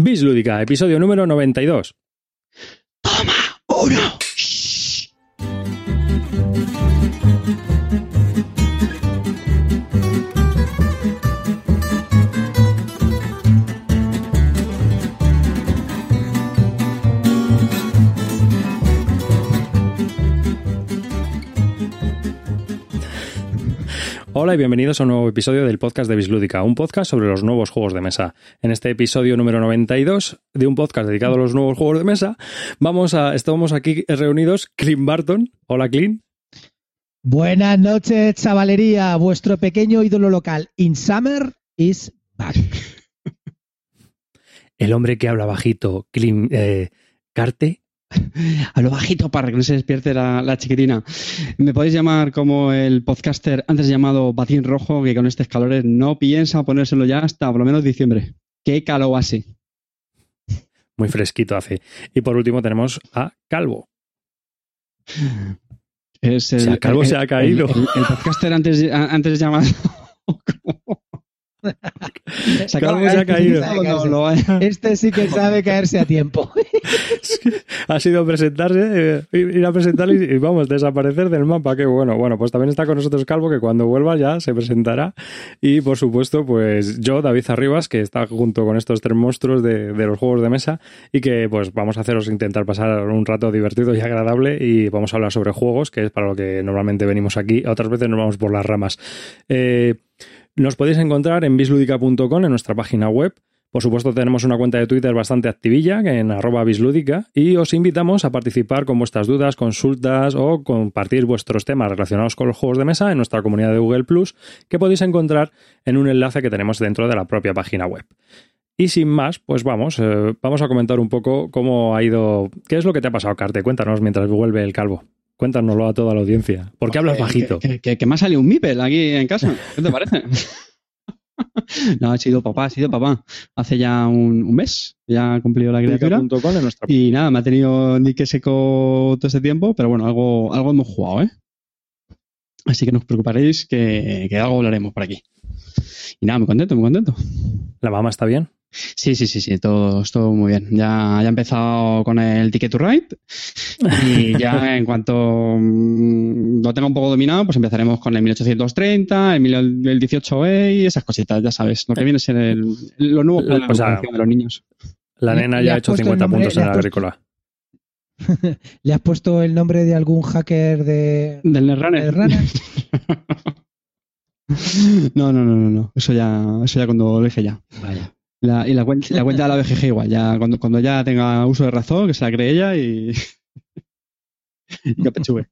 Bis Lúdica, episodio número 92. ¡Toma! ¡Uno! Hola y bienvenidos a un nuevo episodio del podcast de Bislúdica, un podcast sobre los nuevos juegos de mesa. En este episodio número 92 de un podcast dedicado a los nuevos juegos de mesa, vamos a, estamos aquí reunidos Clint Barton. Hola Clint. Buenas noches, chavalería. Vuestro pequeño ídolo local, In Summer, is back. El hombre que habla bajito, Clint eh, Carte. A lo bajito para que no se despierte la, la chiquitina. Me podéis llamar como el podcaster antes llamado Batín Rojo, que con estos calores no piensa ponérselo ya hasta por lo menos diciembre. ¡Qué calor hace! Muy fresquito hace. Y por último tenemos a Calvo. Es O sea, Calvo se ha caído. El, el- el podcaster antes, antes llamado. Se acaba se ha caído. No, no, Este sí que sabe caerse a tiempo. ha sido presentarse, eh, ir a presentar y, y vamos, desaparecer del mapa. Qué bueno. Bueno, pues también está con nosotros Calvo, que cuando vuelva ya se presentará. Y por supuesto, pues yo, David Arribas, que está junto con estos tres monstruos de, de los juegos de mesa y que pues vamos a haceros intentar pasar un rato divertido y agradable y vamos a hablar sobre juegos, que es para lo que normalmente venimos aquí. Otras veces nos vamos por las ramas. Eh, nos podéis encontrar en bisludica.com, en nuestra página web. Por supuesto, tenemos una cuenta de Twitter bastante activilla, en arroba bislúdica, y os invitamos a participar con vuestras dudas, consultas o compartir vuestros temas relacionados con los juegos de mesa en nuestra comunidad de Google Plus, que podéis encontrar en un enlace que tenemos dentro de la propia página web. Y sin más, pues vamos, eh, vamos a comentar un poco cómo ha ido. ¿Qué es lo que te ha pasado, Carte? Cuéntanos mientras vuelve el calvo. Cuéntanoslo a toda la audiencia. ¿Por qué hablas Eh, bajito? Que, que- que me ha salido un Mipel aquí en casa. ¿Qué te parece? no, ha sido papá, ha sido papá. Hace ya un, un mes, ya ha cumplido la criatura. Nuestra Y nada, me ha tenido ni que seco todo este tiempo, pero bueno, algo, algo hemos jugado, ¿eh? Así que no os preocuparéis que, que algo hablaremos por aquí. Y nada, muy contento, muy contento. ¿La mamá está bien? Sí, sí, sí, sí, todo, todo muy bien. Ya, ya he empezado con el Ticket to Ride y ya en cuanto mm, lo tenga un poco dominado, pues empezaremos con el 1830, el, 1000 el 18E y esas cositas, ya sabes, lo que viene a ser el, lo nuevo O para la sea, educación de los niños. La nena ya ha hecho puesto el 50 nombre- puntos en puesto- agrícola. ¿Le has puesto el nombre de algún hacker de, Del de Netrunner. Runner? No, no, no, no, no. Eso ya, eso ya cuando lo dije ya. Vaya. La- y la, la cuenta de la BGG igual, ya cuando, cuando ya tenga uso de razón, que se la cree ella y, y que pechugue.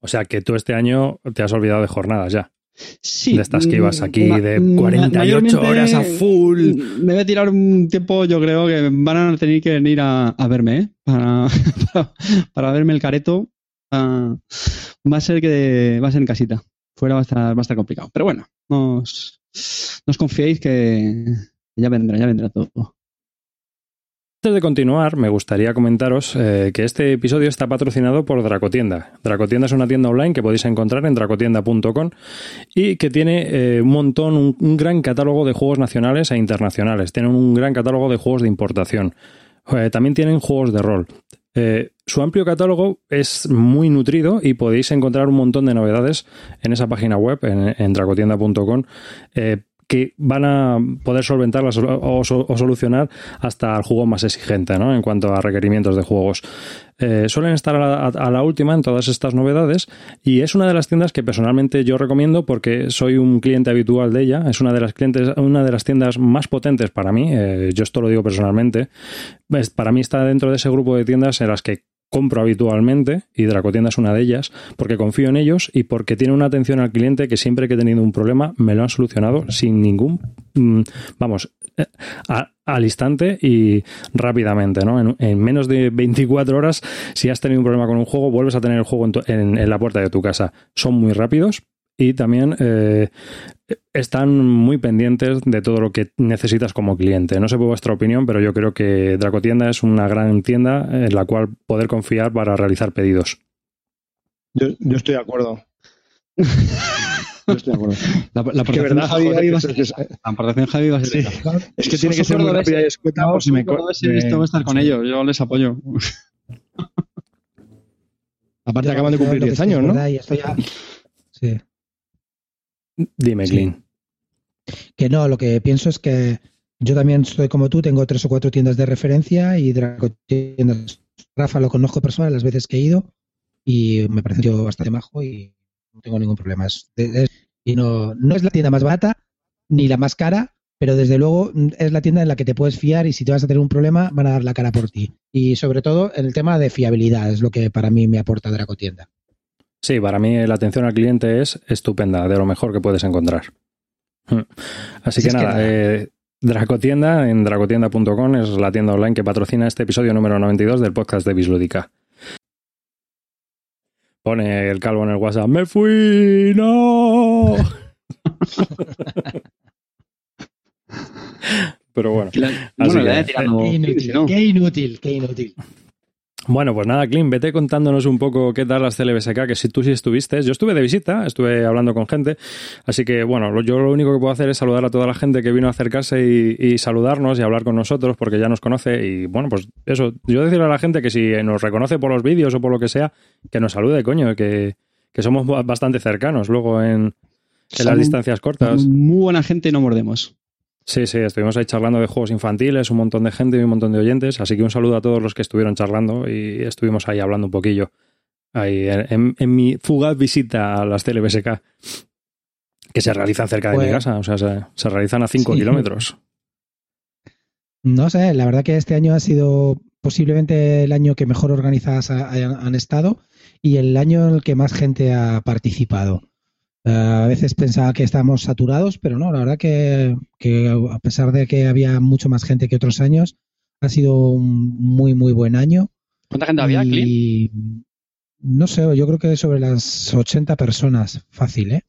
O sea que tú este año te has olvidado de jornadas ya. Sí. de estas que ibas aquí ma- de ma- 48 mayormente horas a full. Me voy a tirar un tiempo, yo creo que van a tener que venir a, a verme, ¿eh? Para, para, para verme el careto. Ah, va a ser que va a ser en casita. Fuera va a estar, va a estar complicado. Pero bueno, no os, no os confiéis que ya vendrá, ya vendrá todo. Antes de continuar, me gustaría comentaros eh, que este episodio está patrocinado por Dracotienda. Dracotienda es una tienda online que podéis encontrar en dracotienda.com y que tiene eh, un montón, un, gran catálogo de juegos nacionales e internacionales. Tienen un gran catálogo de juegos de importación. Eh, también tienen juegos de rol. Su amplio catálogo es muy nutrido y podéis encontrar un montón de novedades en esa página web, en, en dracotienda.com, que van a poder solventarlas o, o so- o solucionar hasta el juego más exigente, ¿no? En cuanto a requerimientos de juegos. Eh, suelen estar a la, última en todas estas novedades y es una de las tiendas que personalmente yo recomiendo porque soy un cliente habitual de ella. Es una de las clientes, una de las tiendas más potentes para mí. Eh, yo esto lo digo personalmente. Para mí está dentro de ese grupo de tiendas en las que compro habitualmente y Dracotienda es una de ellas porque confío en ellos y porque tiene una atención al cliente que siempre que he tenido un problema me lo han solucionado sin ningún mm, vamos eh, al instante y rápidamente, ¿no? En, en menos de 24 horas, si has tenido un problema con un juego, vuelves a tener el juego en la puerta de tu casa. Son muy rápidos y también eh, están muy pendientes de todo lo que necesitas como cliente. No sé por vuestra opinión, pero yo creo que Dracotienda es una gran tienda en la cual poder confiar para realizar pedidos. Yo, yo estoy de acuerdo. Yo estoy de acuerdo. La, la aportación verdad, Javi va a ser es- esa, ¿eh? La aportación Javi va a ser Sí. esa. Es que tiene que ser muy rápida y escueta No, por si me... esto va a estar con ellos. Yo les apoyo. Aparte acaban de cumplir Lo que 10 sí es años, ¿no? verdad, y esto ya- Sí. Dime, Sí. Clean. Que no, lo que pienso es que yo también estoy como tú, tengo tres o cuatro tiendas de referencia y Draco tiendas. Rafa lo conozco personal las veces que he ido y me pareció bastante majo y no tengo ningún problema. Es- es- y no, no es la tienda más barata ni la más cara, pero desde luego es la tienda en la que te puedes fiar y si te vas a tener un problema van a dar la cara por ti. Y sobre todo en el tema de fiabilidad es lo que para mí me aporta Draco Tienda. Sí, para mí la atención al cliente es estupenda, de lo mejor que puedes encontrar. Hmm. Así Así que es que nada, eh, Dracotienda en dracotienda.com es la tienda online que patrocina este episodio número 92 del podcast de Bislúdica. Pone el calvo en el WhatsApp, ¡me fui! ¡No! Pero bueno. Bueno, le que-. Qué inútil, ¿no? qué inútil, qué inútil. Bueno, pues nada, Clint, vete contándonos un poco qué tal las CLBSK, que si tú sí estuviste. Yo estuve de visita, estuve hablando con gente, así que bueno, yo lo único que puedo hacer es saludar a toda la gente que vino a acercarse y, y saludarnos y hablar con nosotros, porque ya nos conoce. Y bueno, pues eso, yo decirle a la gente que si nos reconoce por los vídeos o por lo que sea, que nos salude, coño, que, que somos ba- bastante cercanos luego en, en las distancias cortas. Muy buena gente no mordemos. Sí, sí, estuvimos ahí charlando de juegos infantiles, un montón de gente y un montón de oyentes, así que un saludo a todos los que estuvieron charlando y estuvimos ahí hablando un poquillo. Ahí en, en- en mi fugaz visita a las CLBSK, que se realizan cerca de mi Pues- casa, o sea, se, se realizan a 5 Sí. kilómetros. No sé, la verdad que este año ha sido posiblemente el año que mejor organizadas han estado y el año en el que más gente ha participado. Eh, a veces pensaba que estábamos saturados, pero no, la verdad que, que a pesar de que había mucho más gente que otros años, ha sido un muy, muy buen año. ¿Cuánta gente había, Clint? no sé, yo creo que sobre las 80 personas, fácil, ¿eh?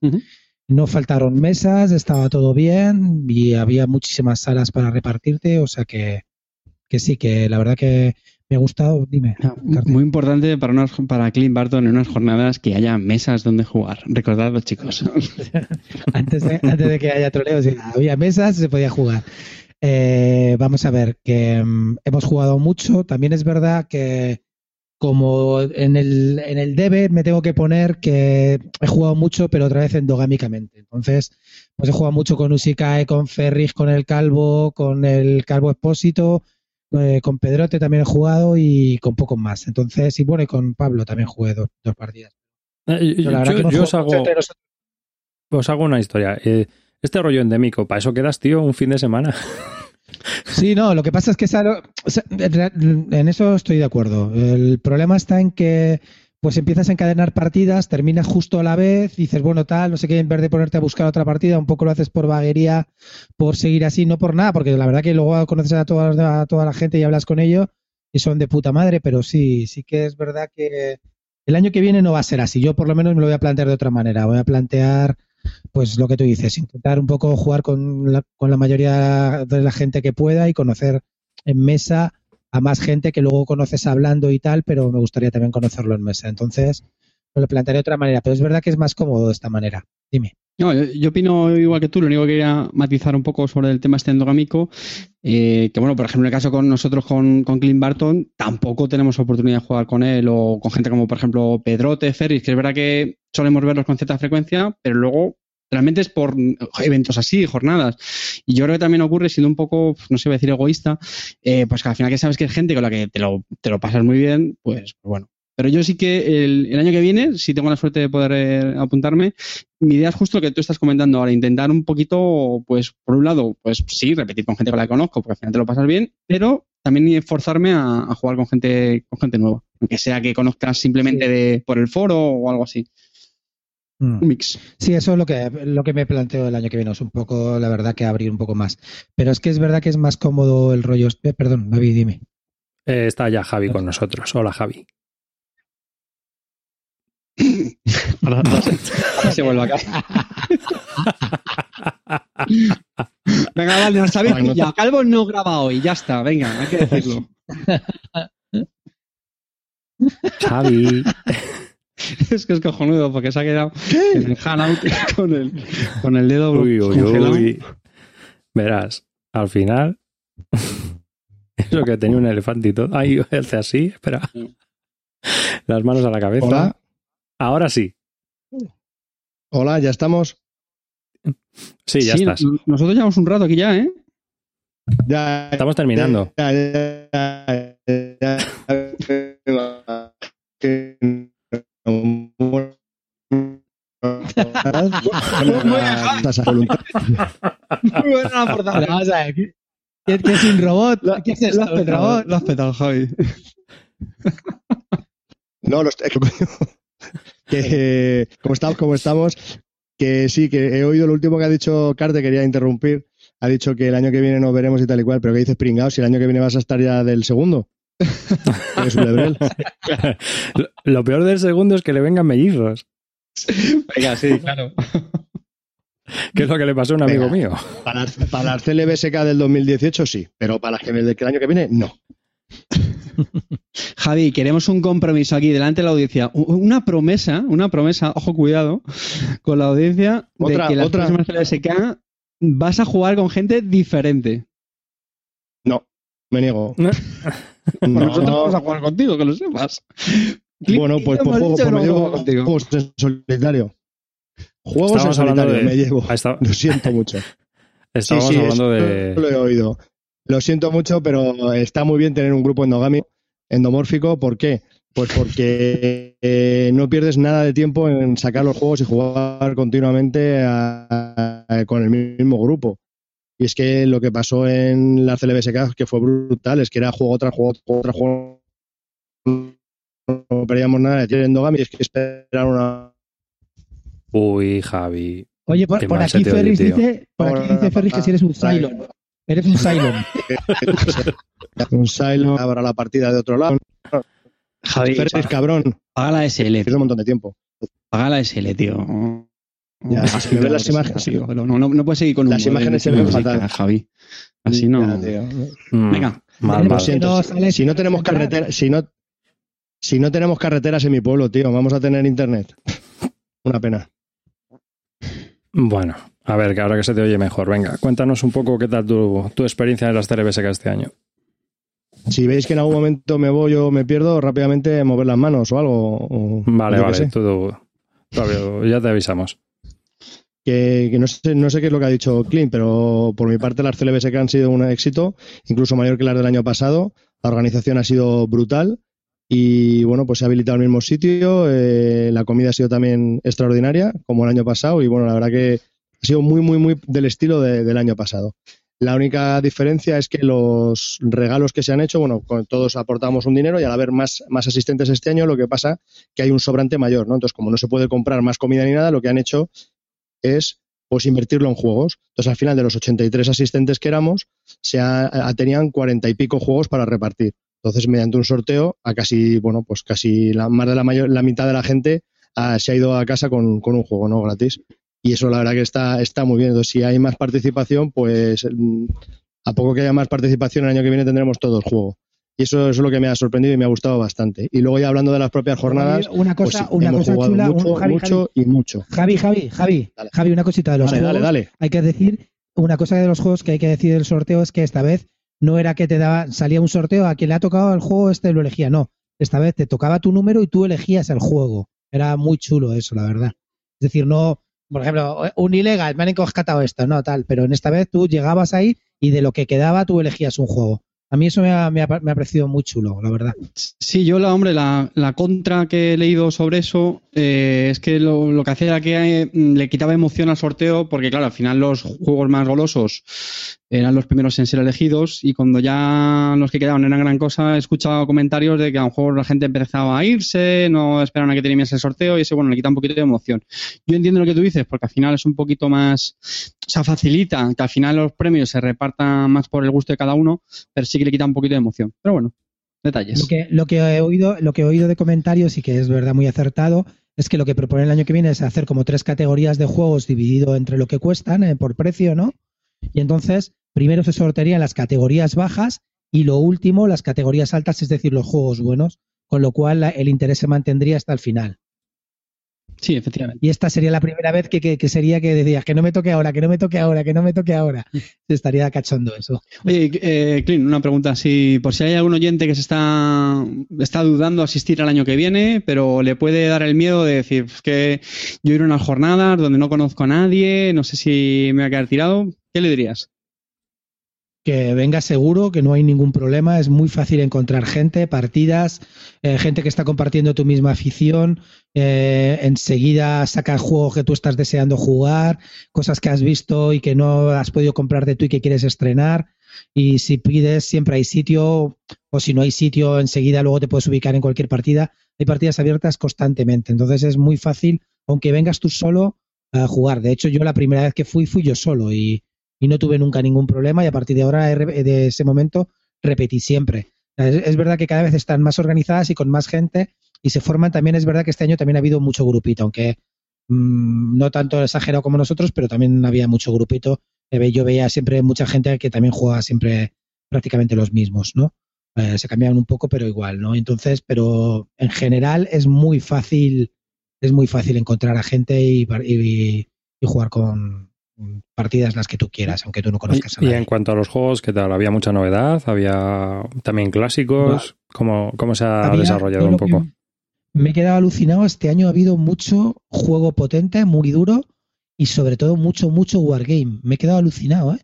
No faltaron mesas, estaba todo bien y había muchísimas salas para repartirte, o sea que, que sí, que la verdad que me ha gustado. Dime, Carte. Muy importante para, para Clint Barton en unas jornadas que haya mesas donde jugar. Recordadlo, chicos. antes, de, antes de que haya troleos, había mesas, se podía jugar. Eh, vamos a ver, que mm, hemos jugado mucho. También es verdad que como en el, en el debe me tengo que poner que he jugado mucho, pero otra vez endogámicamente. Entonces, pues he jugado mucho con Usikae, con Ferris, con el Calvo, con el Calvo Expósito, eh, con Pedrote también he jugado y con pocos más. Entonces, y bueno, y con Pablo también jugué dos, dos partidas. Eh, Pero la verdad yo que hemos yo os, hago, os hago una historia. Eh, este rollo endémico, ¿para eso quedas, tío, un fin de semana? Sí, no, lo que pasa es que esa- o sea, en real- en eso estoy de acuerdo. El problema está en que pues empiezas a encadenar partidas, terminas justo a la vez, dices, bueno, tal, no sé qué, en vez de ponerte a buscar otra partida, un poco lo haces por vaguería, por seguir así, no por nada, porque la verdad que luego conoces a toda, toda la gente y hablas con ellos y son de puta madre, pero sí, sí que es verdad que el año que viene no va a ser así. Yo por lo menos me lo voy a plantear de otra manera. Voy a plantear pues lo que tú dices, intentar un poco jugar con la, con la mayoría de la gente que pueda y conocer en mesa a más gente que luego conoces hablando y tal, pero me gustaría también conocerlo en mesa. Entonces, lo plantearé de otra manera, pero es verdad que es más cómodo de esta manera. Dime. No, yo, yo opino igual que tú, lo único que quería matizar un poco sobre el tema este endogámico, eh, que bueno, por ejemplo, en el caso con nosotros con, con Clint Barton, tampoco tenemos oportunidad de jugar con él o con gente como por ejemplo Pedrote, Ferris, que es verdad que solemos verlos con cierta frecuencia, pero luego realmente es por eventos así, jornadas. Y yo creo que también ocurre siendo un poco, no sé, voy a decir egoísta, eh, pues que al final que sabes que es gente con la que te lo, te lo pasas muy bien, pues, pues bueno. Pero yo sí que el, el año que viene, si tengo la suerte de poder eh, apuntarme, mi idea es justo lo que tú estás comentando ahora, intentar un poquito, pues, por un lado, pues sí, repetir con gente con la que conozco, porque al final te lo pasas bien, pero también esforzarme a, a jugar con gente, con gente nueva. Aunque sea que conozcas simplemente Sí. de, por el foro o algo así. Mm. Un mix. Sí, eso es lo que, lo que me planteo el año que viene, es un poco, la verdad, que abrir un poco más. Pero es que es verdad que es más cómodo el rollo. eh, perdón, David, dime. Eh, está ya Javi con nosotros. Hola, Javi. Ahora, ahora se, ahora se vuelve a casa. Venga, vale, nos habéis Bueno, pillado. Calvo no graba hoy, ya está, venga, hay que decirlo. Javi. Es que es cojonudo porque se ha quedado en el hangout con el, con el dedo Uy, uy, uy. Verás, al final. Eso que tenía un elefante y todo. Ay, hace así, espera. Las manos a la cabeza. Hola, Ahora sí. hola, ya estamos. Sí, ya Sí, estás. Nosotros llevamos un rato aquí ya, ¿eh? Ya, Estamos terminando. ya, ya, ya, Muy buena vamos a ver, ¿qué, qué- qué es un robot? ¿Qué es esto? Lo has ¿Un petado, robot? lo has petado, Javi. No, los, que, como estamos, como estamos, que sí, que he oído lo último que ha dicho Carte, quería interrumpir. Ha dicho que el año que viene nos veremos y tal y cual, pero que dices pringao, si el año que viene vas a estar ya del segundo. Lo, lo peor del segundo es que le vengan mellizos, Venga, sí, claro. que es lo que le pasó a un amigo Venga. mío. Para, para el CLBSK del 2018 sí, pero para las que del año que viene no. Javi, queremos un compromiso aquí delante de la audiencia. Una promesa, una promesa, ojo, cuidado, con la audiencia Otra- de que las otra. próximas vas a jugar con gente diferente. No, me niego. No. Porque No. nosotros vamos a jugar contigo, que lo sepas. Bueno, pues, pues, Hemos juego, dicho pues me llevo juegos en solitario. Juegos Estábamos en solitario, de- me llevo. Está- Lo siento mucho. Estábamos sí, sí, hablando de. Lo he oído. Lo siento mucho, pero está muy bien tener un grupo endogámico, endomórfico. ¿Por qué? Pues porque eh, no pierdes nada de tiempo en sacar los juegos y jugar continuamente a- a- con el mismo grupo. Y es que lo que pasó en la CLBSK, que fue brutal, es que era juego tras juego, juego tras juego. No perdíamos nada de tiempo endogami y es que esperar una. Uy, Javi. Oye, por, aquí oye, Ferris dice, por aquí dice Ferris que si eres un Cylon. Eres un Cylon. Un silo, abra la partida de otro lado. Javi, Ferris, cabrón, paga la SL, pierdes un montón de tiempo. paga la SL, tío. Ya, Así las no, imágenes- tío, no, no, no puedes seguir con Las imágenes se ven fatal. Javi. Así no. Ya, tío. Mm, Venga. Mal, Lo mal. Lo siento. no si- sale- si no tenemos carretera, si no, si no tenemos carreteras en mi pueblo, tío, vamos a tener internet. Una pena. Bueno, a ver, que ahora que se te oye mejor, venga, cuéntanos un poco qué tal tu, tu experiencia en las CLBSK este año. Si veis que en algún momento me voy o me pierdo, rápidamente mover las manos o algo. o- Vale, vale, todo. Ya te avisamos. Que, que no, sé, no sé qué es lo que ha dicho Clint, pero por mi parte las CLBSK han sido un éxito, incluso mayor que las del año pasado. La organización ha sido brutal y bueno, pues se ha habilitado el mismo sitio. eh, la comida ha sido también extraordinaria, como el año pasado, y bueno, la verdad que ha sido muy, muy, muy del estilo de- del año pasado. La única diferencia es que los regalos que se han hecho, bueno, todos aportamos un dinero y al haber más, más asistentes este año, lo que pasa que hay un sobrante mayor, ¿no? Entonces, como no se puede comprar más comida ni nada, lo que han hecho es pues invertirlo en juegos. Entonces, al final de los 83 asistentes que éramos, se ha- tenían 40 y pico juegos para repartir. Entonces, mediante un sorteo, a casi, bueno, pues casi la, más de la mayor, la mitad de la gente ah, se ha ido a casa con, con un juego, ¿no? Gratis. Y eso la verdad que está, está muy bien. Entonces, si hay más participación, pues mm, a poco que haya más participación, el año que viene tendremos todo el juego. Y eso, es lo que me ha sorprendido y me ha gustado bastante. Y luego ya hablando de las propias jornadas, Una pues cosa, una hemos cosa jugado chula. un- mucho, Javi, mucho y mucho. Javi, Javi, Javi, Dale. Javi, una cosita de los Dale, juegos. dale, dale. Hay que decir, una cosa de los juegos que hay que decir del sorteo es que esta vez no era que te daba, salía un sorteo a quien le ha tocado el juego, este lo elegía. No, esta vez te tocaba tu número y tú elegías el juego. Era muy chulo eso, la verdad. Es decir, no, por ejemplo, un ilegal, me han encoscatado esto, no, tal, pero en esta vez tú llegabas ahí y de lo que quedaba tú elegías un juego. A mí eso me ha, me ha- me ha parecido muy chulo, la verdad. Sí, yo la hombre, la, la contra que he leído sobre eso eh, es que lo, lo que hacía era que eh, le quitaba emoción al sorteo, porque claro, al final los juegos más golosos eran los primeros en ser elegidos y cuando ya los que quedaban eran gran cosa, he escuchado comentarios de que a lo mejor la gente empezaba a irse, no esperaban a que terminase el sorteo y eso, bueno, le quita un poquito de emoción. Yo entiendo lo que tú dices, porque al final es un poquito más, o sea, facilita que al final los premios se repartan más por el gusto de cada uno, pero sí que le quita un poquito de emoción. Pero bueno, detalles. Lo que, lo que he oído, lo que he oído de comentarios y que es verdad muy acertado, es que lo que proponen el año que viene es hacer como tres categorías de juegos dividido entre lo que cuestan eh, por precio, ¿no? Y entonces, primero se sortearían las categorías bajas y lo último, las categorías altas, es decir, los juegos buenos, con lo cual la- el interés se mantendría hasta el final. Sí, efectivamente. Y esta sería la primera vez que, que, que sería que decías que no me toque ahora, que no me toque ahora, que no me toque ahora. Se estaría cachondo eso. Oye, eh, Clint, una pregunta así, por si hay algún oyente que se está, está dudando asistir al año que viene, pero le puede dar el miedo de decir "Pues que yo iré a unas jornadas donde no conozco a nadie, no sé si me voy a quedar tirado. ¿Qué le dirías? Que venga seguro, que no hay ningún problema, es muy fácil encontrar gente, partidas, eh, gente que está compartiendo tu misma afición, eh, enseguida saca juegos que tú estás deseando jugar, cosas que has visto y que no has podido comprarte tú y que quieres estrenar, y si pides siempre hay sitio, o si no hay sitio, enseguida luego te puedes ubicar en cualquier partida, hay partidas abiertas constantemente, entonces es muy fácil, aunque vengas tú solo, a jugar. De hecho, yo la primera vez que fui, fui yo solo y y no tuve nunca ningún problema y a partir de ahora, de ese momento, repetí siempre. Es, verdad que cada vez están más organizadas y con más gente y se forman también, es verdad que este año también ha habido mucho grupito, aunque mmm, no tanto exagerado como nosotros, pero también había mucho grupito. Yo veía siempre mucha gente que también juega siempre prácticamente los mismos, ¿no? Eh, se cambiaban un poco, pero igual, ¿no? Entonces, pero en general es muy fácil, es muy fácil encontrar a gente y jugar con, partidas las que tú quieras, aunque tú no conozcas a nadie. Y en cuanto a los juegos, ¿qué tal? ¿Había mucha novedad? ¿Había también clásicos? ¿Cómo, cómo se ha Había- desarrollado un poco? Me he quedado alucinado. Este año ha habido mucho juego potente, muy duro y sobre todo mucho, mucho wargame. Me he quedado alucinado, ¿eh?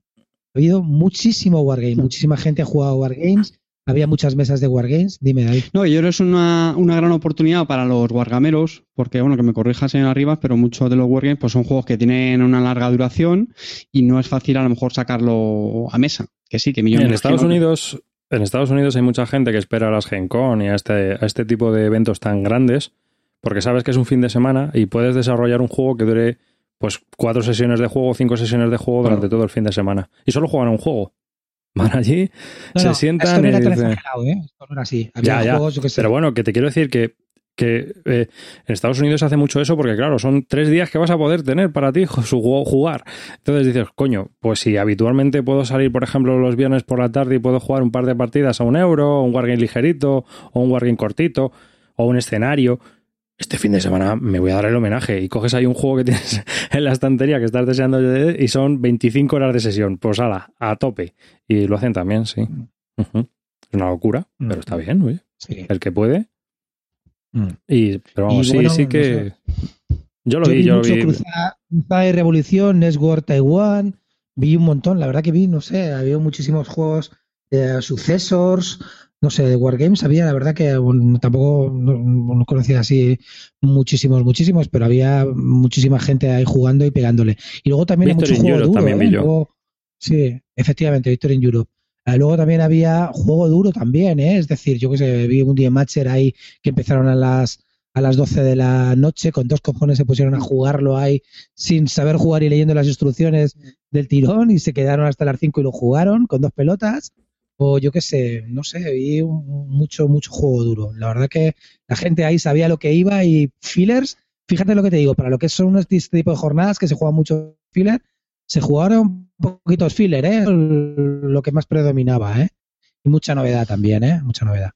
Ha habido muchísimo wargame. Muchísima gente ha jugado wargames. Había muchas mesas de wargames. Dime, David. No, yo creo que es una, una gran oportunidad para los wargameros, porque, bueno, que me corrija señor Arribas, pero muchos de los wargames pues son juegos que tienen una larga duración y no es fácil a lo mejor sacarlo a mesa. Que sí, que millones En Estados Unidos, en Estados Unidos hay mucha gente que espera a las Gen Con y a este, a este tipo de eventos tan grandes, porque sabes que es un fin de semana y puedes desarrollar un juego que dure pues cuatro sesiones de juego, cinco sesiones de juego durante todo el fin de semana. Y solo juegan a un juego. Van allí, No, se no, sientan esto no era tan ¿eh? Esto no era así. Había Ya, ya. juegos, yo sé. Pero bueno, que te quiero decir que, que eh, en Estados Unidos se hace mucho eso porque, claro, son tres días que vas a poder tener para ti jugar. Entonces dices, coño, pues si habitualmente puedo salir, por ejemplo, los viernes por la tarde y puedo jugar un par de partidas a un euro, o un wargame ligerito, o un wargame cortito, o un escenario. Este fin de semana me voy a dar el homenaje y coges ahí un juego que tienes en la estantería que estás deseando de- y son 25 horas de sesión. Pues ala, a tope. Y lo hacen también, sí. Ujú. Es una locura, Mm. pero está bien, oye. Sí. El que puede. Mm. Y, pero vamos, Y sí, sí no que. Yo lo Yo vi, vi yo lo mucho vi. Cruzada, Cruzada y Revolución, Network Taiwan, vi un montón, la verdad que vi, no sé, había muchísimos juegos de sucesors, no sé, de Wargames había, la verdad que bueno, tampoco no, no conocía así muchísimos, muchísimos, pero había muchísima gente ahí jugando y pegándole. Y luego también hay mucho in juego Europe duro, también ¿eh? Luego- sí, efectivamente, Victory in Europe. Ah, Luego también había juego duro también, ¿eh? es decir, yo que sé, vi un día Matcher ahí que empezaron a las a las 12 de la noche, con dos cojones se pusieron a jugarlo ahí sin saber jugar y leyendo las instrucciones del tirón y se quedaron hasta las 5 y lo jugaron con dos pelotas. O yo qué sé, no sé, vi un- mucho, mucho juego duro. La verdad que la gente ahí sabía lo que iba y fillers, fíjate lo que te digo, para lo que son este tipo de jornadas que se juega mucho filler, se jugaron poquitos filler, ¿eh? Lo que más predominaba, ¿eh? Y mucha novedad también, ¿eh? Mucha novedad.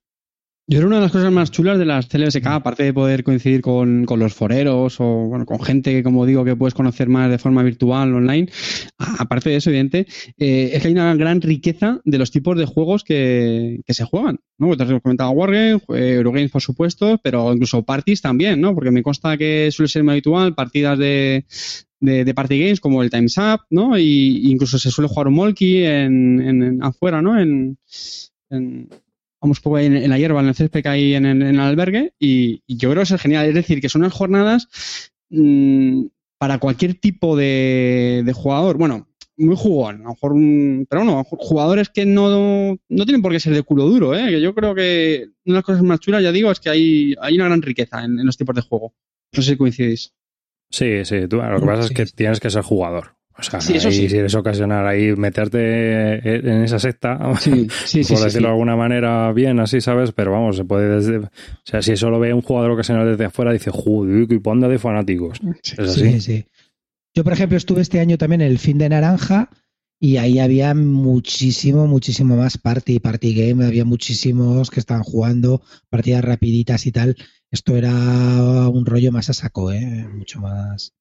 Yo creo una de las cosas más chulas de las CLBSK, aparte de poder coincidir con, con los foreros o bueno, con gente que, como digo, que puedes conocer más de forma virtual, online, aparte de eso, evidente, eh, es que hay una gran riqueza de los tipos de juegos que, que se juegan. ¿no? Te has comentado Wargame, Eurogames, por supuesto, pero incluso parties también, ¿no? Porque me consta que suele ser muy habitual partidas de, de, party games como el Time's Up, ¿no? Y incluso se suele jugar un Molky en, afuera, ¿no? En- vamos un poco en, en la hierba, en el césped que hay en el, en el albergue, y, y yo creo que eso es genial. Es decir, que son unas jornadas mm, para cualquier tipo de, de jugador. Bueno, muy jugón, a lo mejor un- pero bueno, jugadores que no, no tienen por qué ser de culo duro, ¿eh? que yo creo que una de las cosas más chulas, ya digo, es que hay, hay una gran riqueza en, en los tipos de juego. No sé si coincidís. Sí, sí. Tú, lo que pasa es que sí. tienes que ser jugador. O sea, Sí, eso ahí, sí. si eres ocasional ahí, meterte en esa secta, Sí, sí, por decirlo de alguna manera bien, así, ¿sabes? Pero vamos, se puede desde... O sea, si eso lo ve un jugador ocasional desde afuera, dice, joder, qué panda de fanáticos. Es así. Sí, sí. Yo, por ejemplo, estuve este año también en el fin de Naranja y ahí había muchísimo, muchísimo más party, party game, había muchísimos que estaban jugando partidas rapiditas y tal. esto era un rollo más a saco, ¿eh? mucho más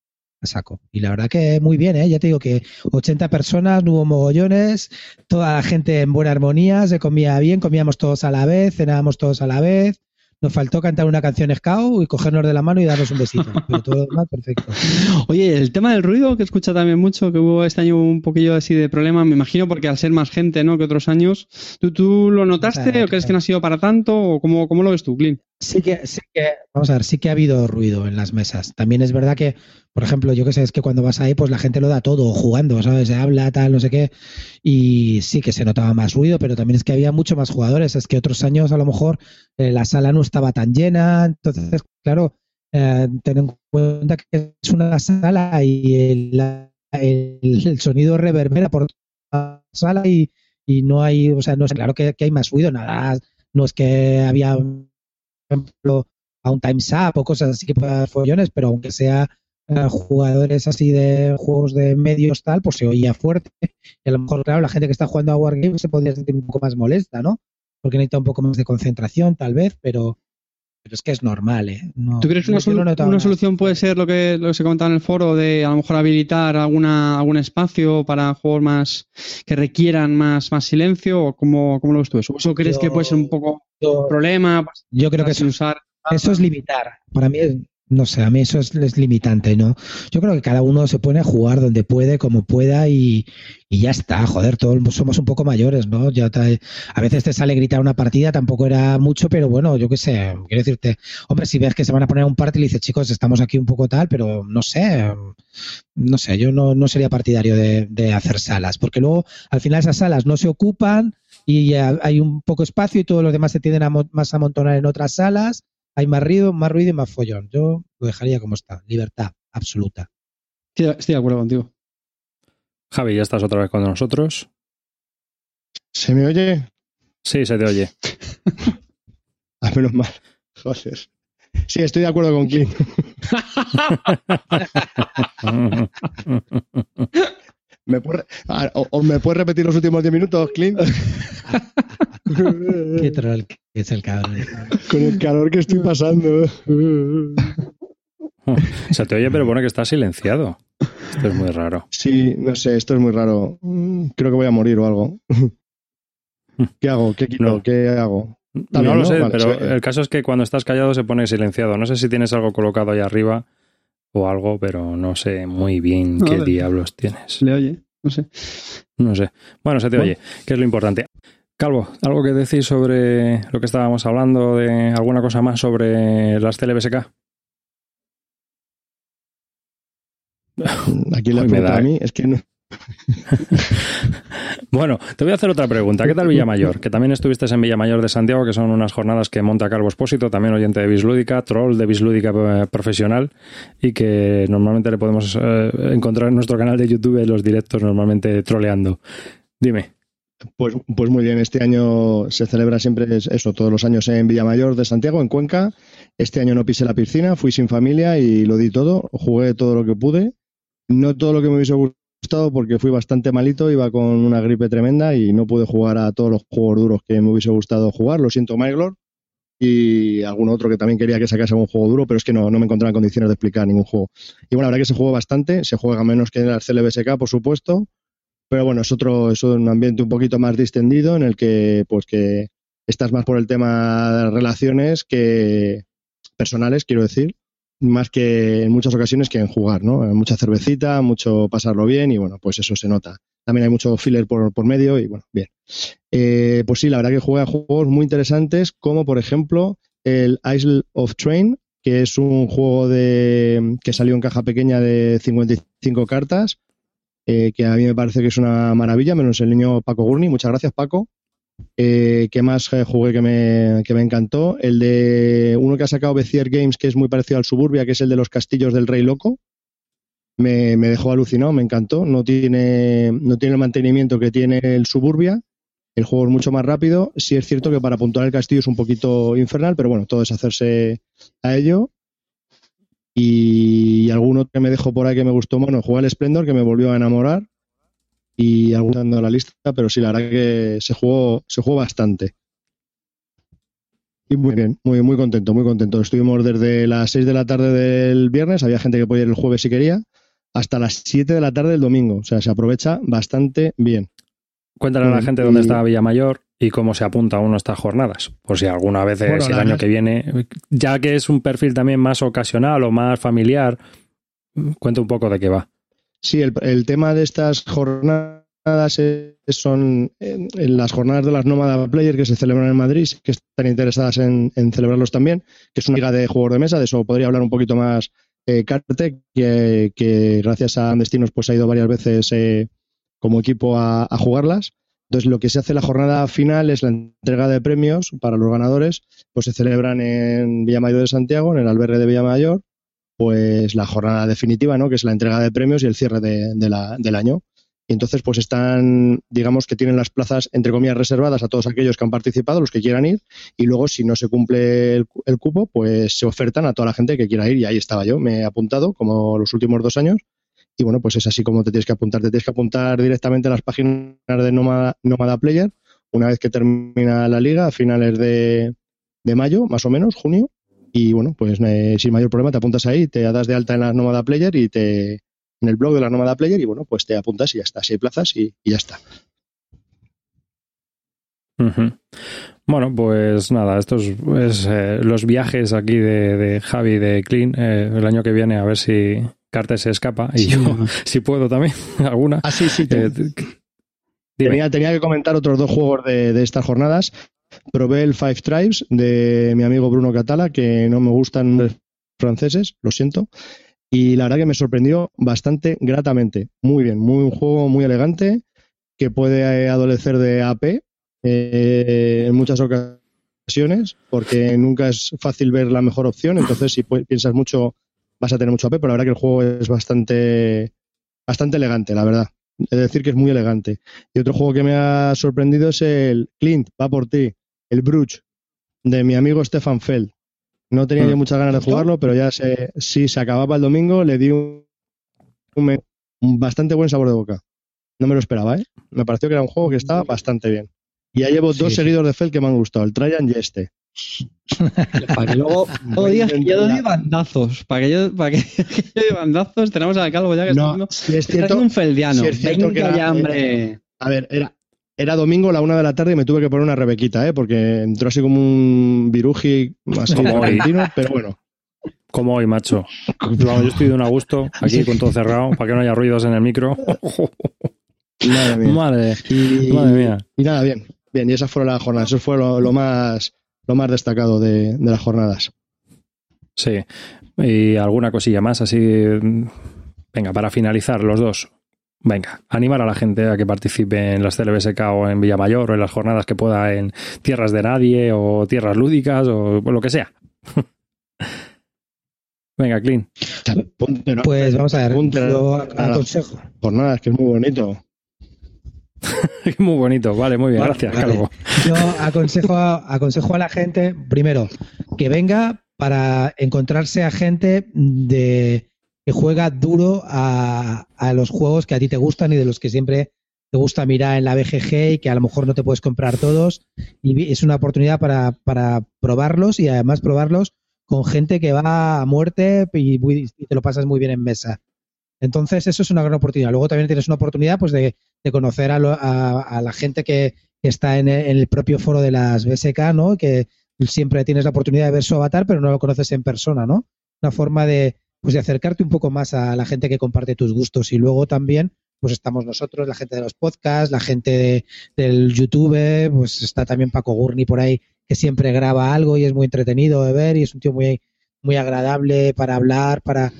a saco. Y la verdad que muy bien, ¿eh? ya te digo que 80 personas, no hubo mogollones, toda la gente en buena armonía, se comía bien, comíamos todos a la vez, cenábamos todos a la vez, nos faltó cantar una canción Scout y cogernos de la mano y darnos un besito. Pero todo lo demás, perfecto. Oye, el tema del ruido, que escucha también mucho, que hubo este año un poquillo así de problema, me imagino, porque al ser más gente ¿no? que otros años, ¿tú, tú lo notaste Claro, o crees claro. que no ha sido para tanto? ¿O cómo, cómo lo ves tú, Clint? Sí que, sí que, vamos a ver, sí que ha habido ruido en las mesas. También es verdad que, por ejemplo, yo que sé, es que cuando vas ahí, pues la gente lo da todo jugando, ¿sabes? Se habla, tal, no sé qué. Y sí que se notaba más ruido, pero también es que había mucho más jugadores. Es que otros años, a lo mejor, eh, la sala no estaba tan llena. Entonces, claro, eh, ten en cuenta que es una sala y el, sonido reverbera por toda la sala y, y no hay, o sea, no es claro que, que hay más ruido, nada. No es que había ejemplo, a un Time's Up o cosas así que dar follones, pero aunque sea eh, jugadores así de juegos de medios tal, pues se oía fuerte. Y a lo mejor, claro, la gente que está jugando a Wargames se podría sentir un poco más molesta, ¿no? Porque necesita un poco más de concentración, tal vez, pero, pero es que es normal, ¿eh? No- ¿Tú crees que una, solu- una solución puede ser lo que, lo que se comentaba en el foro de a lo mejor habilitar alguna, algún espacio para juegos más que requieran más, más silencio? ¿O cómo, cómo lo ves tú eso? ¿Eso crees Yo- que puede ser un poco Yo, problema? yo creo que sin usar. eso es limitar. Para mí, es- no sé, a mí eso es, limitante, ¿no? Yo creo que cada uno se pone a jugar donde puede, como pueda y, y ya está, joder, todos somos un poco mayores, ¿no? Ya te- a veces te sale gritar una partida, tampoco era mucho, pero bueno, yo qué sé, quiero decirte, hombre, si ves que se van a poner un party y dices, chicos, estamos aquí un poco tal, pero no sé, no sé, yo no, no sería partidario de, de hacer salas, porque luego al final esas salas no se ocupan y hay un poco espacio y todos los demás se tienden a más a amontonar en otras salas, hay más ruido, más ruido y más follón. Yo lo dejaría como está, libertad absoluta. Estoy, estoy de acuerdo contigo. Javi, ya estás otra vez con nosotros. ¿Se me oye? Sí, se te oye. A menos mal. Joder. Sí, estoy de acuerdo con Clint. ¿Me puede, ah, o, o me puedes repetir los últimos 10 minutos, Clint? Qué troll que es el cabrón. Con el calor que estoy pasando. se te oye, pero pone que está silenciado. Esto es muy raro. Sí, no sé, esto es muy raro. Creo que voy a morir o algo. ¿Qué hago? ¿Qué quito? No. ¿Qué hago? No lo ¿no? sé, Vale, pero sí. el caso es que cuando estás callado se pone silenciado. No sé si tienes algo colocado ahí arriba o algo, pero no sé muy bien No, qué diablos tienes. Le oye, no sé. No sé. Bueno, se te Bueno. oye, que es lo importante. Calvo, ¿algo que decir sobre lo que estábamos hablando? de ¿Alguna cosa más sobre las CLBSK? Aquí la pregunta da, a ¿eh? mí es que no. Bueno, te voy a hacer otra pregunta. ¿Qué tal Villamayor? Que también estuviste en Villamayor de Santiago, que son unas jornadas que monta Calvo Espósito, también oyente de Bislúdica, troll de Bislúdica eh, profesional, y que normalmente le podemos eh, encontrar en nuestro canal de YouTube los directos normalmente troleando. Dime. Pues, pues muy bien, este año se celebra siempre es- eso, todos los años en Villamayor de Santiago, en Cuenca. Este año no pisé la piscina, fui sin familia y lo di todo, jugué todo lo que pude. No todo lo que me hubiese gustado porque fui bastante malito, iba con una gripe tremenda y no pude jugar a todos los juegos duros que me hubiese gustado jugar, lo siento Myglor. Y algún otro que también quería que sacase un juego duro, pero es que no, no me encontraba en condiciones de explicar ningún juego. Y bueno, la verdad que se juega bastante, se juega menos que en el CLBSK, por supuesto, pero bueno, es otro, es un ambiente un poquito más distendido en el que, pues que estás más por el tema de relaciones que personales, quiero decir, más que en muchas ocasiones que en jugar, ¿no? Mucha cervecita, mucho pasarlo bien y bueno, pues eso se nota. También hay mucho filler por, por medio y bueno, bien. Eh, pues sí, la verdad que juega juegos muy interesantes como por ejemplo el Isle of Train, que es un juego de que salió en caja pequeña de 55 cartas eh, que a mí me parece que es una maravilla, menos el niño Paco Gurney. Muchas gracias, Paco. Eh, ¿Qué más eh, jugué que me, que me encantó? El de uno que ha sacado Bezier Games, que es muy parecido al Suburbia, que es el de los castillos del Rey Loco. Me, me dejó alucinado, me encantó. No tiene, no tiene el mantenimiento que tiene el Suburbia. El juego es mucho más rápido. Sí es cierto que para puntuar el castillo es un poquito infernal, pero bueno, todo es hacerse a ello. Y algún otro que me dejó por ahí que me gustó, bueno, jugué al Splendor, que me volvió a enamorar. Y algún dando la lista, pero sí, la verdad que se jugó, se jugó bastante. Y muy bien, muy, muy contento, muy contento. Estuvimos desde las 6 de la tarde del viernes, había gente que podía ir el jueves si quería, hasta las 7 de la tarde del domingo. O sea, se aprovecha bastante bien. Cuéntale a la gente dónde está Villamayor y cómo se apunta uno a estas jornadas. Por si alguna vez Bueno, es el año verdad- que viene, ya que es un perfil también más ocasional o más familiar, cuenta un poco de qué va. Sí, el, el tema de estas jornadas es- son eh, las jornadas de las Nómada Player que se celebran en Madrid, que están interesadas en, en celebrarlos también, que es una liga de juegos de mesa, de eso podría hablar un poquito más eh, Carte, que, gracias a Andestinos pues ha ido varias veces eh, como equipo a, jugarlas. Entonces, lo que se hace la jornada final es la entrega de premios para los ganadores, pues se celebran en Villamayor de Santiago, en el albergue de Villamayor, pues la jornada definitiva, ¿no? Que es la entrega de premios y el cierre de- la- del año. Y entonces, pues están, digamos que tienen las plazas, entre comillas, reservadas a todos aquellos que han participado, los que quieran ir, y luego, si no se cumple el, el cupo, pues se ofertan a toda la gente que quiera ir, y ahí estaba yo, me he apuntado, como los últimos dos años, y bueno, pues es así como te tienes que apuntar, te tienes que apuntar directamente a las páginas de Nómada, Nómada Player, una vez que termina la liga, a finales de, de mayo, más o menos, junio, y bueno, pues eh, sin mayor problema te apuntas ahí, te das de alta en la Nómada Player y te en el blog de la Nómada Player y bueno, pues te apuntas y ya está, si hay plazas y, y ya está. Bueno, pues nada, estos es eh, los viajes aquí de, de Javi de Clean eh, el año que viene a ver si Carter se escapa y Sí, yo no. si puedo también alguna. Ah, sí, sí. Eh, dime. tenía, tenía que comentar otros dos juegos de, de estas jornadas. Probé el Five Tribes de mi amigo Bruno Catala, que no me gustan los franceses, lo siento. Y la verdad que me sorprendió bastante gratamente. Muy bien, muy un juego muy elegante que puede adolecer de AP eh, en muchas ocasiones, porque nunca es fácil ver la mejor opción. Entonces, si piensas mucho, vas a tener mucho AP, pero la verdad que el juego es bastante, bastante elegante, la verdad. Es decir, que es muy elegante. Y otro juego que me ha sorprendido es el Clint, va por ti, el Bruges, de mi amigo Stefan Feld. No tenía Mm. yo muchas ganas de jugarlo, pero ya se, sí, se acababa el domingo, le di un, un bastante buen sabor de boca. No me lo esperaba, ¿eh? Me pareció que era un juego que estaba bastante bien. Y ya llevo Sí, dos sí. seguidos de Feld que me han gustado, el Traian y este. Para que luego, digas que yo doy bandazos. Para que yo, para que yo doy bandazos, tenemos al calvo ya que está No, haciendo, sí es está cierto, haciendo un feldiano. es cierto Venga que era- ya, hombre. A ver, era, era domingo, la una de la tarde, y me tuve que poner una rebequita, ¿eh? Porque entró así como un viruji así Como hoy. argentino, pero bueno. Como hoy, macho. Yo estoy de un a gusto, aquí con todo cerrado, para que no haya ruidos en el micro. Madre mía. Madre, Y, madre mía. y nada, bien. Bien, y esas fueron las jornadas. Eso fue lo, lo más lo más destacado de, de las jornadas. Sí. Y alguna cosilla más, así. Venga, para finalizar, los dos. Venga, animar a la gente a que participe en las CLBSK o en Villamayor o en las jornadas que pueda en tierras de nadie o tierras lúdicas o lo que sea. Venga, Clean. Ponte, ¿no? Pues vamos a ver, Ponte yo a aconsejo. jornadas, que es muy bonito. Muy bonito, vale, muy bien, Vale, gracias, vale. Calvo. Yo aconsejo, aconsejo a la gente, primero, que venga para encontrarse a gente de que juega duro a, a los juegos que a ti te gustan y de los que siempre te gusta mirar en la BGG y que a lo mejor no te puedes comprar todos. Y es una oportunidad para, para probarlos y además probarlos con gente que va a muerte y, te lo pasas muy bien en mesa. Entonces, eso es una gran oportunidad. Luego también tienes una oportunidad pues, de, de conocer a, lo- a- a la gente que, que está en el, en el propio foro de las BSK, ¿no? Que siempre tienes la oportunidad de ver su avatar, pero no lo conoces en persona, ¿no? Una forma de, pues, de acercarte un poco más a la gente que comparte tus gustos. Y luego también, pues estamos nosotros, la gente de los podcasts, la gente de- del YouTube, pues está también Paco Gurni por ahí, que siempre graba algo y es muy entretenido de ver y es un tío muy, muy agradable para hablar, para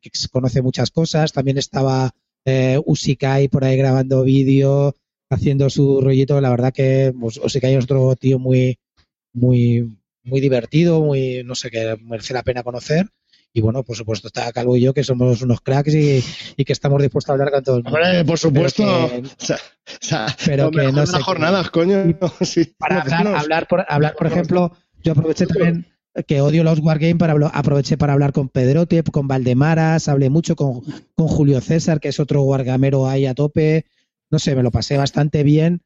que conoce muchas cosas. También estaba eh, Usikai por ahí grabando vídeo, haciendo su rollito. La verdad que pues, Usikai es otro tío muy, muy, muy divertido, muy, no sé, que merece la pena conocer. Y bueno, por supuesto está Calvo y yo, que somos unos cracks y, y que estamos dispuestos a hablar con todo el mundo. Hombre, por supuesto. Pero que- O sea, o sea, pero lo que mejor no sé jornadas, coño. Sí, para hablar, por, hablar, por ejemplo, yo aproveché también que odio los Wargame, para aproveché para hablar con Pedrote, con Valdemaras, hablé mucho con, con Julio César, que es otro Wargamero ahí a tope. No sé, me lo pasé bastante bien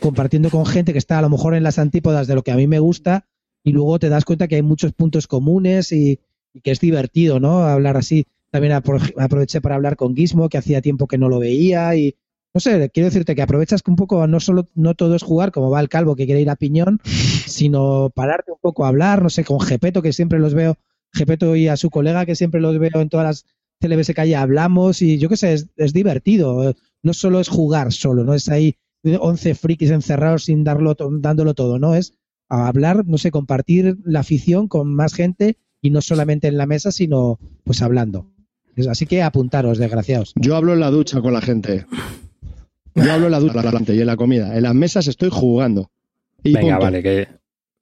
compartiendo con gente que está a lo mejor en las antípodas de lo que a mí me gusta, y luego te das cuenta que hay muchos puntos comunes y, y que es divertido, ¿no? Hablar así. También apro- aproveché para hablar con Gizmo, que hacía tiempo que no lo veía y no sé, quiero decirte que aprovechas que un poco no solo no todo es jugar como va el calvo que quiere ir a piñón, sino pararte un poco a hablar, no sé, con Gepeto que siempre los veo, Gepeto y a su colega que siempre los veo en todas las CLBS que hay hablamos y yo qué sé, es, es divertido, no solo es jugar solo, no es ahí 11 frikis encerrados sin darlo dándolo todo, no es a hablar, no sé, compartir la afición con más gente y no solamente en la mesa, sino pues hablando. Así que apuntaros, desgraciados. Yo hablo en la ducha con la gente. Yo hablo en la ducha con la gente y en la comida. En las mesas estoy jugando. Y Venga, punto. vale, que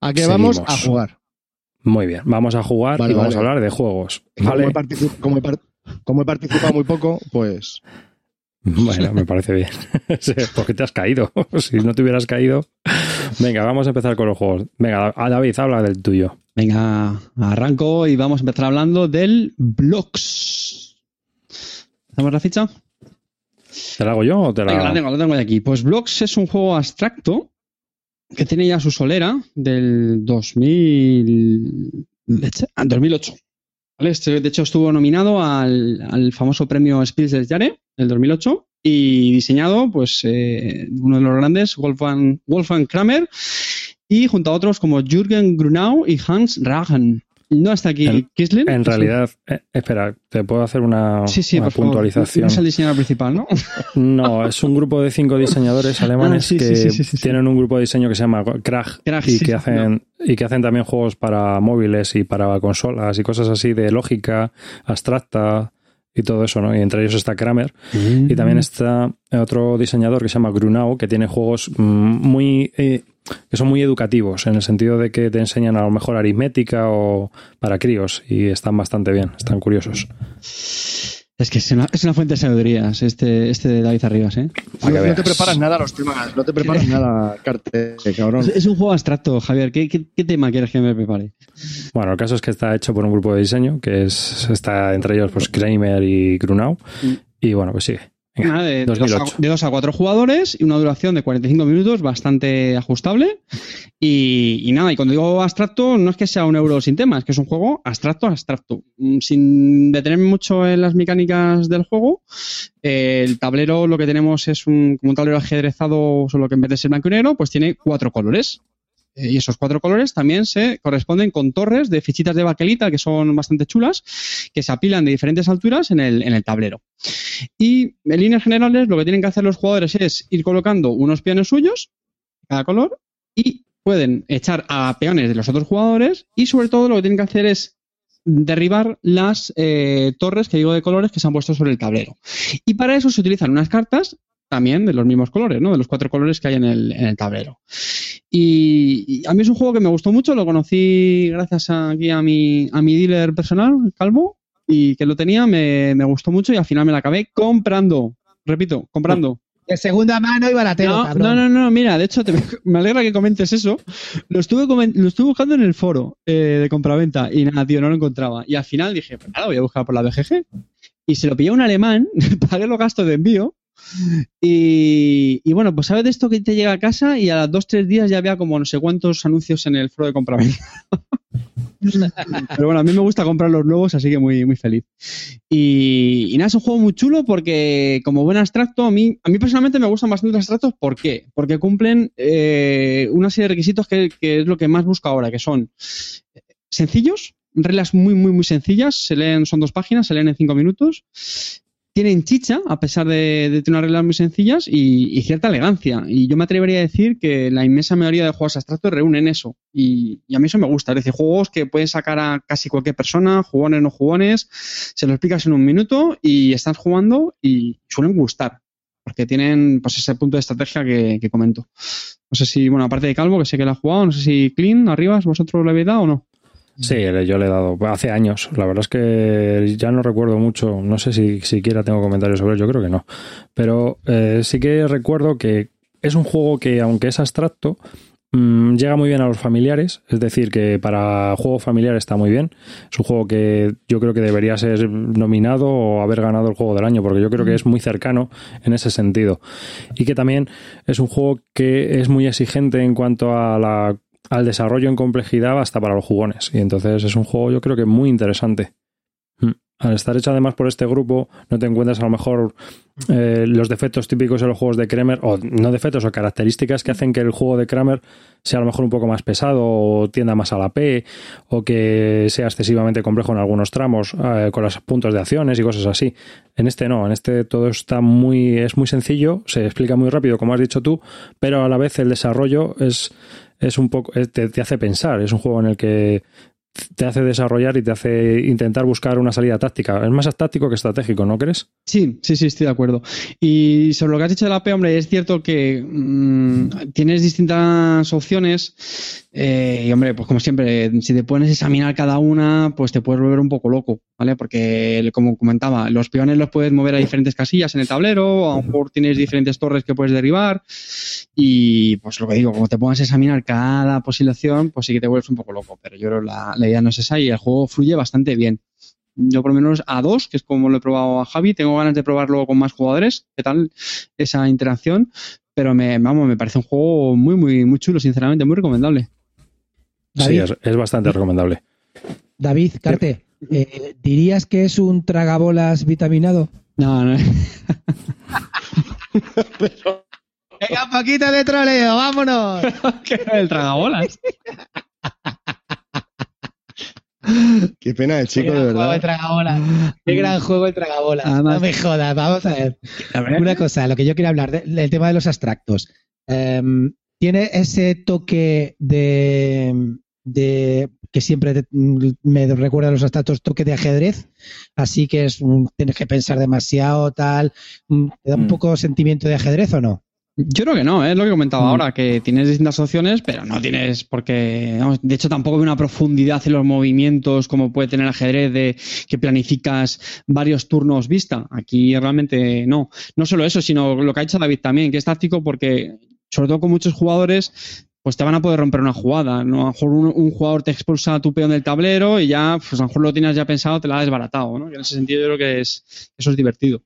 ¿A qué vamos? A jugar. muy bien. Vamos a jugar Vale, y vamos vale. a hablar de juegos. Como, Vale. he como he como he participado muy poco, pues Bueno, me parece bien. Porque te has caído. Si no te hubieras caído. Venga, vamos a empezar con los juegos. Venga, a David, habla del tuyo. Venga, arranco y vamos a empezar hablando del Blocks. ¿Hacemos la ficha? ¿Te la hago yo o te la.? Venga, la tengo, la tengo de aquí. Pues Blocks es un juego abstracto que tiene ya su solera del 2000... ah, 2008. ¿Vale? Este, de hecho, estuvo nominado al, al famoso premio Spiels des Jahres del 2008 y diseñado, pues, eh, uno de los grandes, Wolfgang, Wolfgang Kramer, y junto a otros como Jürgen Grunau y Hans Ragen. No está aquí En- Kisling. En realidad, eh, espera, te puedo hacer una, Sí, sí, una por favor. puntualización. No es el diseñador principal, ¿no? No, es un grupo de cinco diseñadores alemanes Ah, sí, que tienen un grupo de diseño que se llama Krag, y que hacen y que hacen también juegos para móviles y para consolas y cosas así de lógica abstracta y todo eso, ¿no? Y entre ellos está Kramer y también está otro diseñador que se llama Grunau que tiene juegos mm, muy eh, que son muy educativos en el sentido de que te enseñan a lo mejor aritmética o para críos y están bastante bien, están curiosos. Es que es una, es una fuente de sabidurías este, este de David Arribas, ¿eh? No, no te preparas nada los temas, no te preparas nada, Carte, cabrón. Es, es un juego abstracto, Javier. ¿Qué, qué, qué tema quieres que me prepare? Bueno, el caso es que está hecho por un grupo de diseño, que es está entre ellos pues Kramer y Grunau. Mm. Y bueno, pues sigue. De, dos a, 2008. de dos a cuatro jugadores y una duración de 45 minutos bastante ajustable. Y, y nada, y cuando digo abstracto, no es que sea un euro sin tema, es que es un juego abstracto, abstracto. Mm, Sin detenerme mucho en las mecánicas del juego, eh, el tablero lo que tenemos es un, como un tablero ajedrezado, solo que en vez de ser blanco y negro, pues tiene cuatro colores. Eh, Y esos cuatro colores también se corresponden con torres de fichitas de baquelita que son bastante chulas, que se apilan de diferentes alturas en el, en el tablero. Y en líneas generales lo que tienen que hacer los jugadores es ir colocando unos peones suyos, cada color, y pueden echar a peones de los otros jugadores y sobre todo lo que tienen que hacer es derribar las eh, torres que digo de colores que se han puesto sobre el tablero. Y para eso se utilizan unas cartas también de los mismos colores, ¿no? De los cuatro colores que hay en el, en el tablero. Y, y a mí es un juego que me gustó mucho, lo conocí gracias a- aquí a mi, a mi dealer personal, Calvo, y que lo tenía, me, me gustó mucho y al final me la acabé comprando. Repito, comprando. De segunda mano y baratero, No, cabrón. no, no, no, mira, de hecho te- me alegra que comentes eso. Lo estuve, lo estuve buscando en el foro eh, de compraventa y nada, tío, no lo encontraba. Y al final dije, pues nada, voy a buscar por la BGG. Y se lo pillé a un alemán, pagué los gastos de envío. Y, y bueno, pues sabes de esto que te llega a casa y a los dos, tres días ya había como no sé cuántos anuncios en el foro de compraventa. Pero bueno, a mí me gusta comprar los nuevos, así que muy, muy feliz. Y, y nada, es un juego muy chulo porque como buen abstracto, a mí, a mí personalmente me gustan bastante los abstractos. ¿Por qué? Porque cumplen eh, una serie de requisitos que, que es lo que más busco ahora, que son sencillos, reglas muy, muy, muy sencillas. Se leen, son dos páginas, se leen en cinco minutos. Tienen chicha, a pesar de, de tener reglas muy sencillas, y, cierta elegancia. Y yo me atrevería a decir que la inmensa mayoría de juegos abstractos reúnen eso. Y, y a mí eso me gusta. Es decir, juegos que puedes sacar a casi cualquier persona, jugones, no jugones, se lo explicas en un minuto y estás jugando y suelen gustar. Porque tienen pues ese punto de estrategia que, comento. No sé si, bueno, aparte de Calvo, que sé que lo ha jugado, no sé si Clean, Arribas, vosotros lo habéis dado o no. Sí, yo le he dado hace años. La verdad es que ya no recuerdo mucho. No sé si siquiera tengo comentarios sobre él. Yo creo que no. Pero eh, sí que recuerdo que es un juego que, aunque es abstracto, mm, llega muy bien a los familiares. Es decir, que para juego familiar está muy bien. Es un juego que yo creo que debería ser nominado o haber ganado el juego del año, porque yo creo que es muy cercano en ese sentido. Y que también es un juego que es muy exigente en cuanto a la al desarrollo en complejidad hasta para los jugones. Y entonces es un juego yo creo que muy interesante. Al estar hecho además por este grupo, no te encuentras a lo mejor eh, los defectos típicos de los juegos de Kramer, o no defectos o características que hacen que el juego de Kramer sea a lo mejor un poco más pesado o tienda más a la P, o que sea excesivamente complejo en algunos tramos, eh, con los puntos de acciones y cosas así. En este no, en este todo está muy, es muy sencillo, se explica muy rápido, como has dicho tú, pero a la vez el desarrollo es, es un poco, te hace pensar, es un juego en el que te hace desarrollar y te hace intentar buscar una salida táctica. Es más táctico que estratégico, ¿no crees? Sí, sí, sí, estoy de acuerdo. Y sobre lo que has dicho de la P, hombre, es cierto que mmm, tienes distintas opciones eh, y, hombre, pues como siempre, si te pones a examinar cada una, pues te puedes volver un poco loco, ¿vale? Porque, como comentaba, los peones los puedes mover a diferentes casillas en el tablero, a lo mejor tienes diferentes torres que puedes derribar y, pues lo que digo, como te pongas a examinar cada posible acción, pues sí que te vuelves un poco loco, pero yo creo la, la idea no es esa y el juego fluye bastante bien. Yo por lo menos a dos, que es como lo he probado a Javi, tengo ganas de probarlo con más jugadores, qué tal esa interacción, pero me, vamos, me parece un juego muy, muy, muy chulo, sinceramente, muy recomendable. David, sí, es, es, bastante recomendable. David, Carte, eh, ¿dirías que es un tragabolas vitaminado? No, no. Pero... Venga, poquito de troleo, vámonos. ¿Qué es el tragabolas? Qué pena el chico, de verdad. De tragabolas. Qué gran juego el tragabolas. Además, no me jodas, vamos a ver. Una cosa, lo que yo quiero hablar del de, tema de los abstractos. Um, tiene ese toque de, de que siempre te, me recuerda a los abstractos, toque de ajedrez, así que es tienes que pensar demasiado, tal. ¿Te da un poco sentimiento de ajedrez o no? Yo creo que no, ¿eh? es lo que comentaba mm. ahora, que tienes distintas opciones, pero no tienes porque, vamos, de hecho tampoco hay una profundidad en los movimientos como puede tener el ajedrez de que planificas varios turnos vista. Aquí realmente no. No solo eso, sino lo que ha hecho David también, que es táctico porque, sobre todo con muchos jugadores, pues te van a poder romper una jugada. ¿no? A lo mejor un, un, jugador te expulsa a tu peón del tablero y ya, pues a lo mejor lo tienes ya pensado, te lo ha desbaratado. ¿no? Y en ese sentido yo creo que es, eso es divertido.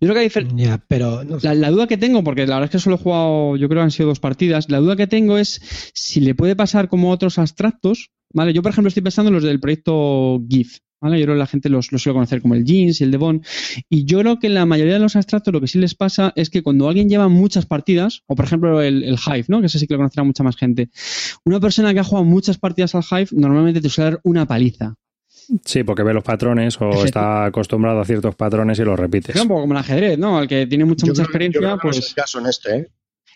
Yo creo que hay pero no sé. la, la duda que tengo, porque la verdad es que solo he jugado, yo creo que han sido dos partidas, la duda que tengo es si le puede pasar como otros abstractos, ¿vale? Yo, por ejemplo, estoy pensando en los del proyecto GIF, ¿vale? Yo creo que la gente los, los suele conocer como el Jeans y el Devon, y yo creo que en la mayoría de los abstractos lo que sí les pasa es que cuando alguien lleva muchas partidas, o por ejemplo el, el Hive, ¿no? Que ese sí que lo conocerá mucha más gente, una persona que ha jugado muchas partidas al Hive normalmente te suele dar una paliza. Sí, porque ve los patrones o está acostumbrado a ciertos patrones y los repites. Es un poco como el ajedrez, ¿no? El que tiene mucha, Yo mucha creo que- yo experiencia, creo que no pues... es el caso en este, ¿eh?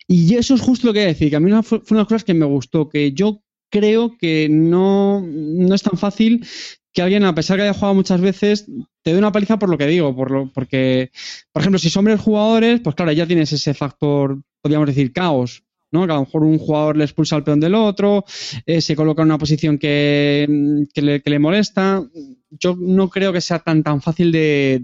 Y eso es justo lo que voy a decir, que a mí una- fue, fue una de las cosas que me gustó, que yo creo que no, no es tan fácil que alguien, a pesar que haya jugado muchas veces, te dé una paliza por lo que digo, por lo, porque, por ejemplo, si son varios jugadores, pues claro, ya tienes ese factor, podríamos decir, caos, ¿no? Que a lo mejor un jugador le expulsa al peón del otro, eh, se coloca en una posición que, que, le, que le molesta. Yo no creo que sea tan, tan fácil de,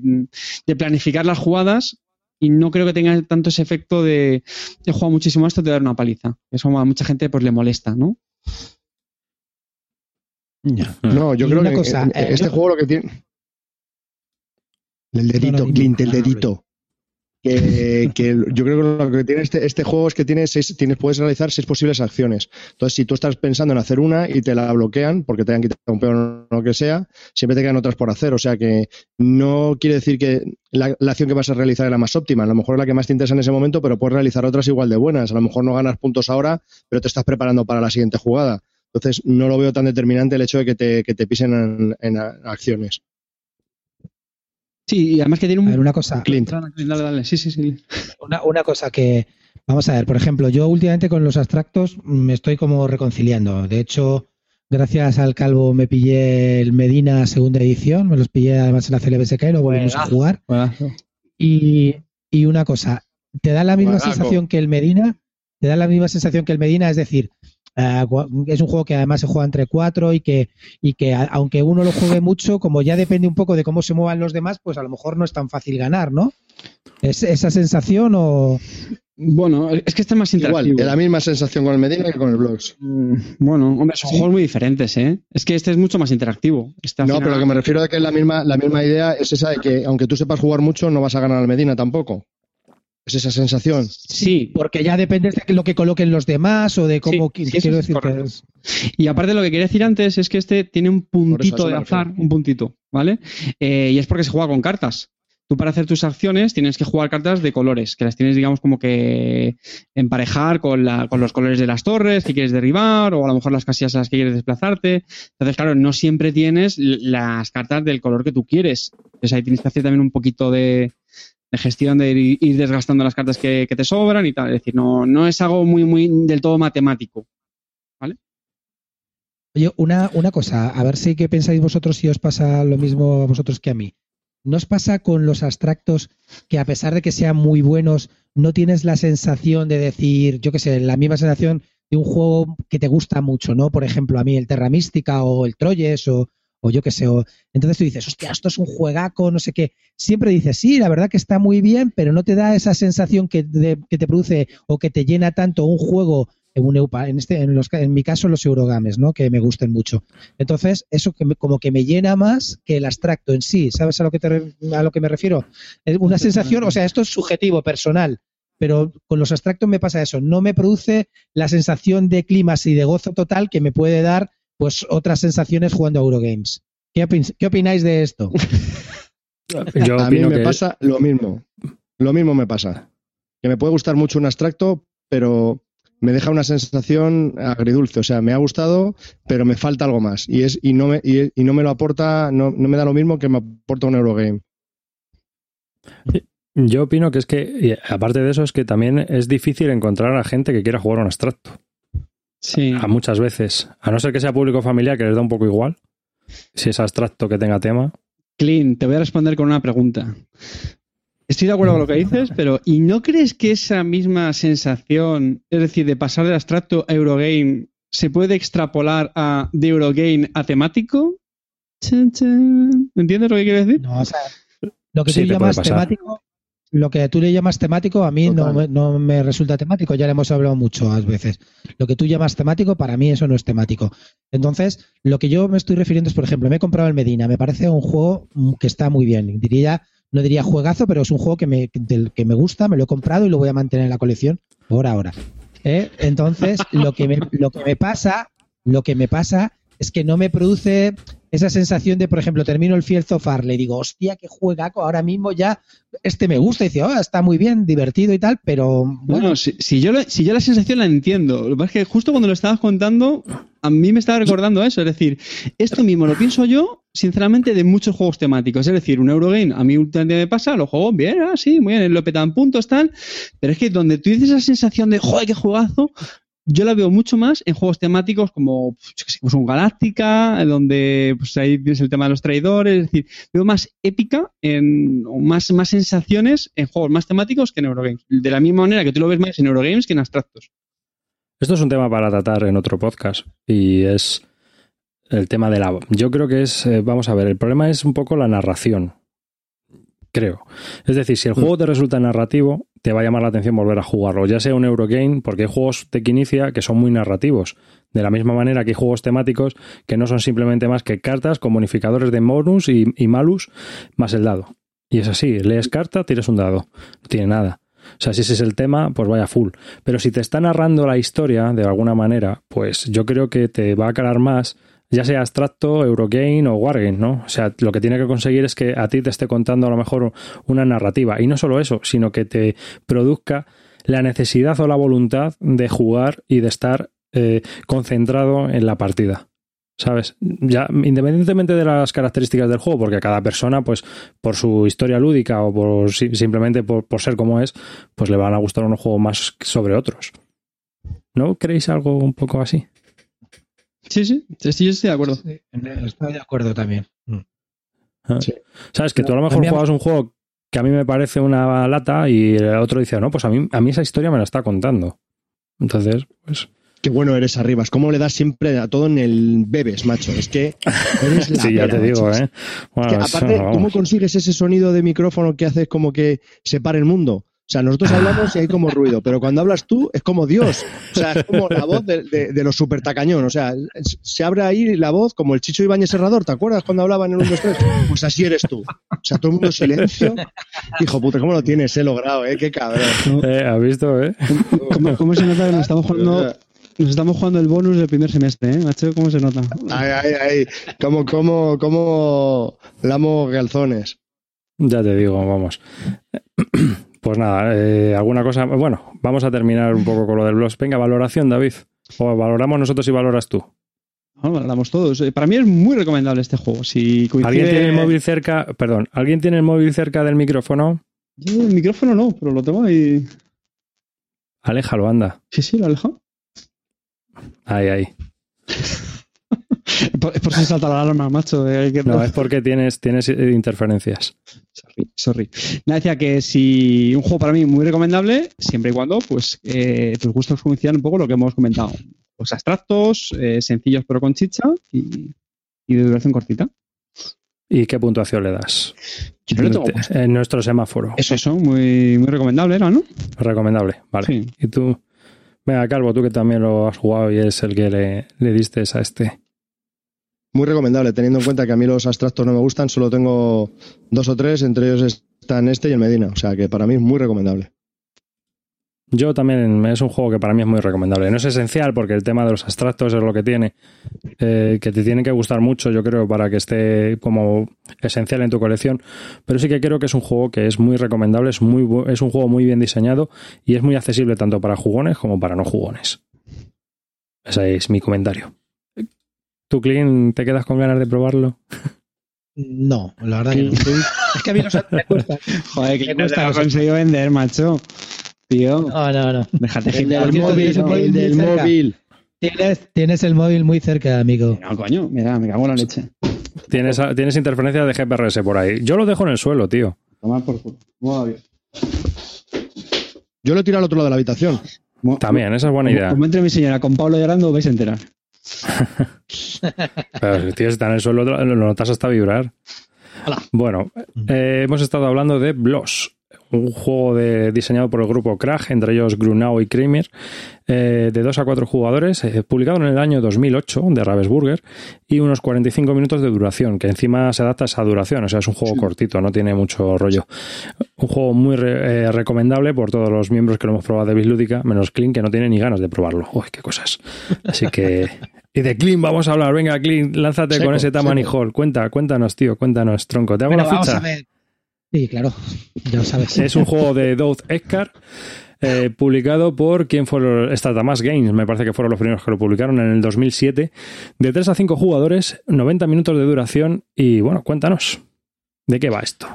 de planificar las jugadas y no creo que tenga tanto ese efecto de he jugado muchísimo a esto, te voy a dar una paliza. Eso a mucha gente pues le molesta, ¿no? No, yo Y creo que cosa, eh, eh, este yo- juego lo que tiene. El dedito, No, no, Clint, el no, no, no, dedito. Que, yo creo que lo que tiene este, este juego es que tiene seis, tienes, puedes realizar seis posibles acciones. Entonces, si tú estás pensando en hacer una y te la bloquean porque te han quitado un peón o lo que sea, siempre te quedan otras por hacer. O sea que no quiere decir que la, acción que vas a realizar es la más óptima. A lo mejor es la que más te interesa en ese momento, pero puedes realizar otras igual de buenas. A lo mejor no ganas puntos ahora, pero te estás preparando para la siguiente jugada. Entonces, no lo veo tan determinante el hecho de que te, que te pisen en, acciones. Sí, y además que tiene A un... ver, una cosa, Clint. Dale, dale, sí, sí, sí. una, una cosa que, vamos a ver, por ejemplo, yo últimamente con los abstractos me estoy como reconciliando. De hecho, gracias al calvo me pillé el Medina segunda edición, me los pillé además en la CLBSK y lo volvimos a jugar. Y, y una cosa, te da la misma sensación que el Medina, te da la misma sensación que el Medina, es decir, gua- es un juego que además se juega entre cuatro y que, y que a- aunque uno lo juegue mucho, como ya depende un poco de cómo se muevan los demás, pues a lo mejor no es tan fácil ganar, ¿no? ¿Es esa sensación o...? Bueno, es que este es más Igual, interactivo. de la misma sensación con el Medina que con el Blogs. Mm, Bueno, hombre, son juegos muy diferentes, ¿eh? Es que este es mucho más interactivo. Este, No, final- pero lo que me refiero a que la misma, la misma idea es esa de que aunque tú sepas jugar mucho, no vas a ganar al Medina tampoco. Es esa sensación. Sí, Porque ya depende de lo que coloquen los demás o de cómo Sí, sí, quiero decir es- Y aparte lo que quería decir antes es que este tiene un puntito de azar, un puntito, ¿vale? Eh, y es porque se juega con cartas. Tú para hacer tus acciones tienes que jugar cartas de colores, que las tienes, digamos, como que emparejar con, la- con los colores de las torres que quieres derribar o a lo mejor las casillas a las que quieres desplazarte. Entonces, claro, no siempre tienes las cartas del color que tú quieres. Entonces ahí tienes que hacer también un poquito de, de gestión de ir, desgastando las cartas que, que te sobran y tal. Es decir, no, no es algo muy, muy del todo matemático. Oye, una, una cosa, a ver si qué pensáis vosotros si os pasa lo mismo a vosotros que a mí. ¿No os pasa con los abstractos que a pesar de que sean muy buenos, no tienes la sensación de decir, yo qué sé, la misma sensación de un juego que te gusta mucho, ¿no? Por ejemplo, a mí el Terra Mística o el Troyes o, o yo qué sé. o- entonces tú dices, hostia, esto es un juegaco, no sé qué. Siempre dices, sí, la verdad que está muy bien, pero no te da esa sensación que, de- que te produce o que te llena tanto un juego en un Eupa, en este, en, los, en mi caso los Eurogames, ¿no? Que me gusten mucho. Entonces, eso que me- como que me llena más que el abstracto en sí. ¿Sabes a lo que te a lo que me refiero? Es una sensación, o sea, esto es subjetivo, personal, pero con los abstractos me pasa eso. No me produce la sensación de climas y de gozo total que me puede dar, pues, otras sensaciones jugando a Eurogames. ¿Qué, opin- qué opináis de esto? Yo a mí me que pasa lo mismo. Lo mismo me pasa. Que me puede gustar mucho un abstracto, pero me deja una sensación agridulce. O sea, me ha gustado, pero me falta algo más. Y es y no me, y, y no me lo aporta, no, no me da lo mismo que me aporta un Eurogame. Yo opino que es que, aparte de eso, es que también es difícil encontrar a gente que quiera jugar un abstracto. Sí. A muchas veces. A no ser que sea público familiar, que les da un poco igual. Si es abstracto que tenga tema. Clint, te voy a responder con una pregunta. Estoy de acuerdo con lo que dices, pero ¿y no crees que esa misma sensación, es decir, de pasar del abstracto a Eurogame, se puede extrapolar a de Eurogame a temático? ¿Entiendes lo que quiero decir? No, o sea, lo que Sí, tú te llamas temático, lo que tú le llamas temático, a mí no no me resulta temático, ya le hemos hablado muchas veces. Lo que tú llamas temático, para mí eso no es temático. Entonces, lo que yo me estoy refiriendo es, por ejemplo, me he comprado el Medina, me parece un juego que está muy bien. Diría, no diría juegazo, pero es un juego que me, del que me gusta, me lo he comprado y lo voy a mantener en la colección por ahora. ¿Eh? Entonces, lo que, me, lo que me pasa, lo que me pasa es que no me produce esa sensación de, por ejemplo, termino el Fiel Zofar, le digo, hostia, qué juegaco, ahora mismo ya este me gusta, y dice, oh, está muy bien, divertido y tal, pero bueno, si, si yo la, si yo la sensación la entiendo. Lo que pasa es que justo cuando lo estabas contando, a mí me estaba recordando eso. Es decir, esto mismo lo pienso yo, sinceramente, de muchos juegos temáticos. Es decir, un Eurogame a mí últimamente me pasa, lo juego bien, ah, sí, muy bien, lo petan puntos, tal. Pero es que donde tú dices esa sensación de, joder, qué juegazo, yo la veo mucho más en juegos temáticos como pues un Galáctica, donde pues ahí tienes el tema de los traidores, es decir, veo más épica en, o más, más sensaciones en juegos más temáticos que en Eurogames. De la misma manera que tú lo ves más en Eurogames que en abstractos. Esto es un tema para tratar en otro podcast. Y es el tema de la. Yo creo que es. eh, vamos a ver, el problema es un poco la narración. Creo. Es decir, si el juego te resulta narrativo, te va a llamar la atención volver a jugarlo. Ya sea un Eurogame, porque hay juegos de Quinicia que son muy narrativos. De la misma manera que hay juegos temáticos que no son simplemente más que cartas con bonificadores de bonus y, y malus más el dado. Y es así, lees carta, tires un dado. No tiene nada. O sea, si ese es el tema, pues vaya full. Pero si te está narrando la historia de alguna manera, pues yo creo que te va a calar más, ya sea abstracto, Eurogame o Wargame, ¿no? O sea, lo que tiene que conseguir es que a ti te esté contando a lo mejor una narrativa. Y no solo eso, sino que te produzca la necesidad o la voluntad de jugar y de estar eh, concentrado en la partida. ¿Sabes? Ya, independientemente de las características del juego, porque cada persona, pues, por su historia lúdica o por si- simplemente por, por ser como es, pues le van a gustar unos juegos más sobre otros. ¿No creéis algo un poco así? Sí, sí, sí, yo estoy de acuerdo. sí, estoy de acuerdo también. Mm. Sí. ¿Sabes? Que tú a lo mejor También- juegas un juego que a mí me parece una lata y el otro dice, no, pues a mí, a mí esa historia me la está contando. Entonces, pues. Qué bueno eres arribas. ¿Cómo le das siempre a todo en el bebes, macho? Es que eres la sí, ya te digo, macho. ¿eh? Es que aparte. ¿cómo consigues ese sonido de micrófono que hace como que separe el mundo? O sea, nosotros hablamos y hay como ruido, pero cuando hablas tú es como Dios. O sea, es como la voz de, de, de los super tacañón. O sea, se abre ahí la voz como el Chicho Ibáñez Serrador. ¿Te acuerdas cuando hablaban en el 1, 2, 3? Pues así eres tú. O sea, todo el mundo en silencio. Hijo puta, ¿cómo lo tienes? He logrado, ¿eh? Qué cabrón. Eh, ¿Has visto, eh? ¿Cómo, cómo se nota que nos estamos jugando, nos estamos jugando el bonus del primer semestre, eh? Macho, ¿cómo se nota? Ay, ay, ay. ¿Cómo, cómo, cómo lamo calzones? Ya te digo, vamos. Pues nada, eh, alguna cosa. Bueno, vamos a terminar un poco con lo del blog. Venga, valoración, David. O valoramos nosotros y valoras tú. Bueno, valoramos todos. Eh, Para mí es muy recomendable este juego. Si coincide... ¿Alguien tiene el móvil cerca? Perdón, ¿alguien tiene el móvil cerca del micrófono? Yo el micrófono no, pero lo tengo ahí. Aléjalo, anda. Sí, sí, lo alejo. Ahí, ahí. Es por, es si salta la alarma, macho. eh, que- No, es porque tienes, tienes interferencias. Sorry, sorry. Nada, decía que si un juego para mí muy recomendable, siempre y cuando pues eh, tus gustos coincidan un poco lo que hemos comentado. Pues abstractos, eh, sencillos pero con chicha y, y de duración cortita. ¿Y qué puntuación le das? Yo le tengo puesto. En nuestro semáforo. Eso, eso, muy, muy recomendable era, ¿no? Recomendable, vale. Sí. ¿Y tú? Venga, Calvo, tú que también lo has jugado y eres el que le, le diste a este. Muy recomendable, teniendo en cuenta que a mí los abstractos no me gustan, solo tengo dos o tres, entre ellos están este y el Medina. O sea que para mí es muy recomendable. Yo también, es un juego que para mí es muy recomendable. No es esencial porque el tema de los abstractos es lo que tiene, eh, que te tienen que gustar mucho, yo creo, para que esté como esencial en tu colección. Pero sí que creo que es un juego que es muy recomendable, es, muy, es un juego muy bien diseñado y es muy accesible tanto para jugones como para no jugones. Ese es mi comentario. ¿Tú, Clint, te quedas con ganas de probarlo? No, la verdad que no. Es que a mí los me cuesta. Joder, que Me no te cuesta lo conseguido vender, macho. Tío, No, no, no. déjate El del móvil, el móvil el del móvil. Tienes, tienes el móvil muy cerca, amigo. No, coño, mira, me cago en la leche. Tienes, tienes interferencia de GPRS por ahí. Yo lo dejo en el suelo, tío. Toma por culo. Muy bien. Yo lo tiro al otro lado de la habitación. También, esa es buena idea. Como entre mi señora con Pablo llorando, vais a enterar. Pero, tío, si está en el suelo, lo notas hasta vibrar. Bueno, eh, hemos estado hablando de Bloss, un juego de- diseñado por el grupo Krag, entre ellos Grunau y Kramer, eh, de 2 a 4 jugadores, eh, publicado en el año 2008 de Ravensburger y unos 45 minutos de duración, que encima se adapta a esa duración, o sea, es un juego cortito, no tiene mucho rollo. Un juego muy re- eh, recomendable por todos los miembros que lo hemos probado de Bislúdica, menos Clint, que no tiene ni ganas de probarlo. Uy, qué cosas. Así que... Y de Clint vamos a hablar. Venga, Clint, lánzate Seco, con ese Tammany. Hall. Cuenta, cuéntanos, tío, cuéntanos, tronco. ¿Te hago la vamos ficha? a ver. Sí, claro. Ya lo sabes. Es un juego de Douth Edgar, eh, publicado por quién fueron Stratamas Games, me parece que fueron los primeros que lo publicaron en el 2007, de 3 a 5 jugadores, 90 minutos de duración y bueno, cuéntanos, ¿de qué va esto?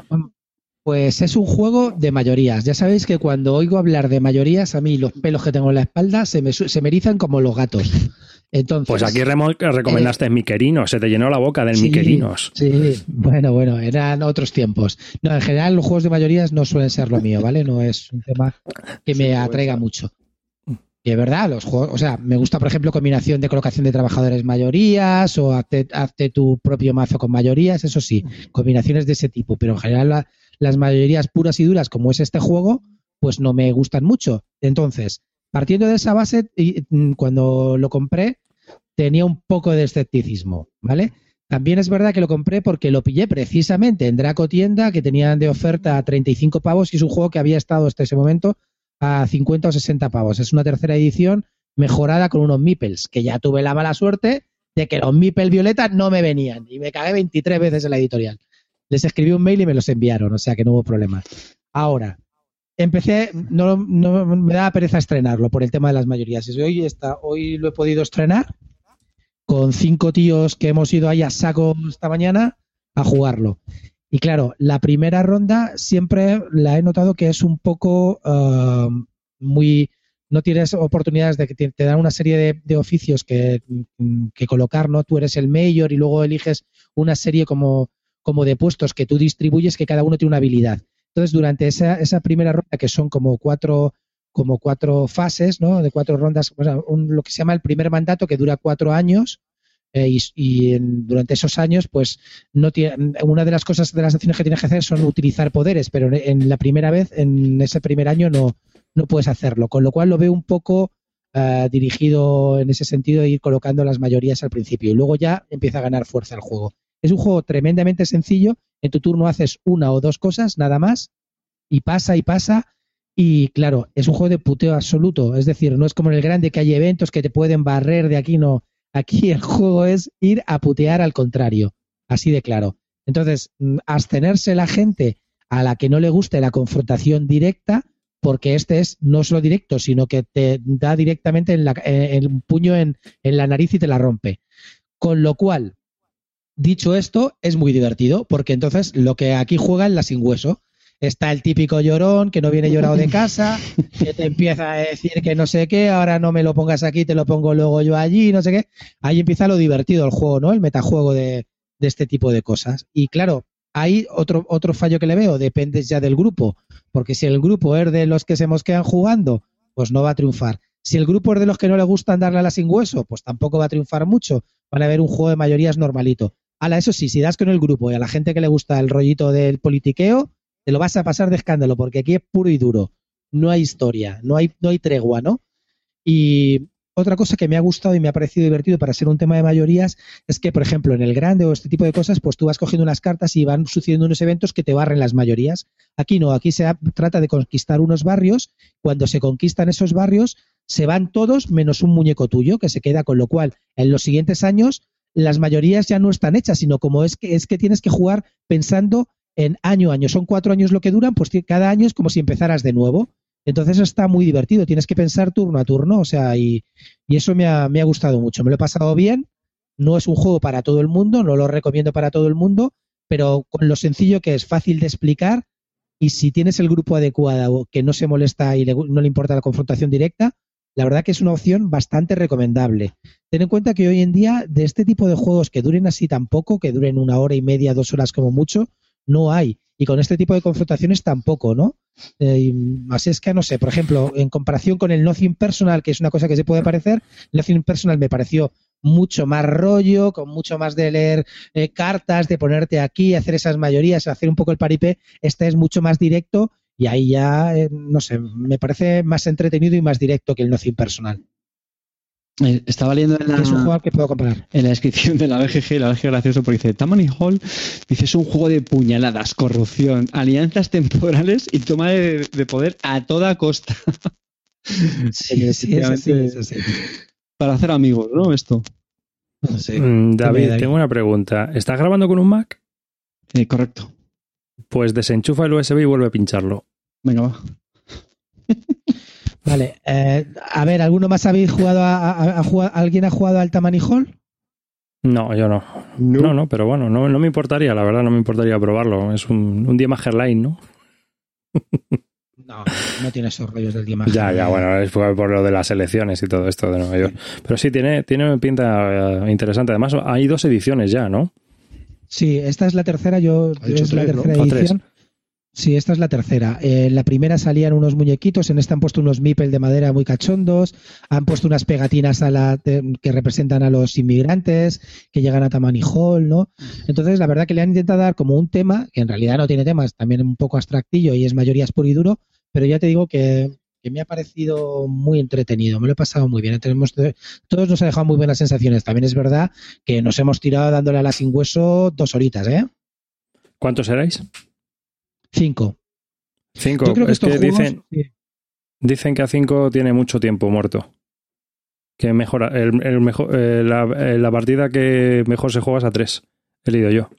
Pues es un juego de mayorías. Ya sabéis que cuando oigo hablar de mayorías, a mí los pelos que tengo en la espalda se me, se me erizan como los gatos. Entonces, Pues aquí recomendaste Miquerinos, se te llenó la boca del Sí, Miquerinos. Sí, bueno, bueno, eran otros tiempos. No, en general los juegos de mayorías no suelen ser lo mío, ¿vale? No es un tema que me atraiga mucho. Y es verdad, los juegos, o sea, me gusta, por ejemplo, combinación de colocación de trabajadores mayorías o hazte, hazte tu propio mazo con mayorías, eso sí, combinaciones de ese tipo, pero en general la- las mayorías puras y duras, como es este juego, pues no me gustan mucho. Entonces, partiendo de esa base, mm, cuando lo compré, tenía un poco de escepticismo, ¿vale? También es verdad que lo compré porque lo pillé precisamente en Draco Tienda, que tenían de oferta a 35 pavos y es un juego que había estado hasta ese momento a 50 o 60 pavos. Es una tercera edición mejorada con unos meeples, que ya tuve la mala suerte de que los meeples violetas no me venían y me cagué 23 veces en la editorial. Les escribí un mail y me los enviaron, o sea que no hubo problema. Ahora, empecé, no, no me da pereza estrenarlo por el tema de las mayorías. Y hoy, está, hoy lo he podido estrenar con cinco tíos que hemos ido ahí a saco esta mañana a jugarlo. Y claro, la primera ronda siempre la he notado que es un poco eh, muy... No tienes oportunidades de que te, te dan una serie de, de oficios que, que colocar, ¿no? Tú eres el mayor y luego eliges una serie como, como de puestos que tú distribuyes que cada uno tiene una habilidad. Entonces, durante esa, esa primera ronda, que son como cuatro, como cuatro fases, ¿no? De cuatro rondas, un- lo que se llama el primer mandato, que dura cuatro años, eh, y, en- durante esos años, pues no tiene, una de las cosas de las acciones que tienes que hacer son utilizar poderes, pero en, en la primera vez, en ese primer año, no, no puedes hacerlo. Con lo cual lo veo un poco eh, dirigido en ese sentido de ir colocando las mayorías al principio y luego ya empieza a ganar fuerza el juego. Es un juego tremendamente sencillo. En tu turno haces una o dos cosas, nada más, y pasa y pasa. Y claro, es un juego de puteo absoluto. Es decir, no es como en el grande que hay eventos que te pueden barrer de aquí, no. Aquí el juego es ir a putear al contrario. Así de claro. Entonces, mm, abstenerse la gente a la que no le guste la confrontación directa, porque este es no solo directo, sino que te da directamente en el puño en la nariz y te la rompe. Con lo cual, dicho esto, es muy divertido, porque entonces lo que aquí juega es la sin hueso. Está el típico llorón que no viene llorado de casa, que te empieza a decir que no sé qué, ahora no me lo pongas aquí, te lo pongo luego yo allí, no sé qué. Ahí empieza lo divertido el juego, ¿no? El metajuego de, de este tipo de cosas. Y claro, hay otro, otro fallo que le veo, depende ya del grupo, porque si el grupo es de los que se mosquean jugando, pues no va a triunfar. Si el grupo es de los que no le gustan darle a la sin hueso, pues tampoco va a triunfar mucho. Van a ver un juego de mayorías normalito. Ala, eso sí, si das con el grupo y a la gente que le gusta el rollito del politiqueo, te lo vas a pasar de escándalo, porque aquí es puro y duro. No hay historia, no hay, no hay tregua, ¿no? Y otra cosa que me ha gustado y me ha parecido divertido para ser un tema de mayorías es que, por ejemplo, en el grande o este tipo de cosas, pues tú vas cogiendo unas cartas y van sucediendo unos eventos que te barren las mayorías. Aquí no, aquí se trata de conquistar unos barrios. Cuando se conquistan esos barrios, se van todos menos un muñeco tuyo que se queda, con lo cual en los siguientes años las mayorías ya no están hechas, sino como es que, es que tienes que jugar pensando en año a año. Son cuatro años lo que duran, pues cada año es como si empezaras de nuevo. Entonces está muy divertido, tienes que pensar turno a turno, o sea, y, y eso me ha, me ha gustado mucho. Me lo he pasado bien, no es un juego para todo el mundo, no lo recomiendo para todo el mundo, pero con lo sencillo que es fácil de explicar y si tienes el grupo adecuado que no se molesta y le no le importa la confrontación directa, la verdad que es una opción bastante recomendable. Ten en cuenta que hoy en día de este tipo de juegos que duren así tan poco, que duren una hora y media, dos horas como mucho, no hay. Y con este tipo de confrontaciones tampoco, ¿no? Eh, así es que no sé, por ejemplo, en comparación con el Nothing Personal, que es una cosa que se puede parecer, Nothing Personal me pareció mucho más rollo, con mucho más de leer eh, cartas, de ponerte aquí, hacer esas mayorías, hacer un poco el paripé. Este es mucho más directo y ahí ya, eh, no sé, me parece más entretenido y más directo que el Nothing Personal. Eh, Estaba leyendo en la, Es un juego al que puedo comparar. en la descripción de la BGG, la BGG gracioso porque dice Tammany Hall, dice es un juego de puñaladas, corrupción, alianzas temporales y toma de, de poder a toda costa. Sí, sí, es así, es así. Para hacer amigos, ¿no? Esto. No sé. Mm, David, tengo una pregunta. ¿Estás grabando con un Mac? Eh, correcto. Pues desenchufa el USB y vuelve a pincharlo. Venga, va. Vale, eh, a ver, ¿alguno más habéis jugado a, a- ¿Alguien ha jugado al Tammany Hall? No, yo no. No. No, no, pero bueno, no, no me importaría, la verdad, no me importaría probarlo. Es un, un Hairline, ¿no? No, no tiene esos rollos del día Ya, ya, bueno, es por, por lo de las elecciones y todo esto de Nueva York. Pero sí, tiene, tiene pinta eh, interesante. Además, hay dos ediciones ya, ¿no? Sí, esta es la tercera, yo es la tres, ¿no? tercera O tres. Sí, esta es la tercera. Eh, en la primera salían unos muñequitos, en esta han puesto unos mipel de madera muy cachondos, han puesto unas pegatinas a la, que representan a los inmigrantes que llegan a Tammany Hall, ¿no? Entonces, la verdad que le han intentado dar como un tema, que en realidad no tiene temas, también un poco abstractillo y es mayorías puro y duro, pero ya te digo que, que me ha parecido muy entretenido, me lo he pasado muy bien. Tenemos, todos nos ha dejado muy buenas sensaciones. También es verdad que nos hemos tirado dándole a la sin hueso dos horitas, ¿eh? ¿Cuántos erais? Cinco. Cinco. Yo creo que es estos que juegos, dicen, dicen que a cinco tiene mucho tiempo muerto. Que mejora. El, el mejor, eh, la, eh, la partida que mejor se juega es a tres. He leído yo.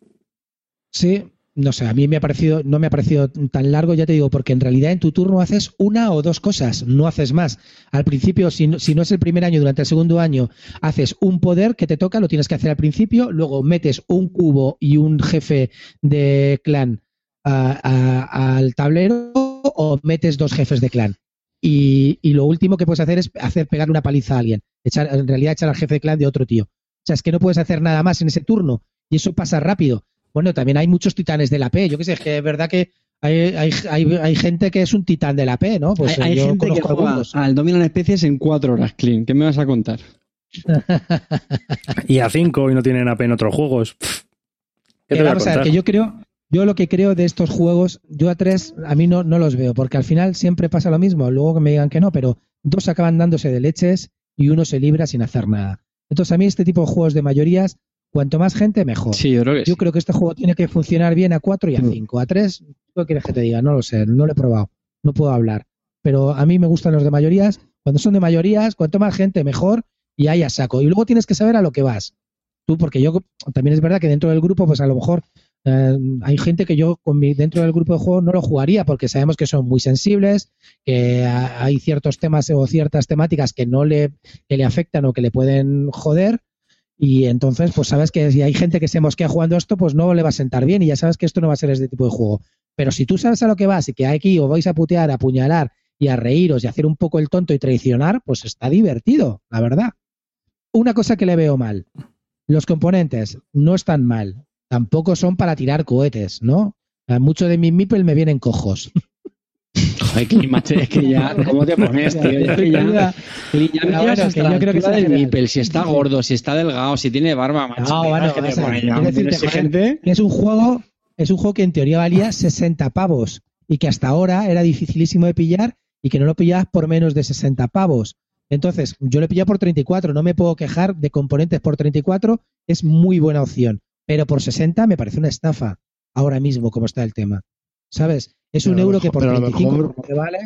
Sí, no sé, a mí me ha parecido, no me ha parecido tan largo, ya te digo, porque en realidad en tu turno haces una o dos cosas, no haces más. Al principio, si no, si no es el primer año, durante el segundo año, haces un poder que te toca, lo tienes que hacer al principio, luego metes un cubo y un jefe de clan a- a- al tablero o metes dos jefes de clan. Y, y lo último que puedes hacer es hacer pegar una paliza a alguien, echar, en realidad echar al jefe de clan de otro tío. O sea, es que no puedes hacer nada más en ese turno y eso pasa rápido. Bueno, también hay muchos titanes de la P. Yo qué sé, es que es verdad que hay, hay, hay, hay gente que es un titán de la P, ¿no? Pues hay hay yo gente que juega algunos. al Dominan Especies en cuatro horas, Clean. ¿Qué me vas a contar? Y a 5 y no tienen apenas otros juegos. Pff, ¿Qué te voy a vamos a ver, que yo creo, yo lo que creo de estos juegos, yo a tres, a mí no, no los veo, porque al final siempre pasa lo mismo, luego que me digan que no, pero dos acaban dándose de leches y uno se libra sin hacer nada. Entonces a mí este tipo de juegos de mayorías, cuanto más gente, mejor. Sí, yo creo que sí. Yo creo que este juego tiene que funcionar bien a 4 y a Mm. 5. A 3, ¿qué quieres que te diga? No lo sé, no lo he probado, no puedo hablar. Pero a mí me gustan los de mayorías. Cuando son de mayorías, cuanto más gente, mejor y ahí a saco. Y luego tienes que saber a lo que vas. Tú, porque yo también es verdad que dentro del grupo, pues a lo mejor eh, hay gente que yo con mi, dentro del grupo de juego no lo jugaría porque sabemos que son muy sensibles, que ha- hay ciertos temas o ciertas temáticas que no le, que le afectan o que le pueden joder. Y entonces, pues sabes que si hay gente que se mosquea jugando esto, pues no le va a sentar bien y ya sabes que esto no va a ser este tipo de juego. Pero si tú sabes a lo que vas y que aquí os vais a putear, a apuñalar y a reíros y a hacer un poco el tonto y traicionar, pues está divertido, la verdad. Una cosa que le veo mal. Los componentes no están mal. Tampoco son para tirar cohetes, ¿no? A mucho de mi Mipel me vienen cojos. Joder, Clint, macho, es que ya, ¿cómo te pones, tío? Es que ya, ya bueno, hasta que la yo creo que es del. Mipel, si está gordo, si está delgado, si tiene barba, macho. No, que bueno, es que te pones ya exigente. Es un juego, es un juego que en teoría valía 60 pavos y que hasta ahora era dificilísimo de pillar y que no lo pillabas por menos de 60 pavos. Entonces, yo lo he pillado por 34, no me puedo quejar de componentes por 34, es muy buena opción, pero por 60 me parece una estafa ahora mismo como está el tema. ¿Sabes? Es un Pero euro que por pero a lo 35 mejor- que vale.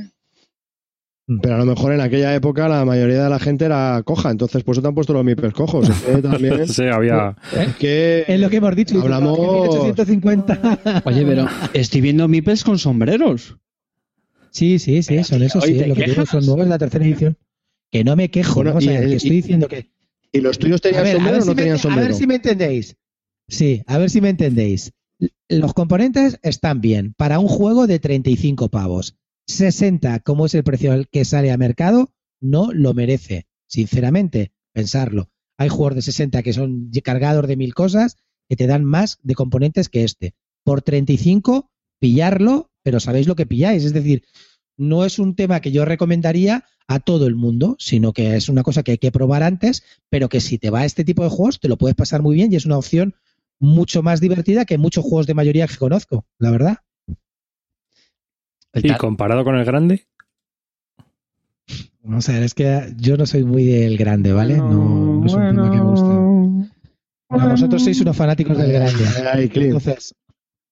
Pero a lo mejor en aquella época la mayoría de la gente era coja, entonces por eso te han puesto los mipes cojos. Es que también Sí, había. es que Es lo que hemos dicho. Hablamos- 1850. Oye, pero estoy viendo Mipels con sombreros. Sí, sí, sí, son esos, sí, lo que digo, son nuevos de la tercera edición. Que no me quejo, Bueno, vamos y a ver, el- que estoy y- diciendo que... ¿Y los tuyos tenían ver, a sombrero o no si me- tenían a sombrero? ver si me entendéis. Sí, a ver si me entendéis. Los componentes están bien para un juego de 35 pavos. 60, como es el precio al que sale a mercado, no lo merece. Sinceramente, pensarlo. Hay juegos de 60 que son cargados de mil cosas que te dan más de componentes que este. Por 35, pillarlo, pero sabéis lo que pilláis. Es decir, no es un tema que yo recomendaría a todo el mundo, sino que es una cosa que hay que probar antes, pero que si te va a este tipo de juegos te lo puedes pasar muy bien y es una opción mucho más divertida que muchos juegos de mayoría que conozco, la verdad. Y comparado con el grande, Vamos a ver, es que yo no soy muy del grande, ¿vale? No, no es un tema que me guste. Bueno, vosotros sois unos fanáticos del grande. Ay, Entonces,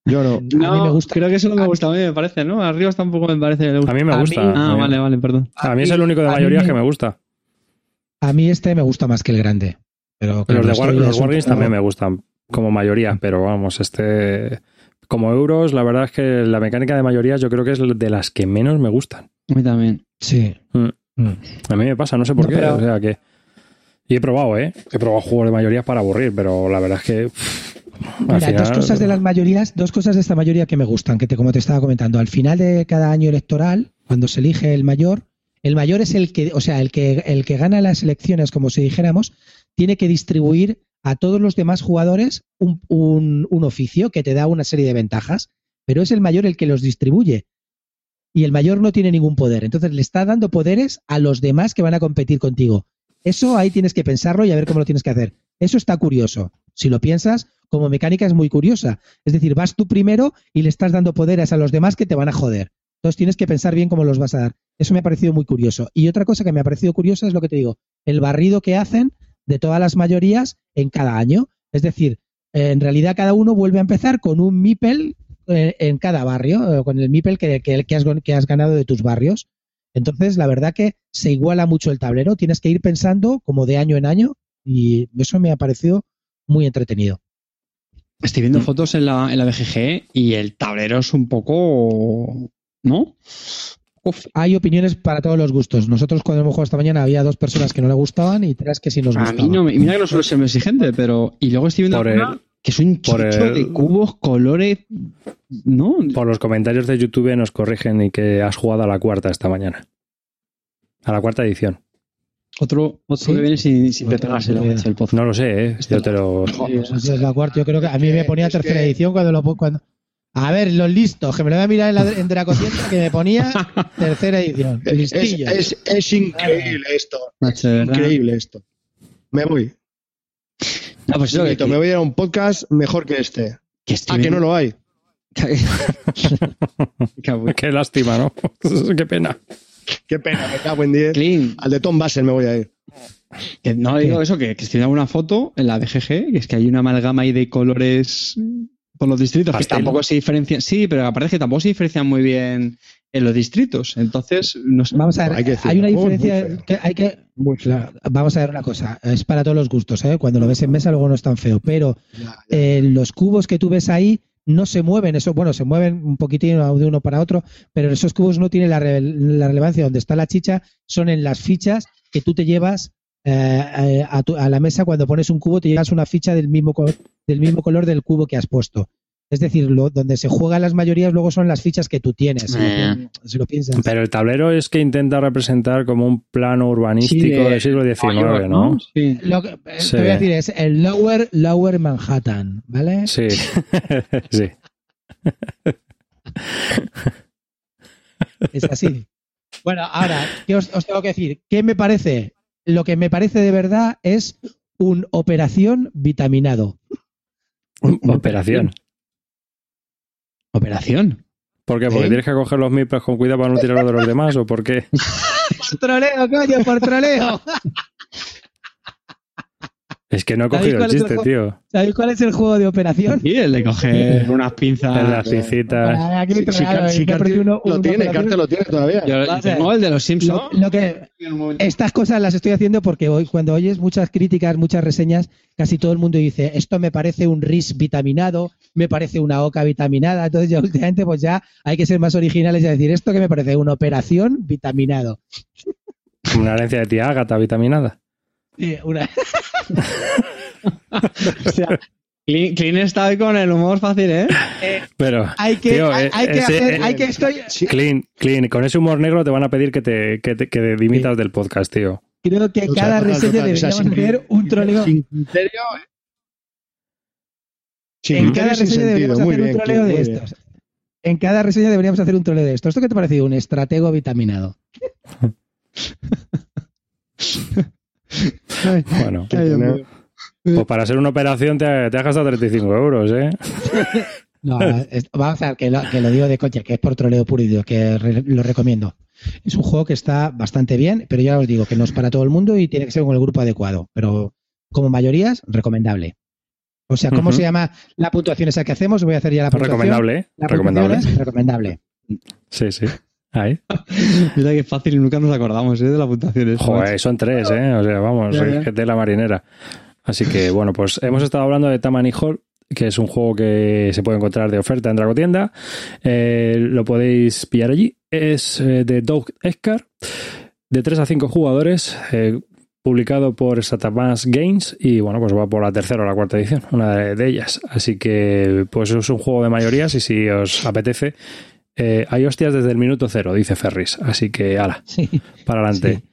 yo no. a mí me gusta. Creo que eso no me gusta a mí, me parece, ¿no? Arriba tampoco me parece que gusta. a mí me A gusta. mí- Ah, a mí, vale, vale, perdón. a mí es el único de a me- que me gusta. A mí este me gusta más que el grande. Pero claro, los de War- los es Wargames también me gustan como mayoría, pero vamos, este. Como euros, la verdad es que la mecánica de mayorías yo creo que es de las que menos me gustan. A mí también. Sí. Mm. Mm. A mí me pasa, no sé por No, qué. pero- O sea que. Y he probado, ¿eh? He probado juegos de mayorías para aburrir, pero la verdad es que. Mira, final- dos cosas de las mayorías, dos cosas de esta mayoría que me gustan, que te, como te estaba comentando, al final de cada año electoral, cuando se elige el mayor, el mayor es el que, o sea, el que, el que gana las elecciones, como si dijéramos, tiene que distribuir a todos los demás jugadores un, un- un oficio que te da una serie de ventajas, pero es el mayor el que los distribuye. Y el mayor no tiene ningún poder. Entonces le está dando poderes a los demás que van a competir contigo. Eso ahí tienes que pensarlo y a ver cómo lo tienes que hacer. Eso está curioso. Si lo piensas, como mecánica es muy curiosa. Es decir, vas tú primero y le estás dando poderes a los demás que te van a joder. Entonces tienes que pensar bien cómo los vas a dar. Eso me ha parecido muy curioso. Y otra cosa que me ha parecido curiosa es lo que te digo, el barrido que hacen de todas las mayorías en cada año. Es decir, en realidad cada uno vuelve a empezar con un MIPEL eh, en cada barrio, eh, con el MIPEL que, que, que has, que has ganado de tus barrios. Entonces, la verdad que se iguala mucho el tablero. Tienes que ir pensando como de año en año y eso me ha parecido muy entretenido. Estoy viendo fotos en la, en la y el tablero es un poco. ¿No? Uf, Hay opiniones para todos los gustos. Nosotros cuando hemos jugado esta mañana había dos personas que no le gustaban y tres que sí nos a gustaban. mí no me. Mira que no suelo ser muy exigente, pero. Y luego estoy viendo Por el- que es un por el- de cubos, colores. ¿No? Por los comentarios de YouTube nos corrigen y que has jugado a la cuarta esta mañana. A la cuarta edición. Otro, otro Sí. que viene sin, sin el, pozo. No lo sé, ¿eh? Yo te lo... Es la cuarta. Yo creo que a mí me ponía Es tercera que- edición cuando lo cuando. A ver, los listos, que me lo voy a mirar en, la, en Dracotienda, que me ponía tercera edición. Es, Listillo. es- es increíble esto. Macho. Increíble esto. me voy. No, pues eso, Chiquito, que, me voy a ir a un podcast mejor que este. que Ah, que no lo hay. Qué lástima, ¿no? Qué pena. Qué pena, me cago en 10. Clean. Al de Tom Basel me voy a ir. Que no digo eso, que, que estoy viendo una foto en la BGG, que es que hay una amalgama ahí de colores por los distritos, Pastel. que tampoco se diferencian. Sí, pero aparte es que tampoco se diferencian muy bien en los distritos. Entonces, no sé. Vamos a ver, Hay que decirlo, hay una diferencia que hay que Claro, vamos a ver una cosa, es para todos los gustos, ¿eh? cuando lo ves en mesa luego no es tan feo, pero eh, los cubos que tú ves ahí no se mueven, eso, bueno, se mueven un poquitín de uno para otro, pero esos cubos no tienen la, re- la relevancia donde está la chicha, son en las fichas que tú te llevas eh, eh, a, tu- a la mesa cuando pones un cubo, te llevas una ficha del mismo, del mismo color del cubo que has puesto. Es decir, lo, donde se juegan las mayorías luego son las fichas que tú tienes, si, lo, Eh. si lo piensas. Pero el tablero es que intenta representar como un plano urbanístico del siglo XIX, ¿no? Sí. Lo que Sí. te voy a decir es el Lower, Lower Manhattan, ¿vale? Sí, sí. Es así. Bueno, ahora, ¿qué os, os tengo que decir? ¿Qué me parece? Lo que me parece de verdad es un operación vitaminado. Operación. Operación. ¿Por qué? ¿Porque ¿Eh? tienes que coger los mipes con cuidado para no tirarlo de los demás o por qué? Por troleo, coño, por troleo. Es que no he ¿Sabéis cogido el chiste, tío. ¿Sabéis cuál es el juego de operación? Y el de coger unas pinzas. De las pincitas. Ah, aquí he perdido uno- lo una tiene. Carter lo tiene todavía. Yo tengo el de los Simpsons. Lo, lo que, estas cosas las estoy haciendo porque hoy cuando oyes muchas críticas, muchas reseñas, casi todo el mundo dice, esto me parece un RIS vitaminado, me parece una OCA vitaminada, entonces ya últimamente pues ya hay que ser más originales y decir, esto que me parece una operación vitaminado. Una herencia de tía Ágata vitaminada. Sí, una- O sea, Clean, Clean está hoy con el humor fácil, ¿eh? Pero, hay que, Tío, hay, eh, que hacer, eh, hay que estoy, clean, clean. Con ese humor negro te van a pedir que te, que te- que dimitas del podcast, tío. creo que cada reseña deberíamos sin- hacer un troleo. Sin criterio. Sin En cada reseña deberíamos Muy hacer un troleo de estos. En cada reseña deberíamos hacer un troleo de esto. ¿Esto qué te ha parecido? Un estratego vitaminado. Bueno, Ay, mío. pues para hacer una operación te, te has gastado 35 euros, ¿eh? No, es- vamos a ver, que lo, que lo digo de coche, que es por troleo puro y duro, que re- lo recomiendo. Es un juego que está bastante bien, pero ya os digo que no es para todo el mundo y tiene que ser con el grupo adecuado. Pero como mayorías, recomendable. O sea, ¿cómo se llama la puntuación esa que hacemos? Voy a hacer ya la puntuación. Recomendable, ¿eh? La Recomendable. puntuación es recomendable. Sí, sí. Ahí. Mira que fácil y nunca nos acordamos, ¿eh? De la puntuación. Joder, son tres, ¿eh? O sea, vamos, Ya, de la marinera. Así que, bueno, pues hemos estado hablando de Tammany Hall, que es un juego que se puede encontrar de oferta en Dragotienda. Eh, lo podéis pillar allí. Es eh, de Doug Escar, de 3 a 5 jugadores, eh, publicado por Satamass Games y, bueno, pues va por la tercera o la cuarta edición, una de, de ellas. Así que, pues es un juego de mayorías y si os apetece, eh, hay hostias desde el minuto cero, dice Ferris. Así que, ala, Sí. para adelante. Sí.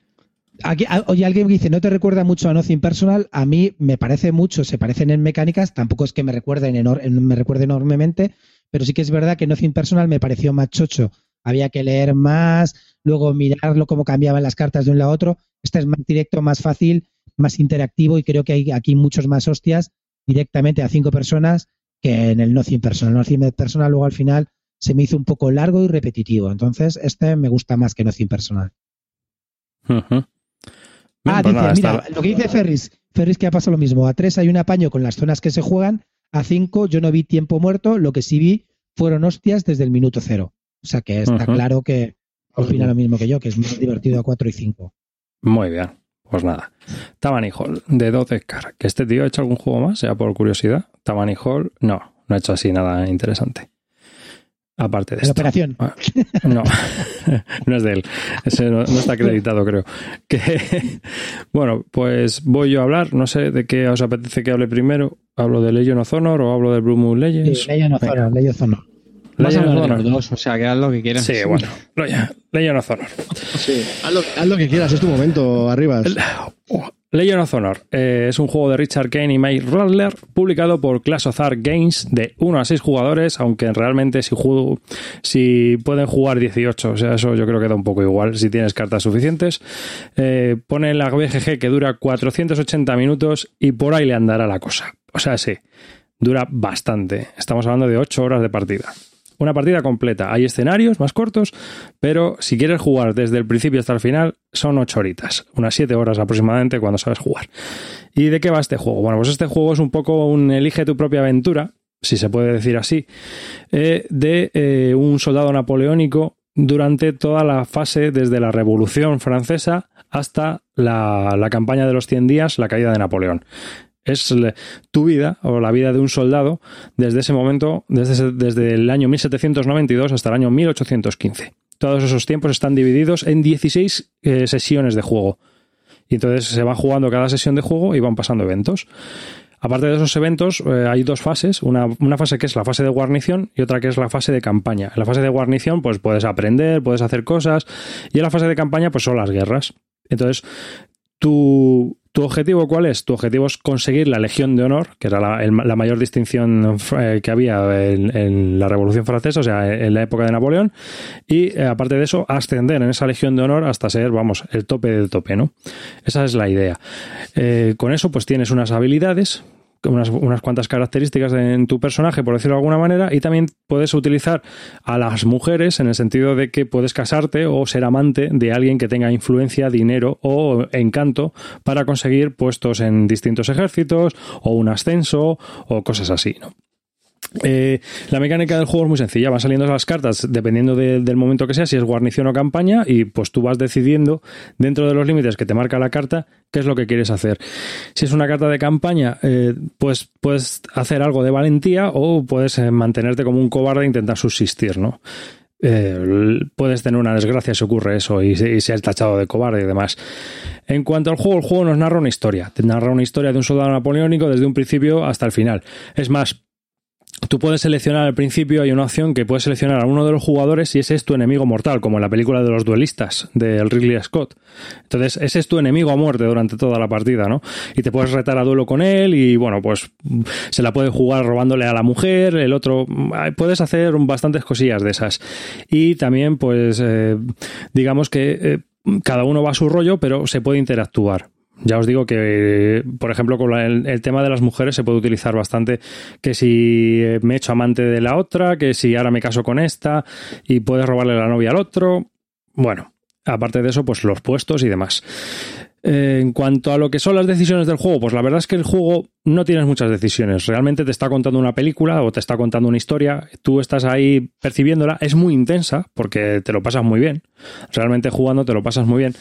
Aquí, a- oye, alguien dice, ¿no te recuerda mucho a Nothing Personal? A mí me parece mucho, se parecen en mecánicas, tampoco es que me recuerden enor- en- me recuerde enormemente, pero sí que es verdad que Nothing Personal me pareció más chocho. Había que leer más, luego mirarlo cómo cambiaban las cartas de un lado a otro. Este es más directo, más fácil, más interactivo y creo que hay aquí muchos más hostias directamente a cinco personas que en el Nothing Personal. Nothing Personal luego al final se me hizo un poco largo y repetitivo. Entonces, este me gusta más que Nothing Personal. Ujú. Ah, Bien, pues dice, nada, mira, está- lo que dice Ferris, Ferris que ha pasado lo mismo. A tres hay un apaño con las zonas que se juegan, a cinco yo no vi tiempo muerto, lo que sí vi fueron hostias desde el minuto cero. O sea que está claro que opina lo mismo que yo, que es más divertido a cuatro y cinco. Muy bien. Pues nada. Tammany Hall, de Dodekar. ¿Que este tío ha hecho algún juego más? Sea por curiosidad. Tammany Hall, no, no ha hecho así nada interesante. Aparte de La esto. operación. Ah, No, no es de él. Ese no, no está acreditado, creo. Que, bueno, pues voy yo a hablar. No sé de qué os apetece que hable primero. ¿Hablo de Legion of Honor o hablo de Blue Moon Legends? Sí, Legion of. Honor, Legion of Honor. Legion of Honor. dos, o sea, que haz lo que quieras. Sí, bueno. Legion of Honor. Sí, haz lo, haz lo que quieras, es tu momento, arriba. Oh, Legend of Honor eh, es un juego de Richard Kane y Mike Radler, publicado por Clash of Games de 1 a 6 jugadores, aunque realmente si pueden jugar 18, o sea, eso yo creo que da un poco igual si tienes cartas suficientes. Eh, pone la BGG que dura 480 minutos y por ahí le andará la cosa. O sea, sí, dura bastante. Estamos hablando de 8 horas de partida una partida completa. Hay escenarios más cortos, pero si quieres jugar desde el principio hasta el final, son 8 horitas, unas 7 horas aproximadamente cuando sabes jugar. ¿Y de qué va este juego? Bueno, pues este juego es un poco un elige tu propia aventura, si se puede decir así, eh, de eh, un soldado napoleónico durante toda la fase desde la Revolución Francesa hasta la, la campaña de los 100 días, la caída de Napoleón es tu vida o la vida de un soldado desde ese momento, desde, desde el año 1792 hasta el año 1815. Todos esos tiempos están divididos en 16 eh, sesiones de juego. Y entonces se va jugando cada sesión de juego y van pasando eventos. Aparte de esos eventos, eh, hay dos fases. Una, una, fase que es la fase de guarnición y otra que es la fase de campaña. En la fase de guarnición, pues puedes aprender, puedes hacer cosas. Y en la fase de campaña, pues son las guerras. Entonces, tu, ¿Tu objetivo cuál es? Tu objetivo es conseguir la Legión de Honor, que era la, mayor distinción eh, que había en, la Revolución Francesa, o sea, en la época de Napoleón, y eh, aparte de eso, ascender en esa Legión de Honor hasta ser, vamos, el tope del tope, ¿no? Esa es la idea. Eh, con eso, pues tienes unas habilidades unas, unas, cuantas características en tu personaje, por decirlo de alguna manera, y también puedes utilizar a las mujeres en el sentido de que puedes casarte o ser amante de alguien que tenga influencia, dinero o encanto para conseguir puestos en distintos ejércitos o un ascenso o cosas así, ¿no? Eh, la mecánica del juego es muy sencilla, van saliendo las cartas dependiendo del momento que sea, si es guarnición o campaña, y pues tú vas decidiendo dentro de los límites que te marca la carta qué es lo que quieres hacer. Si es una carta de campaña, eh, pues puedes hacer algo de valentía o puedes eh, mantenerte como un cobarde e intentar subsistir, ¿no? puedes tener una desgracia si ocurre eso y, y ser tachado de cobarde y demás. En cuanto al juego, el juego nos narra una historia. Te narra una historia de un soldado napoleónico desde un principio hasta el final. Es más, Tú puedes seleccionar al principio, hay una opción que puedes seleccionar a uno de los jugadores y ese es tu enemigo mortal, como en la película de los duelistas de Ridley Scott. Entonces, ese es tu enemigo a muerte durante toda la partida, ¿no? Y te puedes retar a duelo con él y, bueno, pues se la puede jugar robándole a la mujer, el otro... Puedes hacer bastantes cosillas de esas. Y también, pues, eh, digamos que... Eh, cada uno va a su rollo, pero se puede interactuar. Ya os digo que, por ejemplo, con el, tema de las mujeres se puede utilizar bastante que si me echo amante de la otra, que si ahora me caso con esta y puedes robarle la novia al otro. Bueno, aparte de eso, pues los puestos y demás. Eh, en cuanto a lo que son las decisiones del juego, pues la verdad es que el juego no tienes muchas decisiones. Realmente te está contando una película o te está contando una historia. Tú estás ahí percibiéndola. Es muy intensa porque te lo pasas muy bien. Realmente jugando te lo pasas muy bien.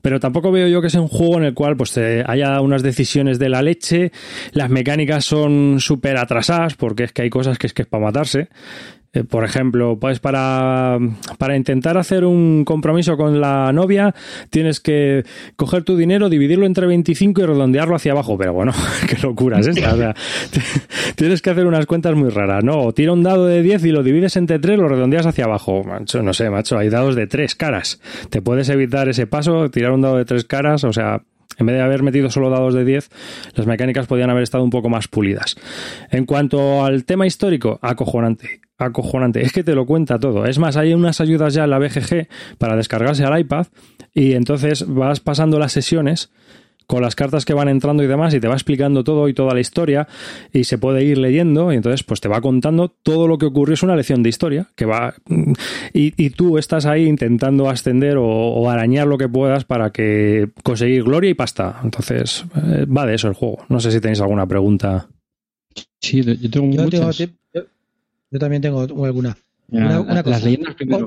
Pero tampoco veo yo que sea un juego en el cual pues haya unas decisiones de la leche. Las mecánicas son súper atrasadas porque es que hay cosas que es que es para matarse. Eh, por ejemplo, pues para, para intentar hacer un compromiso con la novia, tienes que coger tu dinero, dividirlo entre 25 y redondearlo hacia abajo. Pero bueno, qué locura es esta. Tienes que hacer unas cuentas muy raras, ¿no? O tira un dado de 10 y lo divides entre 3, lo redondeas hacia abajo. Macho, no sé, macho, hay dados de 3 caras. Te puedes evitar ese paso, tirar un dado de 3 caras, o sea, en vez de haber metido solo dados de 10, las mecánicas podían haber estado un poco más pulidas. En cuanto al tema histórico, acojonante. Acojonante. Es que te lo cuenta todo. Es más, hay unas ayudas ya en la BGG para descargarse al iPad y entonces vas pasando las sesiones con las cartas que van entrando y demás y te va explicando todo y toda la historia y se puede ir leyendo y entonces pues te va contando todo lo que ocurrió. Es una lección de historia que va y, tú estás ahí intentando ascender o, arañar lo que puedas para que conseguir gloria y pasta. Entonces eh, va de eso el juego. No sé si tenéis alguna pregunta. Sí yo tengo muchas yo, también tengo alguna, las leyendas primero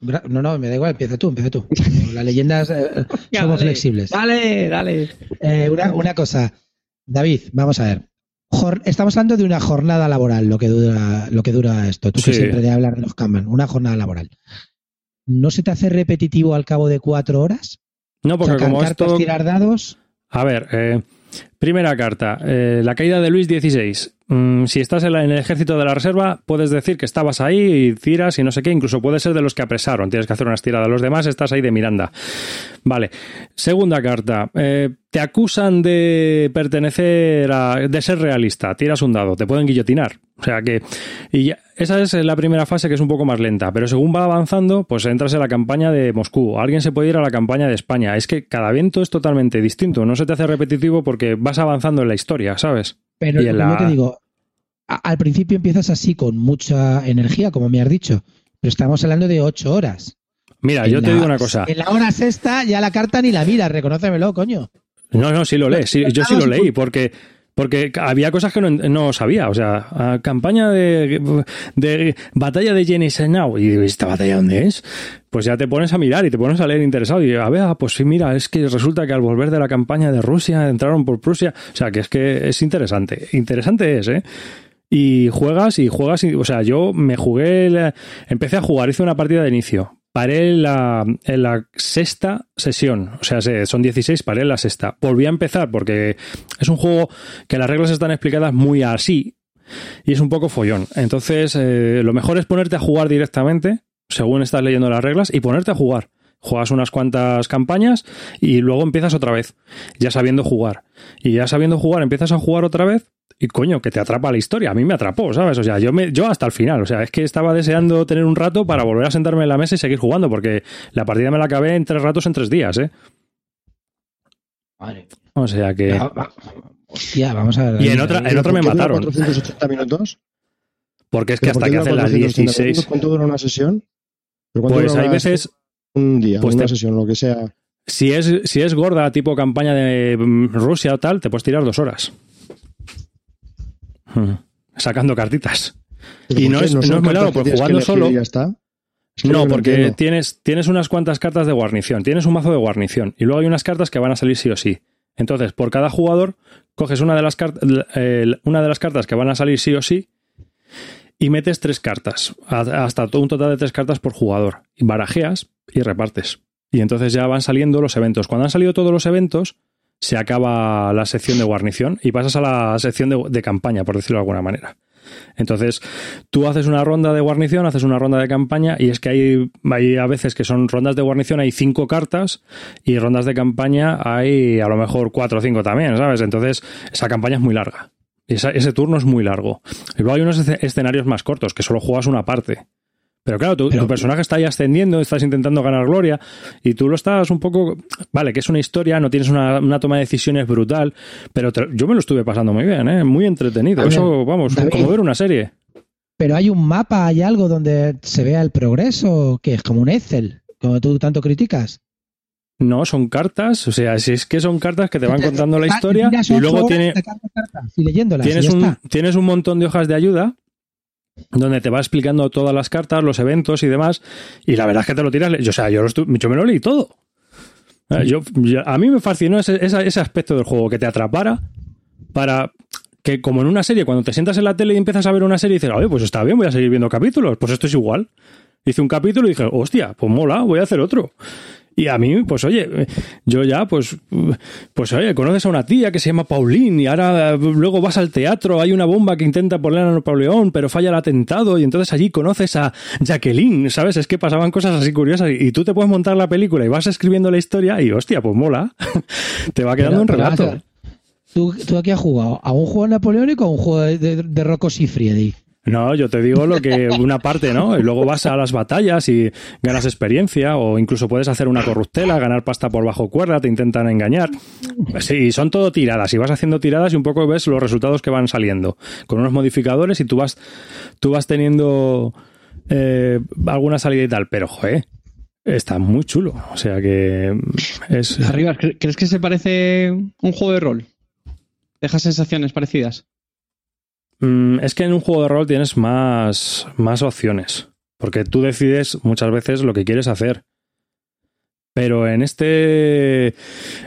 no, no, me da igual, empieza tú, empieza tú. Las leyendas eh, somos flexibles. Dale, dale. Eh, una, cosa, David, vamos a ver. estamos hablando de una jornada laboral, lo que dura, lo que dura esto. Tú que siempre de hablar de los Kanban, una jornada laboral. ¿No se te hace repetitivo al cabo de cuatro horas? No, porque como esto... tirar dados. A ver, eh, primera carta, la caída de Luis XVI Mm, si estás en, el ejército de la reserva, puedes decir que estabas ahí y tiras y no sé qué. Incluso puedes ser de los que apresaron. Tienes que hacer unas tiradas. Los demás estás ahí de Miranda. Vale. Segunda carta. Eh, te acusan de pertenecer a. de ser realista. Tiras un dado. Te pueden guillotinar. O sea que. Y esa es la primera fase que es un poco más lenta. Pero según va avanzando, pues entras en la campaña de Moscú. Alguien se puede ir a la campaña de España. Es que cada evento es totalmente distinto. No se te hace repetitivo porque vas avanzando en la historia, ¿sabes? Pero como la- te digo, a- al principio empiezas así con mucha energía, como me has dicho, pero estamos hablando de ocho horas. Mira, En yo te digo una cosa. En la hora sexta ya la carta ni la miras, reconócemelo, coño. No, no, sí lo lees. Sí, yo sí lo leí porque, porque había cosas que no, sabía. O sea, campaña de, de batalla de Jenissenau. Y digo, ¿esta batalla dónde es? Pues ya te pones a mirar y te pones a leer interesado. Y a ver, ah, pues sí, mira, es que resulta que al volver de la campaña de Rusia entraron por Prusia. O sea, que es que es interesante. Interesante es, ¿eh? Y juegas y juegas. Y, o sea, yo me jugué. la- empecé a jugar, hice una partida de inicio. Paré en la, la sexta sesión. O sea, se- son 16, paré en la sexta. Volví a empezar porque es un juego que las reglas están explicadas muy así. Y es un poco follón. Entonces, eh, lo mejor es ponerte a jugar directamente, según estás leyendo las reglas, y ponerte a jugar. Juegas unas cuantas campañas y luego empiezas otra vez, ya sabiendo jugar. Y ya sabiendo jugar, empiezas a jugar otra vez y coño, que te atrapa la historia. A mí me atrapó, ¿sabes? O sea, yo, me, yo hasta el final. O sea, es que estaba deseando tener un rato para volver a sentarme en la mesa y seguir jugando, porque la partida me la acabé en tres ratos en tres días, ¿eh? O sea que. Va- va- Hostia, vamos a ver. Y en otra- en otra me ¿Por qué dura mataron. 480 minutos? Porque es que ¿Pero por hasta que hacen las 480 minutos? 16. ¿Cuánto dura una sesión? ¿Pero cuánto Pues hay veces. Un día, pues una te- sesión, lo que sea. Si es, si es gorda, tipo campaña de mm, Rusia o tal, te puedes tirar dos horas. Hmm. Sacando cartitas. Pero Y ¿por no es- no es muy largo, porque jugando solo- y ya está. Es que No, porque tienes, tienes unas cuantas cartas de guarnición. Tienes un mazo de guarnición. Y luego hay unas cartas que van a salir sí o sí. Entonces, por cada jugador, coges una de las, el- una de las cartas que van a salir sí o sí y metes tres cartas. Hasta un total de tres cartas por jugador. Y barajeas y repartes. Y entonces ya van saliendo los eventos. Cuando han salido todos los eventos, se acaba la sección de guarnición y pasas a la sección de, campaña, por decirlo de alguna manera. Entonces, tú haces una ronda de guarnición, haces una ronda de campaña, y es que hay, hay a veces que son rondas de guarnición, hay cinco cartas, y rondas de campaña hay a lo mejor cuatro o cinco también, ¿sabes? Entonces, esa campaña es muy larga. Ese turno es muy largo. Y luego hay unos esce- escenarios más cortos, que solo juegas una parte. Pero claro, tu, Pero- tu personaje está ahí ascendiendo, estás intentando ganar gloria, y tú lo estás un poco. Vale, que es una historia, no tienes una, una toma de decisiones brutal, pero te- yo me lo estuve pasando muy bien, ¿eh? Muy entretenido. Ver, Eso, vamos, David. como ver una serie. Pero hay un mapa, hay algo donde se vea el progreso, que es como un Excel, como tú tanto criticas. No, son cartas, o sea, si es que son cartas que te van contando la historia y luego tiene, cartas, y leyéndolas, tienes, un, tienes un montón de hojas de ayuda donde te va explicando todas las cartas, los eventos y demás, y la verdad es que te lo tiras, yo, o sea, yo, lo yo me lo leí todo. Eh, Yo, a mí me fascinó ese, ese aspecto del juego, que te atrapara para que como en una serie, cuando te sientas en la tele y empiezas a ver una serie y dices, oye, pues está bien, voy a seguir viendo capítulos, pues esto es igual. Hice un capítulo y dije, hostia, pues mola, voy a hacer otro. Y a mí, pues oye, yo ya, pues, pues oye, conoces a una tía que se llama Pauline y ahora eh, luego vas al teatro, hay una bomba que intenta poner a Napoleón, pero falla el atentado y entonces allí conoces a Jacqueline, ¿sabes? Es que pasaban cosas así curiosas y, y tú te puedes montar la película y vas escribiendo la historia y hostia, pues mola. te va quedando Pero- un relato. ¿Tú, ¿Tú aquí has jugado? ¿A un juego napoleónico o a un juego de, de, de Rocco Siffredi? No, yo te digo lo que una parte, ¿no? Y luego vas a las batallas y ganas experiencia o incluso puedes hacer una corruptela, ganar pasta por bajo cuerda, te intentan engañar. Sí, son todo tiradas y vas haciendo tiradas y un poco ves los resultados que van saliendo con unos modificadores y tú vas tú vas teniendo eh, alguna salida y tal, pero joder, está muy chulo, o sea que es Arriba, ¿cre- ¿crees que se parece un juego de rol? Deja sensaciones parecidas. Mm, es que en un juego de rol tienes más, más opciones. Porque tú decides muchas veces lo que quieres hacer. Pero en este.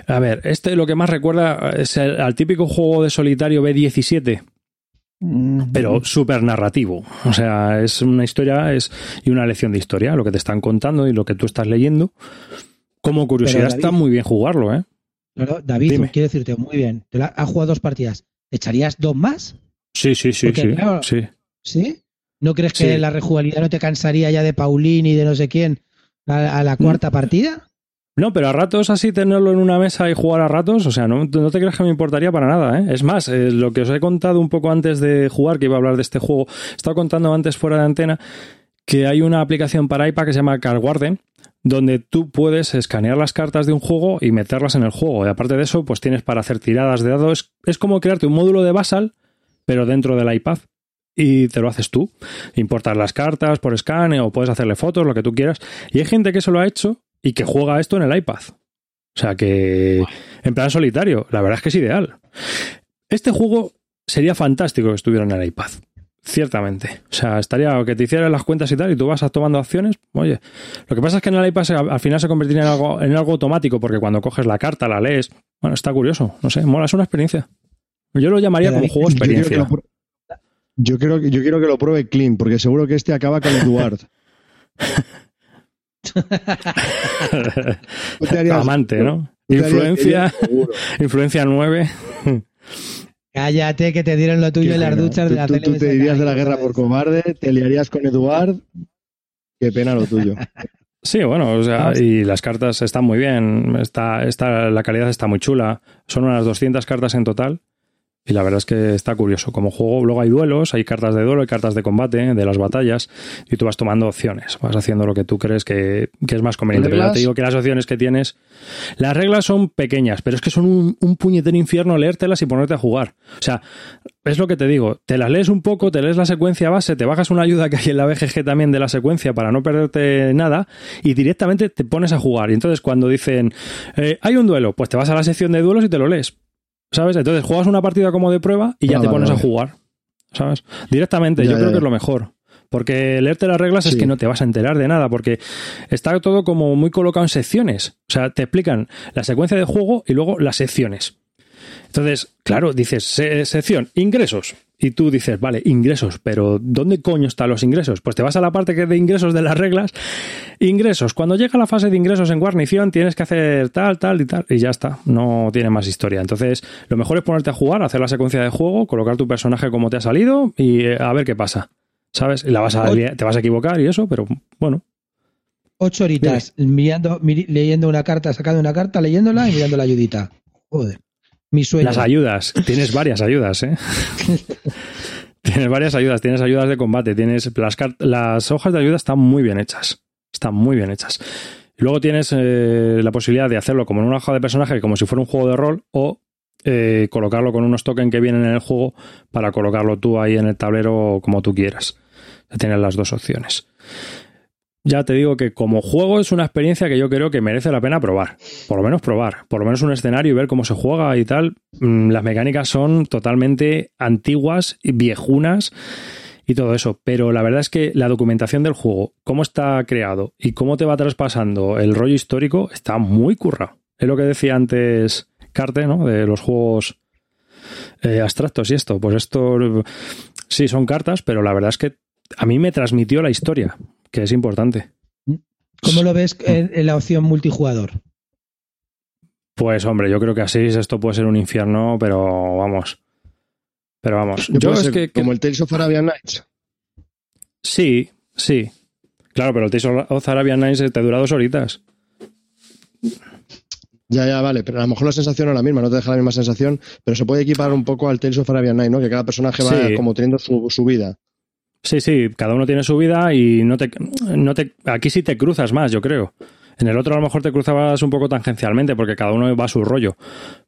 A ver, este lo que más recuerda es el- al típico juego de solitario B17, pero súper narrativo. O sea, es una historia es, y una lección de historia, lo que te están contando y lo que tú estás leyendo. Como curiosidad, David- está muy bien jugarlo, ¿eh? Claro, David, Dime. quiero decirte, muy bien. Te la- has jugado dos partidas. ¿Echarías dos más? Sí, sí, sí, Porque, sí, claro, sí. ¿Sí? ¿No crees que Sí. la rejugabilidad no te cansaría ya de Paulín y de no sé quién a, a la cuarta partida? No, pero a ratos así tenerlo en una mesa y jugar a ratos, o sea, no, no te creas que me importaría para nada, ¿eh? Es más, eh, lo que os he contado un poco antes de jugar, que iba a hablar de este juego, he estado contando antes fuera de antena que hay una aplicación para iPad que se llama Card Garden, donde tú puedes escanear las cartas de un juego y meterlas en el juego. Y aparte de eso, pues tienes para hacer tiradas de dados. Es como crearte un módulo de Basal, pero dentro del iPad. Y te lo haces tú. Importas las cartas por escane o puedes hacerle fotos, lo que tú quieras. Y hay gente que eso lo ha hecho y que juega esto en el iPad. O sea que, en plan solitario, la verdad es que es ideal. Este juego sería fantástico que estuviera en el iPad. Ciertamente. O sea, estaría que te hicieran las cuentas y tal, y tú vas tomando acciones. Oye, lo que pasa es que en el iPad se- al final se convertiría en algo, en algo automático, porque cuando coges la carta, la lees. Bueno, está curioso. No sé, mola, es una experiencia. Yo lo llamaría como juego Yo quiero, que experiencia. yo, quiero, yo quiero que lo pruebe Clean, porque seguro que este acaba con Eduard. Amante, ¿no? Influencia, influencia 9. Cállate que te dieron lo tuyo Qué en las duchas de la tú, tú- tú tele. te irías de la guerra por cobarde, te liarías con Eduard. Qué pena lo tuyo. Sí, bueno, o sea, y las cartas están muy bien, está, está, la calidad está muy chula, son unas 200 cartas en total y la verdad es que está curioso como juego. Luego hay duelos, hay cartas de duelo, hay cartas de combate, de las batallas y tú vas tomando opciones, vas haciendo lo que tú crees que, que es más conveniente. Pero ya te digo que las opciones que tienes, las reglas son pequeñas, pero es que son un, un puñetero infierno leértelas y ponerte a jugar. O sea, es lo que te digo, te las lees un poco, te lees la secuencia base, te bajas una ayuda que hay en la BGG también de la secuencia para no perderte nada y directamente te pones a jugar. Y entonces cuando dicen, eh, hay un duelo, pues te vas a la sección de duelos y te lo lees. ¿Sabes? Entonces juegas una partida como de prueba y ya Ah, te vale, pones a jugar. ¿Sabes? Directamente, Ya, yo ya, creo que es lo mejor. Porque leerte las reglas es que no te vas a enterar de nada, porque está todo como muy colocado en secciones. O sea, te explican la secuencia de juego y luego las secciones. Entonces, claro, dices, se- sección, ingresos. Y tú dices, vale, ingresos, pero ¿dónde coño están los ingresos? Pues te vas a la parte que es de ingresos de las reglas. Ingresos. Cuando llega la fase de ingresos en guarnición, tienes que hacer tal, tal y tal. Y ya está. No tiene más historia. Entonces, lo mejor es ponerte a jugar, hacer la secuencia de juego, colocar tu personaje como te ha salido y eh, a ver qué pasa. ¿Sabes? Y la vas a, te vas a equivocar y eso, pero bueno. Ocho horitas mirando, leyendo una carta, sacando una carta, leyéndola y mirando la ayudita. Joder. Mi sueño. Las ayudas. Tienes varias ayudas, ¿eh? tienes varias ayudas. Tienes ayudas de combate. Tienes las, las hojas de ayuda están muy bien hechas. Están muy bien hechas. Luego tienes eh, la posibilidad de hacerlo como en una hoja de personaje, como si fuera un juego de rol, o eh, colocarlo con unos tokens que vienen en el juego para colocarlo tú ahí en el tablero como tú quieras. Tienes las dos opciones. Ya te digo que como juego es una experiencia que yo creo que merece la pena probar. Por lo menos probar. Por lo menos un escenario y ver cómo se juega y tal. Mm, Las mecánicas son totalmente antiguas viejunas y todo eso. Pero la verdad es que la documentación del juego, cómo está creado y cómo te va traspasando el rollo histórico, está muy currado. Es lo que decía antes Carte, ¿no? De los juegos eh, abstractos y esto. Pues esto sí son cartas, pero la verdad es que a mí me transmitió la historia, que es importante. ¿Cómo lo ves en, en la opción multijugador? Pues hombre, yo creo que así esto puede ser un infierno, pero vamos. Pero vamos. Yo Yo puede es ser que, que- como el Tales of Arabian Nights. sí, sí. Claro, pero el Tales of Arabian Nights te dura dos horitas. Ya, ya, vale, pero a lo mejor la sensación no es la misma, no te deja la misma sensación, pero se puede equipar un poco al Tales of Arabian Nights, ¿no? Que cada personaje va Sí. como teniendo su, su vida. Sí, sí, cada uno tiene su vida y no te, no te. Aquí sí te cruzas más, yo creo. En el otro a lo mejor te cruzabas un poco tangencialmente porque cada uno va a su rollo.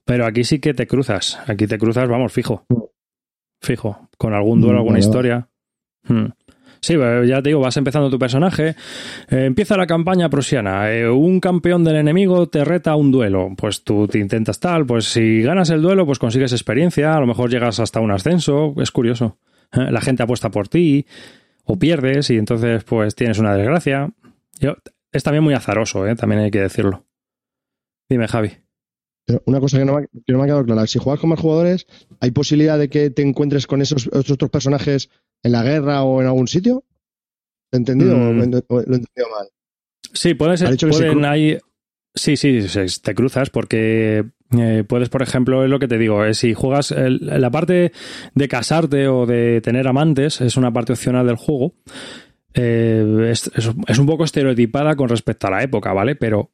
Pero aquí sí que te cruzas. Aquí te cruzas, vamos, fijo. Fijo. Con algún duelo, alguna historia. Hmm. Sí, eh, ya te digo, vas empezando tu personaje. eh, empieza la campaña prusiana. eh, un campeón del enemigo te reta a un duelo. Pues tú te intentas tal. Pues si ganas el duelo, pues consigues experiencia. A lo mejor llegas hasta un ascenso. Es curioso. Eh, La gente apuesta por ti. O pierdes y entonces pues tienes una desgracia. Yo- es también muy azaroso, ¿eh? también hay que decirlo. Dime, Javi. Pero una cosa que no, me, ha- que no me ha quedado clara, si juegas con más jugadores, ¿hay posibilidad de que te encuentres con esos, esos otros personajes en la guerra o en algún sitio? ¿Lo he entendido Mm. o lo he entendido mal? Sí, puede ser. Pueden Sí, sí, te cruzas porque Eh, puedes, por ejemplo, es lo que te digo, eh, si juegas la parte de casarte o de tener amantes, es una parte opcional del juego. Eh, es un poco estereotipada con respecto a la época, ¿vale? Pero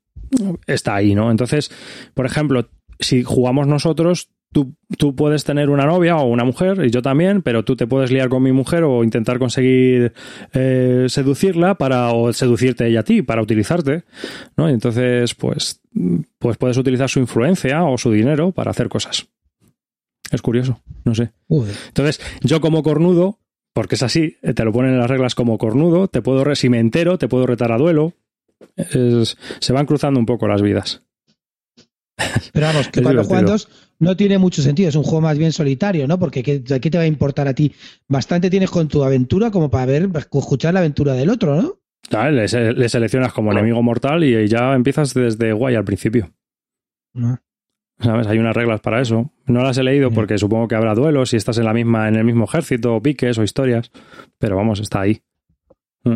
está ahí, ¿no? Entonces, por ejemplo, si jugamos nosotros, tú, tú puedes tener una novia o una mujer, y yo también, pero tú te puedes liar con mi mujer o intentar conseguir eh, seducirla para, o seducirte ella a ti para utilizarte, ¿no? Y entonces, pues, pues puedes utilizar su influencia o su dinero para hacer cosas. Es curioso, no sé. Entonces, yo como cornudo, porque es así, eh, te lo ponen en las reglas como cornudo, te puedo, si me entero, te puedo retar a duelo. Es- se van cruzando un poco las vidas. Pero vamos, que cuando juegan dos no tiene mucho sentido. Es un juego más bien solitario, ¿no? Porque ¿qué, qué te va a importar a ti? Bastante tienes con tu aventura como para ver, escuchar la aventura del otro, ¿no? Ah, Le, le seleccionas como enemigo mortal y ya empiezas desde guay al principio. No. ¿Sabes? Hay unas reglas para eso. No las he leído porque supongo que habrá duelos si estás en la misma, en el mismo ejército, o piques o historias. Pero vamos, está ahí. Mm.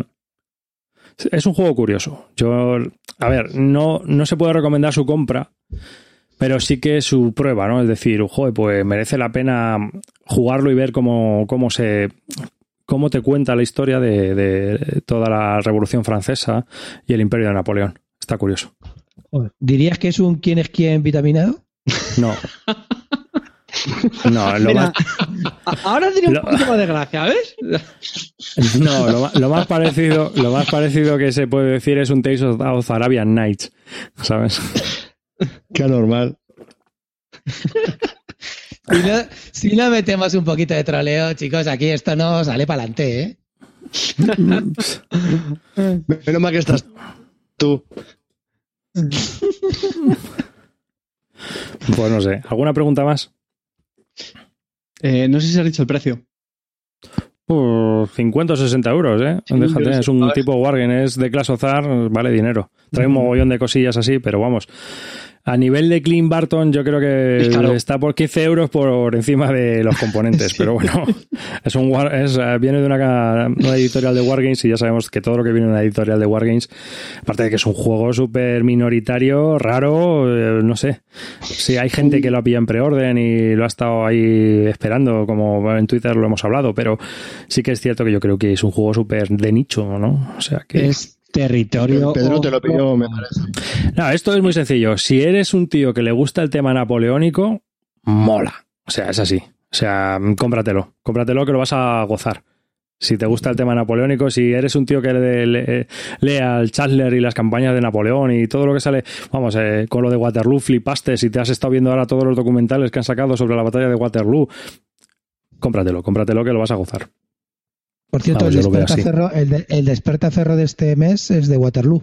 Es un juego curioso. Yo, a ver, no, no se puede recomendar su compra, pero sí que su prueba, ¿no? Es decir, joder, pues merece la pena jugarlo y ver cómo, cómo se cómo te cuenta la historia de, de toda la Revolución Francesa y el Imperio de Napoleón. Está curioso. ¿Dirías que es un quién es quién vitaminado? No. No, lo Mira, más, ahora tiene un Lo- poquito más de gracia, ¿ves? No, lo, más parecido, lo más parecido que se puede decir es un Tales of, of Arabian Nights, ¿sabes? Qué anormal. Si no, si no metemos un poquito de troleo, chicos, aquí esto no sale para adelante, ¿eh? Menos mal que estás tú. Pues no sé. ¿Alguna pregunta más? Eh, no sé si has dicho el precio. Por 50 o 60 euros, ¿eh? Sí, Déjate, es un tipo Wargame, es de Clash of Zar, vale dinero. Trae un mogollón de cosillas así, pero vamos. A nivel de Clean Barton, yo creo que está por 15 euros por encima de los componentes, pero bueno, es un war- es, eh, viene de una, una editorial de Wargames y ya sabemos que todo lo que viene de una editorial de Wargames, aparte de que es un juego súper minoritario, raro, eh, no sé. Si hay gente que lo ha pillado en preorden y lo ha estado ahí esperando, como en Twitter lo hemos hablado, pero sí que es cierto que yo creo que es un juego súper de nicho, ¿no? O sea que... Es territorio. Pedro te lo pidió, me parece. No, esto es muy sencillo. Si eres un tío que le gusta el tema napoleónico, mola. O sea, es así. O sea, cómpratelo. Cómpratelo que lo vas a gozar. Si te gusta el tema napoleónico, si eres un tío que le- le- lea al Chandler y las campañas de Napoleón y todo lo que sale, vamos, eh, con lo de Waterloo flipaste, si te has estado viendo ahora todos los documentales que han sacado sobre la batalla de Waterloo, cómpratelo, cómpratelo que lo vas a gozar. Por cierto, Vamos, el, despertaferro, el, de- el despertaferro de este mes es de Waterloo.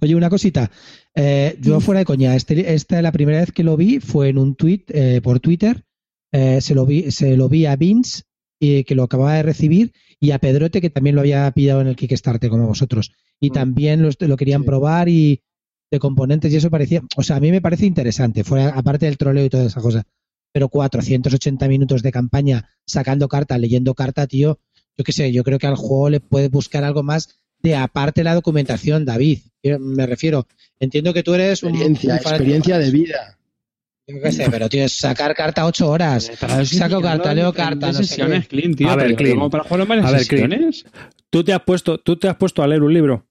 Oye, una cosita. eh, Mm. yo fuera de coña, este, esta la primera vez que lo vi fue en un tweet eh, por Twitter. eh, se, lo vi, se lo vi a Vince, y que lo acababa de recibir, y a Pedrote, que también lo había pillado en el Kickstarter, como vosotros. Y Mm. también lo querían Sí. probar y de componentes, y eso parecía. O sea, a mí me parece interesante, fuera, aparte del troleo y toda esa cosa. Pero 480 minutos de campaña sacando carta, leyendo carta, tío yo qué sé, yo creo que al juego le puedes buscar algo más de aparte de la documentación, David. Me refiero, entiendo que tú eres un, Experiencia, un experiencia de vida. Yo qué sé, pero tío, es sacar carta ocho horas. Saco carta, leo carta, no sé sesiones, qué. Clint, tío. A ver, Clint. tengo para jugar en varias A ver, Clint. sesiones. ¿Tú te has puesto, tú te has puesto a leer un libro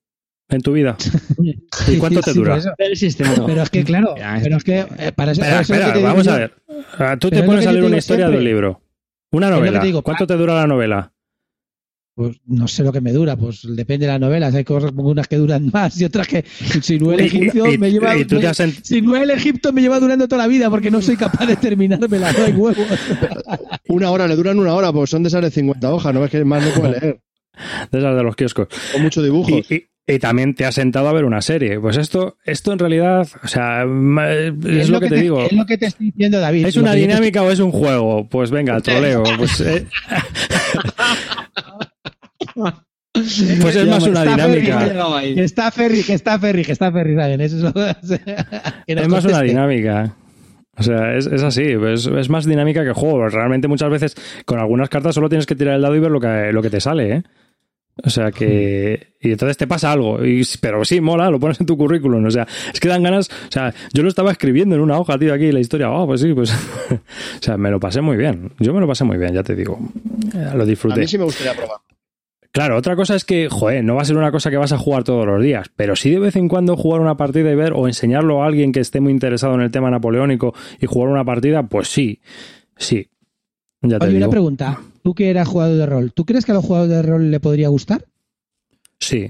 en tu vida? ¿Y cuánto te dura? sistema no. Pero es que, claro, pero es que eh, para eso, Espera, para eso es lo espera, vamos digo a ver. Tú te pones a leer una historia de un libro. Una novela. te digo, ¿Cuánto te dura la novela? Pues no sé lo que me dura, pues depende de las novelas. Hay cosas unas que duran más y otras que si no el Egipto me lleva. y tú te me- has sent- Si no el Egipto me lleva durando toda la vida porque no soy capaz de terminármela, no hay huevos. Una hora, le duran una hora, pues son de esas de 50 hojas, no ves que más no puede leer. de esas de los kioscos. Con mucho dibujo. Y, y- y también te has sentado a ver una serie. Pues esto, esto en realidad, o sea, es, lo que, te digo. Es lo que te estoy diciendo, David. ¿Es una te dinámica o es un juego? Pues venga, troleo. Pues, eh, pues es más una dinámica. Que está Ferry, que está Ferry, que está Ferry, ¿saben? Eso es lo que nos Es más una dinámica. O sea, es, es así, es, es más dinámica que juego. Realmente muchas veces con algunas cartas solo tienes que tirar el dado y ver lo que, lo que te sale, ¿eh? O sea que. Y entonces te pasa algo. Y, pero sí, mola, lo pones en tu currículum. O sea, es que dan ganas. O sea, yo lo estaba escribiendo en una hoja, tío, aquí la historia. Oh, pues sí, pues. o sea, me lo pasé muy bien. Yo me lo pasé muy bien, ya te digo. Eh, Lo A disfruté. mí sí me gustaría probar. Claro, otra cosa es que, joder, no va a ser una cosa que vas a jugar todos los días, pero sí de vez en cuando jugar una partida y ver o enseñarlo a alguien que esté muy interesado en el tema napoleónico y jugar una partida, pues sí, sí. Ya te Oye, una pregunta. Tú que eras jugador de rol, ¿tú crees que a los jugadores de rol le podría gustar? Sí,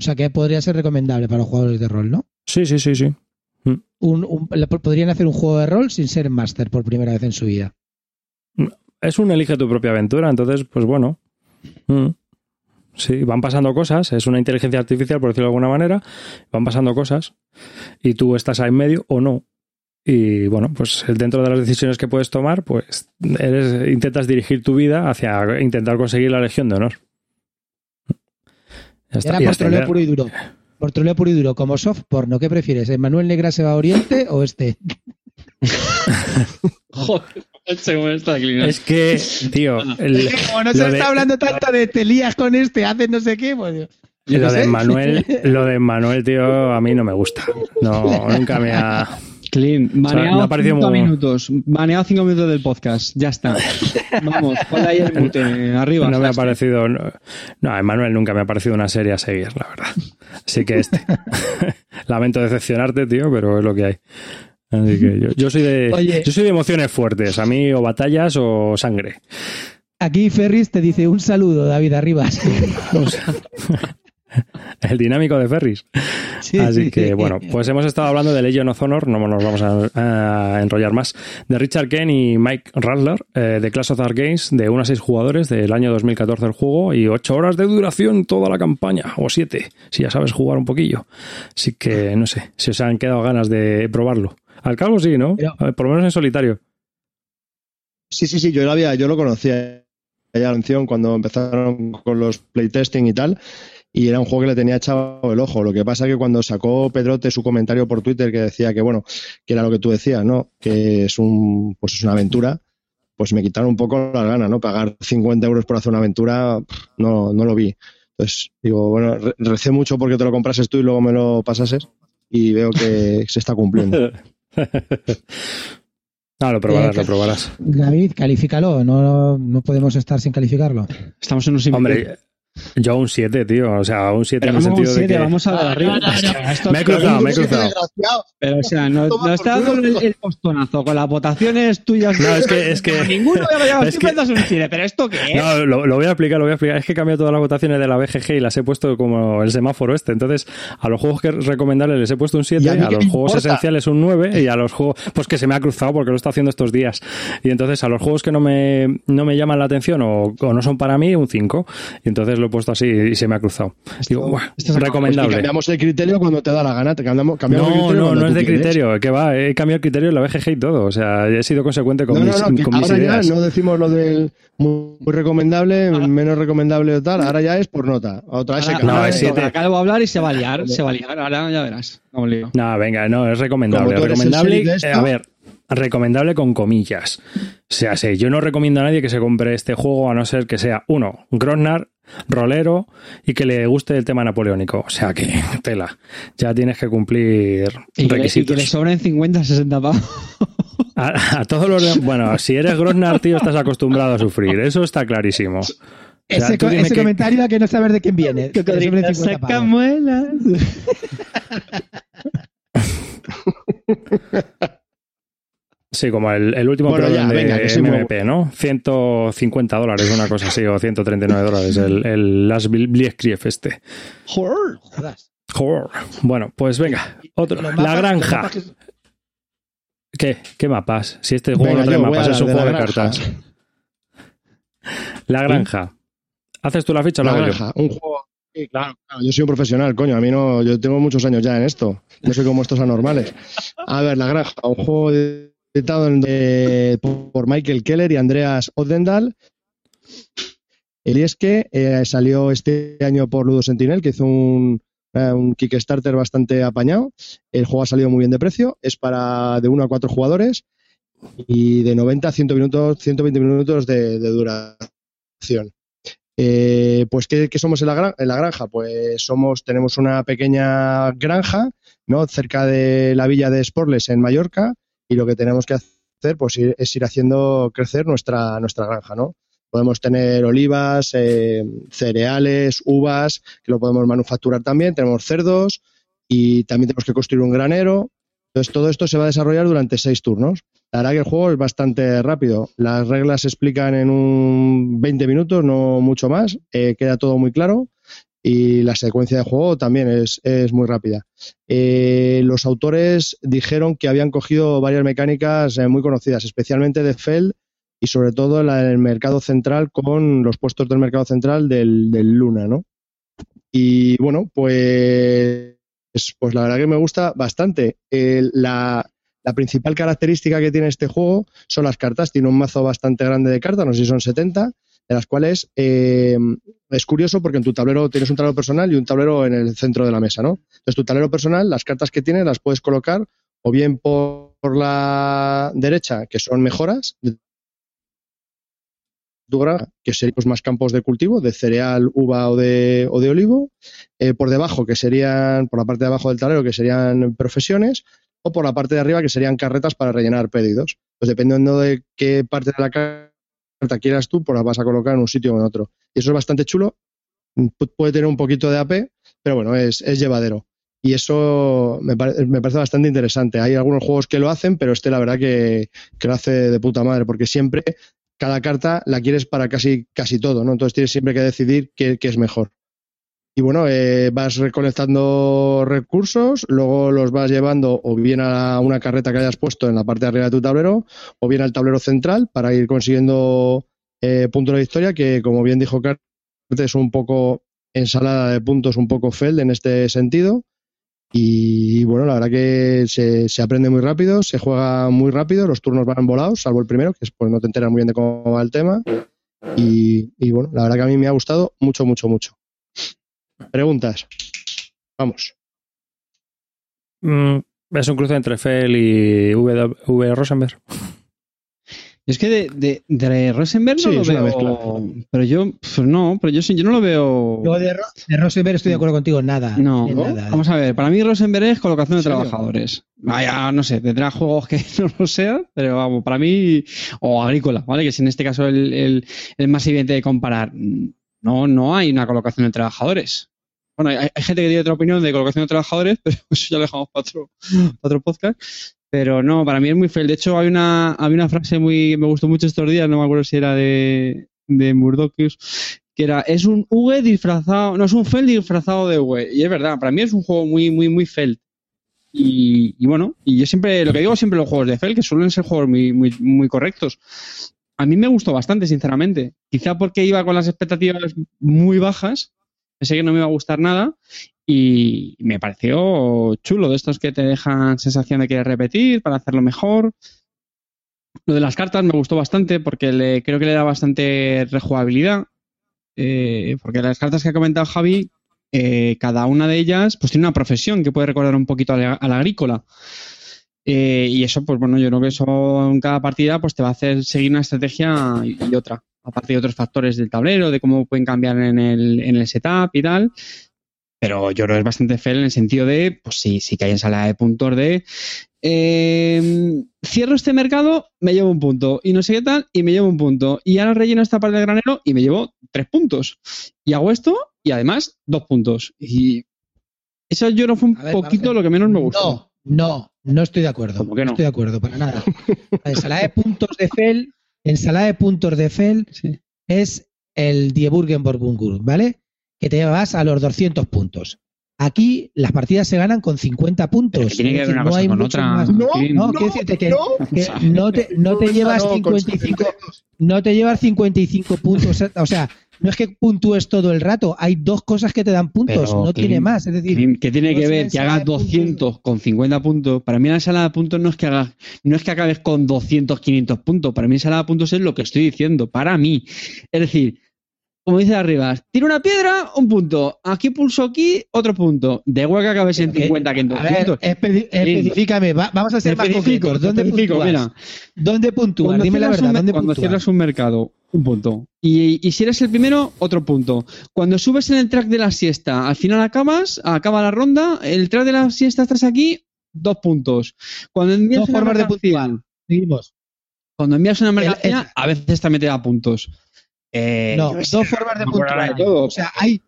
O sea, que podría ser recomendable para los jugadores de rol, ¿no? sí, sí, sí, sí. Un- un- podrían hacer un juego de rol sin ser máster por primera vez en su vida. Es un elige tu propia aventura, entonces, pues bueno. Mm. Sí, van pasando cosas, es una inteligencia artificial, por decirlo de alguna manera, van pasando cosas y tú estás ahí en medio o no. Y bueno, pues dentro de las decisiones que puedes tomar, pues eres, intentas dirigir tu vida hacia intentar conseguir la Legión de Honor. Ya está, Era por troleo puro y duro. Por troleo puro y duro, como soft porno, ¿qué prefieres? ¿Manuel Negra se va a Oriente o este? Joder. Es que, tío, el- Como no se Lo de- está hablando tanto de te lías con este, haces no sé qué, pues... yo lo qué de sé. Manuel, lo de Manuel, tío, a mí no me gusta. No, nunca me ha. Clean, baneado parecido cinco muy- minutos. Baneado cinco minutos del podcast. Ya está. Vamos, ponle ahí el mute. Arriba. No me ha parecido. No, no, Emanuel nunca me ha parecido una serie a seguir, la verdad. Así que este. Lamento decepcionarte, tío, pero es lo que hay. Así que yo, yo soy de. Oye. Yo soy de emociones fuertes. A mí, o batallas o sangre. Aquí Ferris te dice un saludo, David Arribas. El dinámico de Ferris. Sí, Así sí. que, bueno, pues hemos estado hablando de Legion of Honor, no nos vamos a, a enrollar más, de Richard Ken y Mike Radler, eh, de Clash of Dark Games, de 1 a 6 jugadores del año 2014 el juego y 8 horas de duración toda la campaña, o 7, si ya sabes jugar un poquillo. Así que, no sé, si os han quedado ganas de probarlo. Al cabo sí, ¿no? Pero- A ver, por lo menos en solitario. Sí, sí, sí, yo lo había, yo lo conocía ya la atención cuando empezaron con los playtesting y tal, y era un juego que le tenía echado el ojo. Lo que pasa que cuando sacó Pedrote su comentario por Twitter que decía que bueno, que era lo que tú decías, ¿no? Que es un, pues es una aventura, pues me quitaron un poco las ganas, ¿no? Pagar 50 euros por hacer una aventura, no, no lo vi. Entonces, digo, bueno, re- recé mucho porque te lo comprases tú y luego me lo pasases, y veo que se está cumpliendo. No, lo probarás, Eh, lo probarás. David, califícalo, no, no podemos estar sin calificarlo. Estamos en un simple. Hombre, yo un 7, tío. O sea, un 7 en el sentido de siete, que... vamos a ver arriba. Esto- Me he cruzado, me he cruzado. Pero, o sea, no, no está dando el, el postonazo con las votaciones tuyas. No, es que- es que- Ninguno ha llegado es siempre que- das un chile, pero ¿esto qué es? No, lo, lo voy a explicar, lo voy a explicar. Es que he cambiado todas las votaciones de la BGG y las he puesto como el semáforo este. Entonces, a los juegos que recomendables les he puesto un 7, ¿Y a a, los juegos importa? esenciales un 9 y a los juegos, pues que se me ha cruzado porque lo está haciendo estos días. Y entonces a los juegos que no me, no me llaman la atención o, o no son para mí, un 5. Y entonces lo he puesto así y se me ha cruzado. Digo, "Buah, esto es- recomendable. cambiamos el criterio cuando te da la gana, te cambiamos, cambiamos el No, criterio no, no es de quieres. criterio, que va, he cambiado el criterio en la BGG y todo, o sea, he sido consecuente con No, mis, no, no, que con mis ahora ideas. ya no decimos lo del muy, muy recomendable, Ah. menos recomendable o tal, ahora ya es por nota. Otra vez se Ahora- No, es siete. toca, Acá lo voy a hablar y se va a liar, se va a liar. Ahora ya verás. Lío. No, venga, no, es recomendable. Recomendable, de eh, a ver, recomendable con comillas. O sea, sí, yo no recomiendo a nadie que se compre este juego a no ser que sea, uno, Grosnar, rolero y que le guste el tema napoleónico. O sea que, tela, ya tienes que cumplir Y que, le, y requisitos. que le sobren 50, 60 pavos. A, a todos los Bueno, si eres Grosnar, tío, estás acostumbrado a sufrir. Eso está clarísimo. O sea, ese tú co- dime ese que- comentario a que no saber de quién viene. Que sobre 50 pavos. muelas. Sí, como el, el último Bueno, ya, de venga, MMP, ¿no? 150 dólares, una cosa así, o 139 dólares, el, el Last Blitzkrieg este. Jodas. Joder. Bueno, pues venga, otro. La granja. que- ¿Qué? ¿Qué mapas? Si este juego Venga, no trae mapas, es un juego de de granja. cartas. La granja. ¿Haces tú la ficha o la La hago yo? granja, un juego. Sí, claro, claro, yo soy un profesional, coño, a mí no, yo tengo muchos años ya en esto, no soy como estos anormales. A ver, La Granja, un juego editado en- eh, por Michael Keller y Andreas Oddendal. El es eh, salió este año por Ludo Sentinel, que hizo un, eh, un Kickstarter bastante apañado. El juego ha salido muy bien de precio, es para de 1 a 4 jugadores y de 90 a 100 minutos, 120 minutos de, duración. Eh, pues, ¿qué, somos en la, gran- la granja? Pues somos, tenemos una pequeña granja, ¿no? Cerca de la villa de Sporles en Mallorca, y lo que tenemos que hacer, pues, ir- es ir haciendo crecer nuestra, nuestra granja, ¿no? Podemos tener olivas, eh, cereales, uvas, que lo podemos manufacturar también, tenemos cerdos, y también tenemos que construir un granero. Entonces, todo esto se va a desarrollar durante seis turnos. La verdad que el juego es bastante rápido. Las reglas se explican en un 20 minutos, no mucho más. Eh, queda todo muy claro. Y la secuencia de juego también es, es muy rápida. Eh, los autores dijeron que habían cogido varias mecánicas eh, muy conocidas, especialmente de Feld y sobre todo la del mercado central con los puestos del mercado central del, del Luna, ¿no? Y bueno, pues, pues la verdad que me gusta bastante. La, la principal característica que tiene este juego son las cartas. Tiene un mazo bastante grande de cartas, no sé si son 70, de las cuales eh, es curioso porque en tu tablero tienes un tablero personal y un tablero en el centro de la mesa, ¿no? Entonces, tu tablero personal, las cartas que tienes las puedes colocar o bien por, la derecha, que son mejoras que serían más campos de cultivo, de cereal, uva o de, o de olivo, eh, por debajo, que serían, por la parte de abajo del tablero, que serían profesiones, o por la parte de arriba, que serían carretas para rellenar pedidos. Pues dependiendo de qué parte de la quieras tú, pues la vas a colocar en un sitio o en otro. Y eso es bastante chulo. Pu- Puede tener un poquito de AP, pero bueno, es, es llevadero. Y eso me, me parece bastante interesante. Hay algunos juegos que lo hacen, pero este la verdad que, que lo hace de puta madre, porque siempre cada carta la quieres para casi, casi todo, ¿no? Entonces tienes siempre que decidir qué, qué es mejor. Y bueno, eh, vas recolectando recursos, luego los vas llevando o bien a una carreta que hayas puesto en la parte de arriba de tu tablero, o bien al tablero central para ir consiguiendo eh, puntos de victoria, que como bien dijo Carter, es un poco ensalada de puntos, un poco Feld en este sentido. Y bueno, la verdad que se, se aprende muy rápido, se juega muy rápido, los turnos van volados, salvo el primero, que es pues no te enteras muy bien de cómo va el tema. Y, y bueno, la verdad que a mí me ha gustado mucho, mucho, mucho. Preguntas. Vamos. Mm, es un cruce entre Fel y V, v. Rosenberg. Es que de, de, de Rosenberg no Sí, lo es una veo. mezcla. Pero yo, pues no, pero yo sí, yo no lo veo. Yo de, Ro- de Rosenberg estoy de acuerdo contigo, nada. No, nada. vamos a ver, para mí Rosenberg es colocación de trabajadores. Vaya, no sé, tendrá juegos que no lo sean, pero vamos, para mí, o agrícola, ¿vale? Que es en este caso el, el, el más evidente de comparar. No, no hay una colocación de trabajadores. Bueno, hay, gente que tiene otra opinión de colocación de trabajadores, pero eso ya lo dejamos para otro, para otro podcast. Pero no, para mí es muy feo. De hecho, hay una, había una frase muy me gustó mucho estos días, no me acuerdo si era de, de Murdochus, que era, es un V disfrazado, no, es un Feld disfrazado de V. Y es verdad, para mí es un juego muy, muy, muy Feld. Y, y bueno, y yo siempre, lo que digo siempre los juegos de Feld, que suelen ser juegos muy, muy, muy correctos. A mí me gustó bastante, sinceramente. Quizá porque iba con las expectativas muy bajas, pensé que no me iba a gustar nada, y me pareció chulo, de estos que te dejan sensación de querer repetir para hacerlo mejor. Lo de las cartas me gustó bastante porque le, creo que le da bastante rejugabilidad. Eh, porque las cartas que ha comentado Javi, eh, cada una de ellas pues tiene una profesión que puede recordar un poquito a la, a la agrícola. Eh, y eso, pues bueno, yo creo que eso en cada partida pues te va a hacer seguir una estrategia y, y otra. Aparte de otros factores del tablero, de cómo pueden cambiar en el, en el setup y tal. Pero yo creo que es bastante fair en el sentido de, pues sí, sí que hay ensalada de puntos de eh, cierro este mercado, me llevo un punto. Y no sé qué tal, y me llevo un punto. Y ahora relleno esta parte del granero y me llevo tres puntos. Y hago esto y además dos puntos. Y eso yo no fue un ver, poquito lo que menos me gustó. No, no, no estoy de acuerdo. ¿Cómo que no? estoy de acuerdo, para nada. La ensalada de puntos de Fel, ensalada de puntos de Fel Sí. es el Dieburgen Borbungur, ¿vale? Que te llevas a los 200 puntos. Aquí las partidas se ganan con 50 puntos. Que tiene que ver una no cosa hay con otra. más. No. No, no, quiero decirte que, no. que no, te, no te llevas No, con 55, 72. no te llevas 55 puntos. O sea, no es que puntúes todo el rato, hay dos cosas que te dan puntos, Pero, no tiene más. Es decir, ¿Qué tiene que ver que hagas de puntos. 200 con 50 puntos? Para mí la ensalada de puntos no es que hagas, no es que acabes con 200, 500 puntos. Para mí ensalada de puntos es lo que estoy diciendo. Para mí. Es decir, como dice arriba, tiro una piedra, un punto. Aquí pulso aquí, otro punto. De igual que acabes en Que- 50 que en A ver, 200. espe- especifícame, va- vamos a ser más concretos. ¿Dónde puntúas? mira. ¿Dónde puntúas? Cuando Dime la verdad, un- ¿dónde Cuando puntúas? cierras un mercado, un punto. Y, y si eres el primero, otro punto. Cuando subes en el track de la siesta, al final acabas, acaba la ronda, el track de la siesta estás aquí, dos puntos. Cuando envías Dos formas de puntuar. Seguimos. Cuando envías una El- mercancía, el- a veces también te da puntos. Eh, No, sé, dos formas de no puntuar. de todo. O sea, hay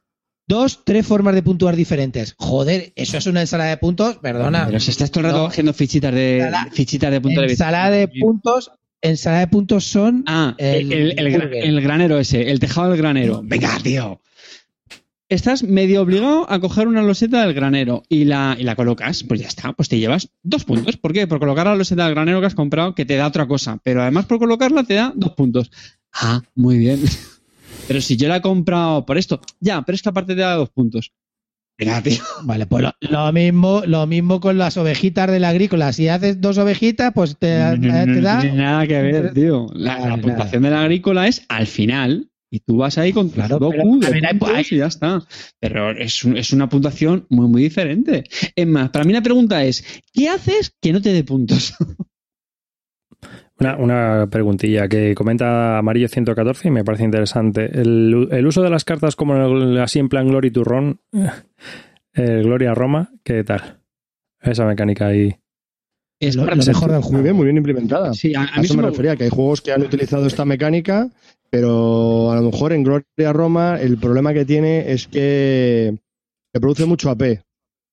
dos, tres formas de puntuar diferentes. Joder, eso es una ensalada de puntos, perdona. Pero si estás todo el rato No. haciendo fichitas de, Ensalada- fichitas de punto de vista. Ensalada de puntos, ensalada de puntos son Ah, el, El el- el gra- burger. el granero ese, el tejado del granero. Venga, tío. Estás medio obligado a coger una loseta del granero y la, y la colocas, pues ya está, pues te llevas dos puntos. ¿Por qué? Por colocar la loseta del granero que has comprado, que te da otra cosa, pero además por colocarla te da dos puntos. Ah, muy bien. Pero si yo la he comprado por esto, ya, pero es que aparte te da dos puntos. Venga, tío. Vale, pues lo, lo mismo, lo mismo con las ovejitas de la agrícola. Si haces dos ovejitas, pues te, No, no, te no da. tiene nada que ver, tío. La, Nada, la puntuación de la agrícola es al final. Y tú vas ahí con Claro, dos Q de ver, hay- y ya está. Pero es, es una puntuación muy, muy diferente. Es más, para mí la pregunta es, ¿qué haces que no te dé puntos? Una, una preguntilla que comenta Amarillo 114 y me parece interesante. El, el uso de las cartas como el- así en plan Glory to Ron, el Gloria Roma, ¿qué tal? Esa mecánica ahí. Es Lo- lo mejor del Muy juego. bien, muy bien implementada. Sí, a, a A, mí eso me me refería, que hay juegos que han utilizado esta mecánica, pero a lo mejor en Gloria Roma el problema que tiene es que, que produce mucho AP.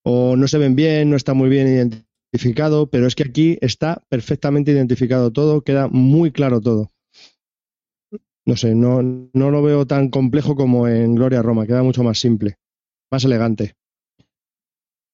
O no se ven bien, no está muy bien identificado, pero es que aquí está perfectamente identificado todo, queda muy claro todo. No sé, no, no lo veo tan complejo como en Gloria Roma, queda mucho más simple, más elegante.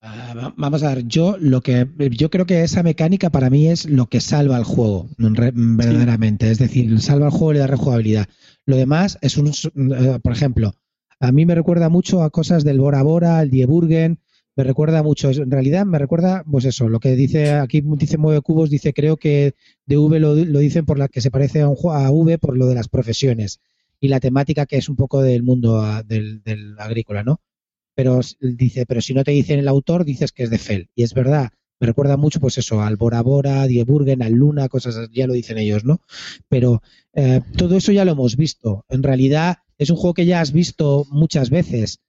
Ah, va- Vamos a ver, yo lo que yo creo que esa mecánica para mí es lo que salva al juego, verdaderamente. Es decir, salva al juego y le da rejugabilidad. Lo demás es un, eh, por ejemplo, a mí me recuerda mucho a cosas del Bora Bora, el Die Burgen, me recuerda mucho, en realidad me recuerda, pues eso, lo que dice aquí, dice Mueve Cubos, dice creo que de V lo, lo dicen por la que se parece a un a V por lo de las profesiones y la temática que es un poco del mundo del, agrícola, ¿no? Pero dice, pero si no te dicen el autor, dices que es de Fell. Y es verdad, me recuerda mucho, pues eso, al Bora Bora, a Die Burgen, al Luna, cosas ya lo dicen ellos, ¿no? Pero eh, todo eso ya lo hemos visto. En realidad es un juego que ya has visto muchas veces,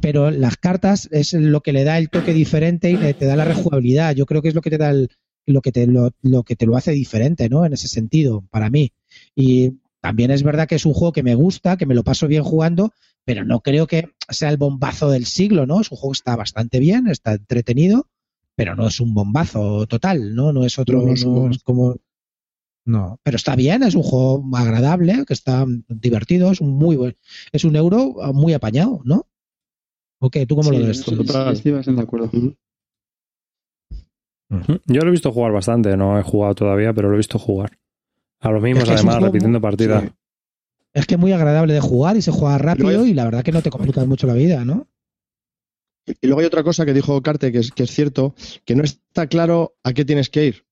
pero las cartas es lo que le da el toque diferente y te da la rejugabilidad. Yo creo que es lo que te da el- lo que te lo, lo que te lo hace diferente, ¿no? En ese sentido, para mí. Y también es verdad que es un juego que me gusta, que me lo paso bien jugando, pero no creo que sea el bombazo del siglo, ¿no? Es un juego que está bastante bien, está entretenido, pero no es un bombazo total, ¿no? No es otro, No, no es como no, pero está bien, es un juego agradable, que está divertido, es un muy buen, es un euro muy apañado, ¿no? Ok, ¿tú cómo lo ves? Sí, estoy bastante de acuerdo. Yo lo he visto jugar bastante, no he jugado todavía, pero lo he visto jugar. A los mismos, Es que además, repitiendo muy- partida. sí. Es que es muy agradable de jugar y se juega rápido y la verdad que no te complica mucho la vida, ¿no? Y luego hay otra cosa que dijo Carte, que es, que es cierto, que no está claro a qué tienes que ir.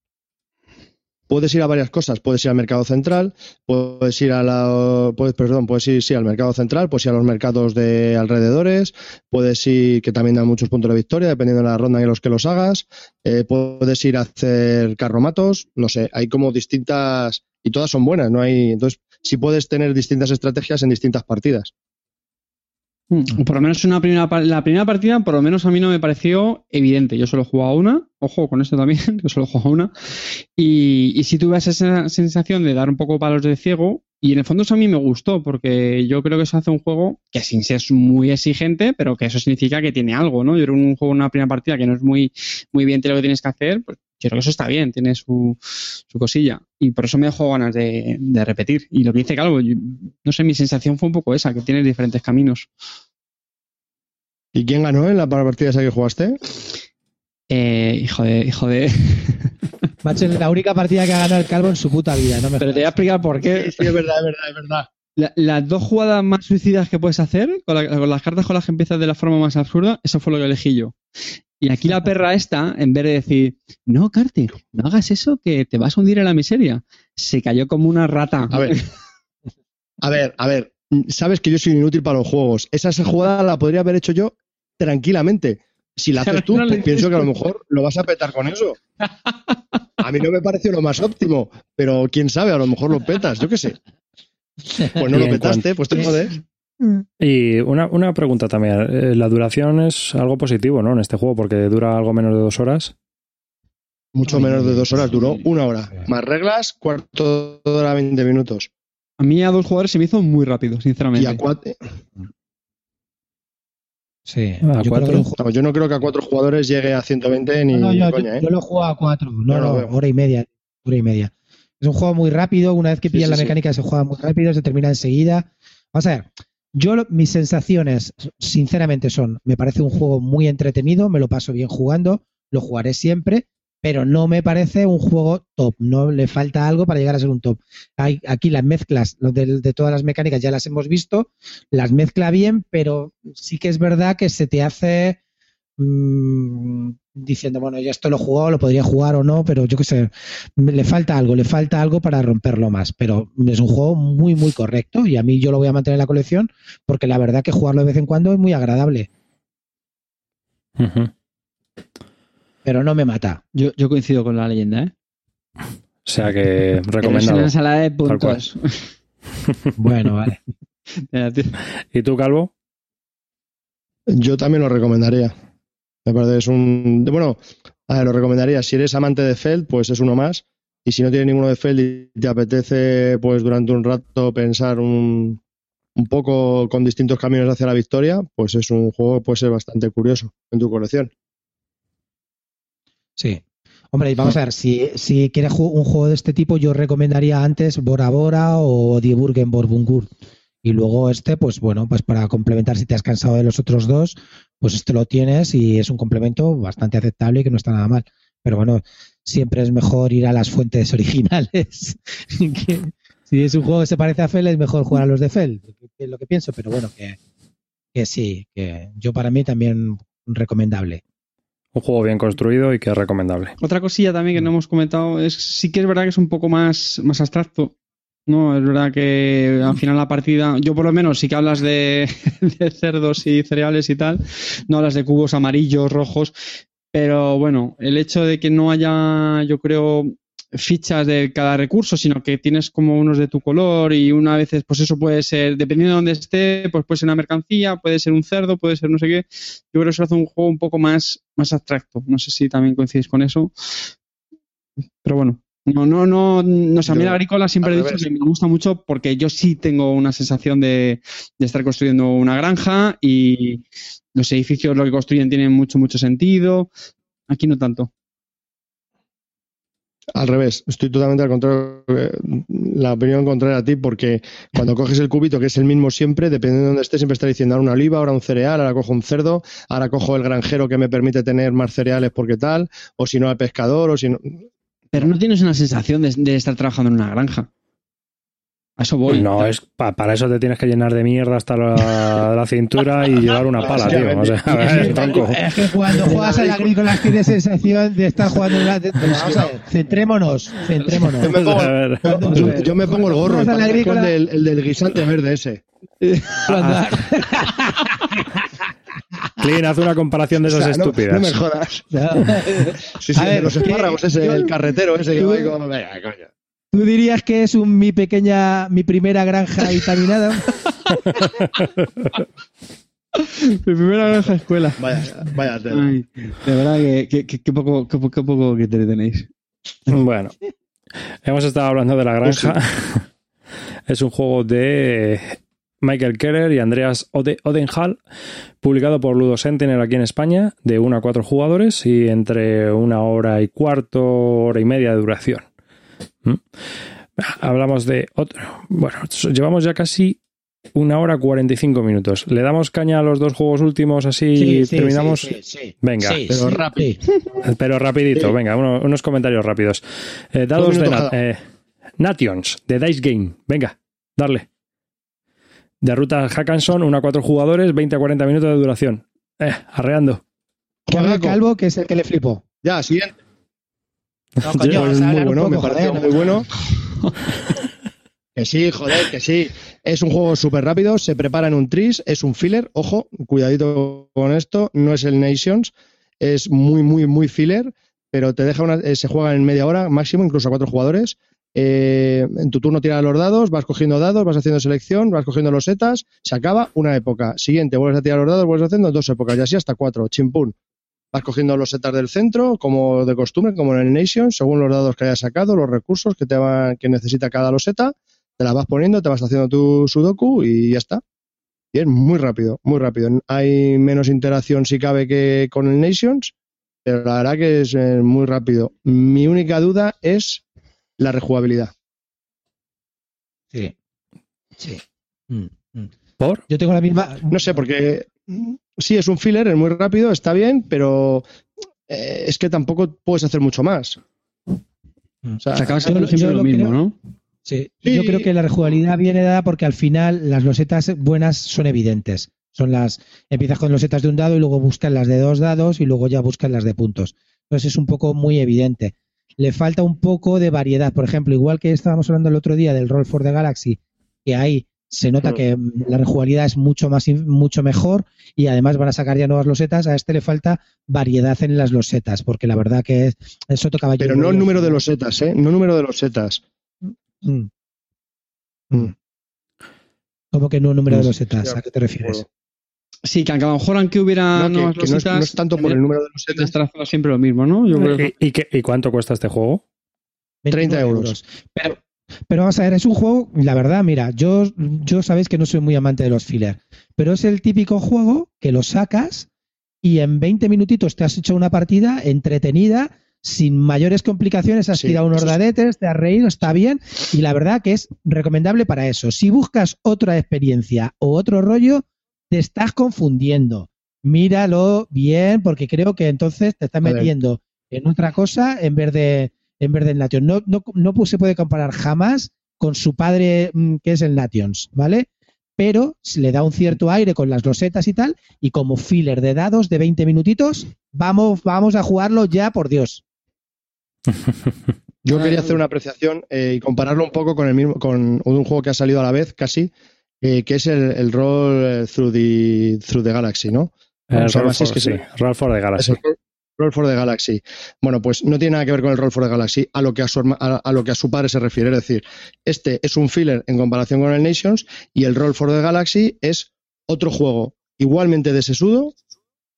Puedes ir a varias cosas, puedes ir al mercado central, puedes ir a la, puedes, perdón, puedes ir sí, al mercado central, puedes ir a los mercados de alrededores, puedes ir, que también dan muchos puntos de victoria, dependiendo de la ronda en los que los hagas, eh, puedes ir a hacer carromatos, no sé, hay como distintas, y todas son buenas, no hay, entonces sí puedes tener distintas estrategias en distintas partidas. Mm, Por lo menos una primera, la primera partida, por lo menos a mí no me pareció evidente. Yo solo he jugado una, ojo con esto también, yo solo he jugado una. Y, y sí tuve esa sensación de dar un poco palos de ciego. Y en el fondo eso a mí me gustó, porque yo creo que eso hace un juego que sin ser muy exigente, pero que eso significa que tiene algo, ¿no? Yo creo que un juego una primera partida que no es muy, muy evidente lo que tienes que hacer, pues yo creo que eso está bien, tiene su, su cosilla. Y por eso me dejó ganas de, de repetir. Y lo que dice Calvo, yo- no sé, mi sensación fue un poco esa, que tienes diferentes caminos. ¿Y quién ganó en la partida esa que jugaste? Eh, hijo de, hijo de. Macho, es la única partida que ha ganado el Calvo en su puta vida, no me Pero te voy a explicar por qué. Sí, es verdad, es verdad, es verdad. La- las dos jugadas más suicidas que puedes hacer, con, la- con las cartas con las que empiezas de la forma más absurda, eso fue lo que elegí yo. Y aquí la perra esta, en vez de decir, no, Carte, no hagas eso, que te vas a hundir en la miseria, se cayó como una rata. A ver. A ver, a ver. sabes que yo soy inútil para los juegos. Esa, esa jugada la podría haber hecho yo tranquilamente. Si la haces tú, No pues pienso que a lo mejor lo vas a petar con eso. A mí no me pareció lo más óptimo, pero quién sabe, a lo mejor lo petas, yo qué sé. Pues no lo petaste, pues te jodes. Y una, una pregunta también. eh, La duración es algo positivo, ¿no? En este juego, porque dura algo menos de dos horas. Mucho menos de dos horas, duró una hora. Más reglas, cuarto de hora, 20 minutos. A mí a dos jugadores se me hizo muy rápido, Y sinceramente. a cuatro, Sí. Ah, yo, cuatro. que no, yo no creo que a cuatro jugadores llegue a 120 ni No, yo, coña, yo- ¿eh? yo lo juego a cuatro. No, No hora y media. Hora y media. Es un juego muy rápido. Una vez que Sí, pillas sí, la sí. mecánica, se juega muy rápido, se termina enseguida. Vamos a ver. Yo, mis sensaciones, sinceramente, son: me parece un juego muy entretenido, me lo paso bien jugando, lo jugaré siempre, pero no me parece un juego top. No le falta algo para llegar a ser un top. Hay, aquí las mezclas de todas las mecánicas ya las hemos visto, las mezcla bien, pero sí que es verdad que se te hace mm, diciendo, bueno, ya esto lo he jugado, lo podría jugar o no, pero yo qué sé, le falta algo, le falta algo para romperlo más, pero es un juego muy, muy correcto y a mí yo lo voy a mantener en la colección porque la verdad que jugarlo de vez en cuando es muy agradable, pero no me mata. Yo, yo coincido con la leyenda, ¿eh? O sea que recomendado. una ensalada de puntos. Bueno, vale. ¿Y tú, Calvo? Yo también lo recomendaría. Me parece es un. Bueno, a ver, lo recomendaría. Si eres amante de Feld, pues es uno más. Y si no tienes ninguno de Feld y te apetece, pues durante un rato pensar un, un poco con distintos caminos hacia la victoria, pues es un juego que puede ser bastante curioso en tu colección. Sí. Hombre, y vamos a ver, si, si quieres un juego de este tipo, yo recomendaría antes Bora Bora o Die Burgen Borbungur. Y luego este, pues bueno, pues para complementar, si te has cansado de los otros dos, pues este lo tienes y es un complemento bastante aceptable y que no está nada mal. Pero bueno, siempre es mejor ir a las fuentes originales. Que si es un juego que se parece a Fel, es mejor jugar a los de Fel, es lo que pienso, pero bueno, que, que sí, que yo para mí también recomendable. Un juego bien construido y que es recomendable. Otra cosilla también que no hemos comentado es sí que es verdad que es un poco más, más abstracto. No, es verdad que al final la partida, yo por lo menos sí que hablas de, de cerdos y cereales y tal, no hablas de cubos amarillos, rojos, pero bueno, el hecho de que no haya, yo creo, fichas de cada recurso, sino que tienes como unos de tu color y una vez, pues eso puede ser, dependiendo de dónde esté, pues puede ser una mercancía, puede ser un cerdo, puede ser no sé qué. Yo creo que eso hace un juego un poco más, más abstracto. No sé si también coincidís con eso. Pero bueno. No, no, no, no sé, a mí la agrícola siempre he dicho que me gusta mucho porque yo sí tengo una sensación de, de estar construyendo una granja y los edificios, lo que construyen, tienen mucho, mucho sentido. Aquí no tanto. Al revés, estoy totalmente al contrario, eh, la opinión contraria a ti, porque cuando coges el cubito, que es el mismo siempre, dependiendo de dónde estés, siempre está diciendo ahora una oliva, ahora un cereal, ahora cojo un cerdo, ahora cojo el granjero que me permite tener más cereales porque tal, o si no al pescador, o si no. Pero no tienes una sensación de, de estar trabajando en una granja. A eso voy. No, es pa- para eso te tienes que llenar de mierda hasta la, la cintura y llevar una pala, tío. O sea, a ver, tronco. Es que cuando juegas al agrícola tienes sensación de estar jugando en la... de- pero vamos a ver, centrémonos, centrémonos. Yo me pongo, A ver. yo- yo me pongo el gorro, el, del, el del guisante verde ese. Clean, haz una comparación de O esas sea, estúpidas. No, me jodas. Sí, sí, A ver, los ¿qué- espárragos ese, yo- el carretero ese que tú- va ahí como. Venga, coño. ¿Tú dirías que es un, mi pequeña, mi primera granja vitaminada? Mi primera granja escuela. Vaya, vaya tela. Ay, de verdad que, que, que- que poco, que, poco- que poco que te tenéis. Bueno, hemos estado hablando de la granja. Es un juego de Michael Keller y Andreas Ode- Odenhall, publicado por Ludo Sentinel aquí en España, de 1 a 4 jugadores y entre una hora y cuarto, hora y media de duración. ¿Mm? Hablamos de otro. Bueno, llevamos ya casi una hora 45 minutos. ¿Le damos caña a los dos juegos últimos así y terminamos? sí, sí. Venga, Sí, pero sí, rápido. sí. pero rapidito, Sí. venga, uno- unos comentarios rápidos. Eh, dados de na- eh, Nations, de Dice Game. Venga, darle. De ruta Hackanson, 1 a 4 jugadores, 20 a 40 minutos de duración. Eh, arreando. Juega calvo, que es el que le flipó. Ya, siguiente. No, coño, muy bueno, me pareció joder, muy ¿no? bueno. Que sí, joder, que sí. Es un juego súper rápido, se prepara en un tris, es un filler, ojo, cuidadito con esto, no es el Nations, es muy, muy, muy filler, pero te deja una, eh, se juega en media hora máximo, incluso a cuatro jugadores. Eh, en tu turno tiras los dados, vas cogiendo dados, vas haciendo selección, vas cogiendo los setas, se acaba una época. Siguiente, vuelves a tirar los dados, vuelves haciendo dos épocas, y así hasta cuatro, chimpún. Vas cogiendo los setas del centro, como de costumbre, como en el Nation, según los dados que hayas sacado, los recursos que, te van, que necesita cada loseta te las vas poniendo, te vas haciendo tu sudoku y ya está. Y es muy rápido, muy rápido. Hay menos interacción si cabe que con el Nations, pero la verdad que es eh, muy rápido. Mi única duda es la rejugabilidad. Sí. Sí. Mm, mm. ¿Por? Yo tengo la misma. No sé, porque sí es un filler, es muy rápido, está bien, pero eh, es que tampoco puedes hacer mucho más. Mm. O sea, acaba siendo siempre yo lo lo mismo, creo- ¿no? Sí. Sí. Yo creo que la rejugabilidad viene dada porque al final las losetas buenas son evidentes. Son las. Empiezas con losetas de un dado y luego buscas las de dos dados y luego ya buscas las de puntos. Entonces es un poco muy evidente. Le falta un poco de variedad. Por ejemplo, igual que estábamos hablando el otro día del Roll for the Galaxy, que ahí se nota que la rejugabilidad es mucho más mucho mejor y además van a sacar ya nuevas losetas. A este le falta variedad en las losetas, porque la verdad que es, es Soto Caballero. pero no el número de los setas, ¿eh? No el número de los setas. Mm. Mm. ¿Cómo que no el número de No los sé, setas? estoy ¿A qué te refieres? Sí, que aunque a lo mejor aunque hubiera No, que- nuevas que no, es, no lositas, es tanto por el número de los setas. estará siempre lo mismo, ¿no? Yo creo que ¿Y, y qué- y cuánto cuesta este juego? 30 29 euros. Pero, pero vamos a ver, es un juego, la verdad, mira, yo, yo sabéis que no soy muy amante de los filler, pero es el típico juego que lo sacas y en 20 minutitos te has hecho una partida entretenida, sin mayores complicaciones, has Sí, tirado unos dadetes, te has reído, está bien, y la verdad que es recomendable para eso. Si buscas otra experiencia o otro rollo, te estás confundiendo. Míralo bien, porque creo que entonces te estás metiendo en otra cosa en vez de en vez del Nation. No, no, no pu- se puede comparar jamás con su padre, mm, que es el Nations, ¿vale? Pero se le da un cierto aire con las losetas y tal, y como filler de dados de 20 minutitos, vamos, vamos a jugarlo ya, por Dios. Yo quería hacer una apreciación eh, y compararlo un poco con el mismo, con un juego que ha salido a la vez, casi, eh, que es el, el rol eh, through the, through the Galaxy, ¿no? El llama Roll for, que sí. Roll for the Galaxy. Roll- Roll for the Galaxy. Bueno, pues no tiene nada que ver con el Roll for the Galaxy a lo que a su, a, a lo que a su padre se refiere. Es decir, este es un filler en comparación con el Nations y el Roll for the Galaxy es otro juego igualmente desesudo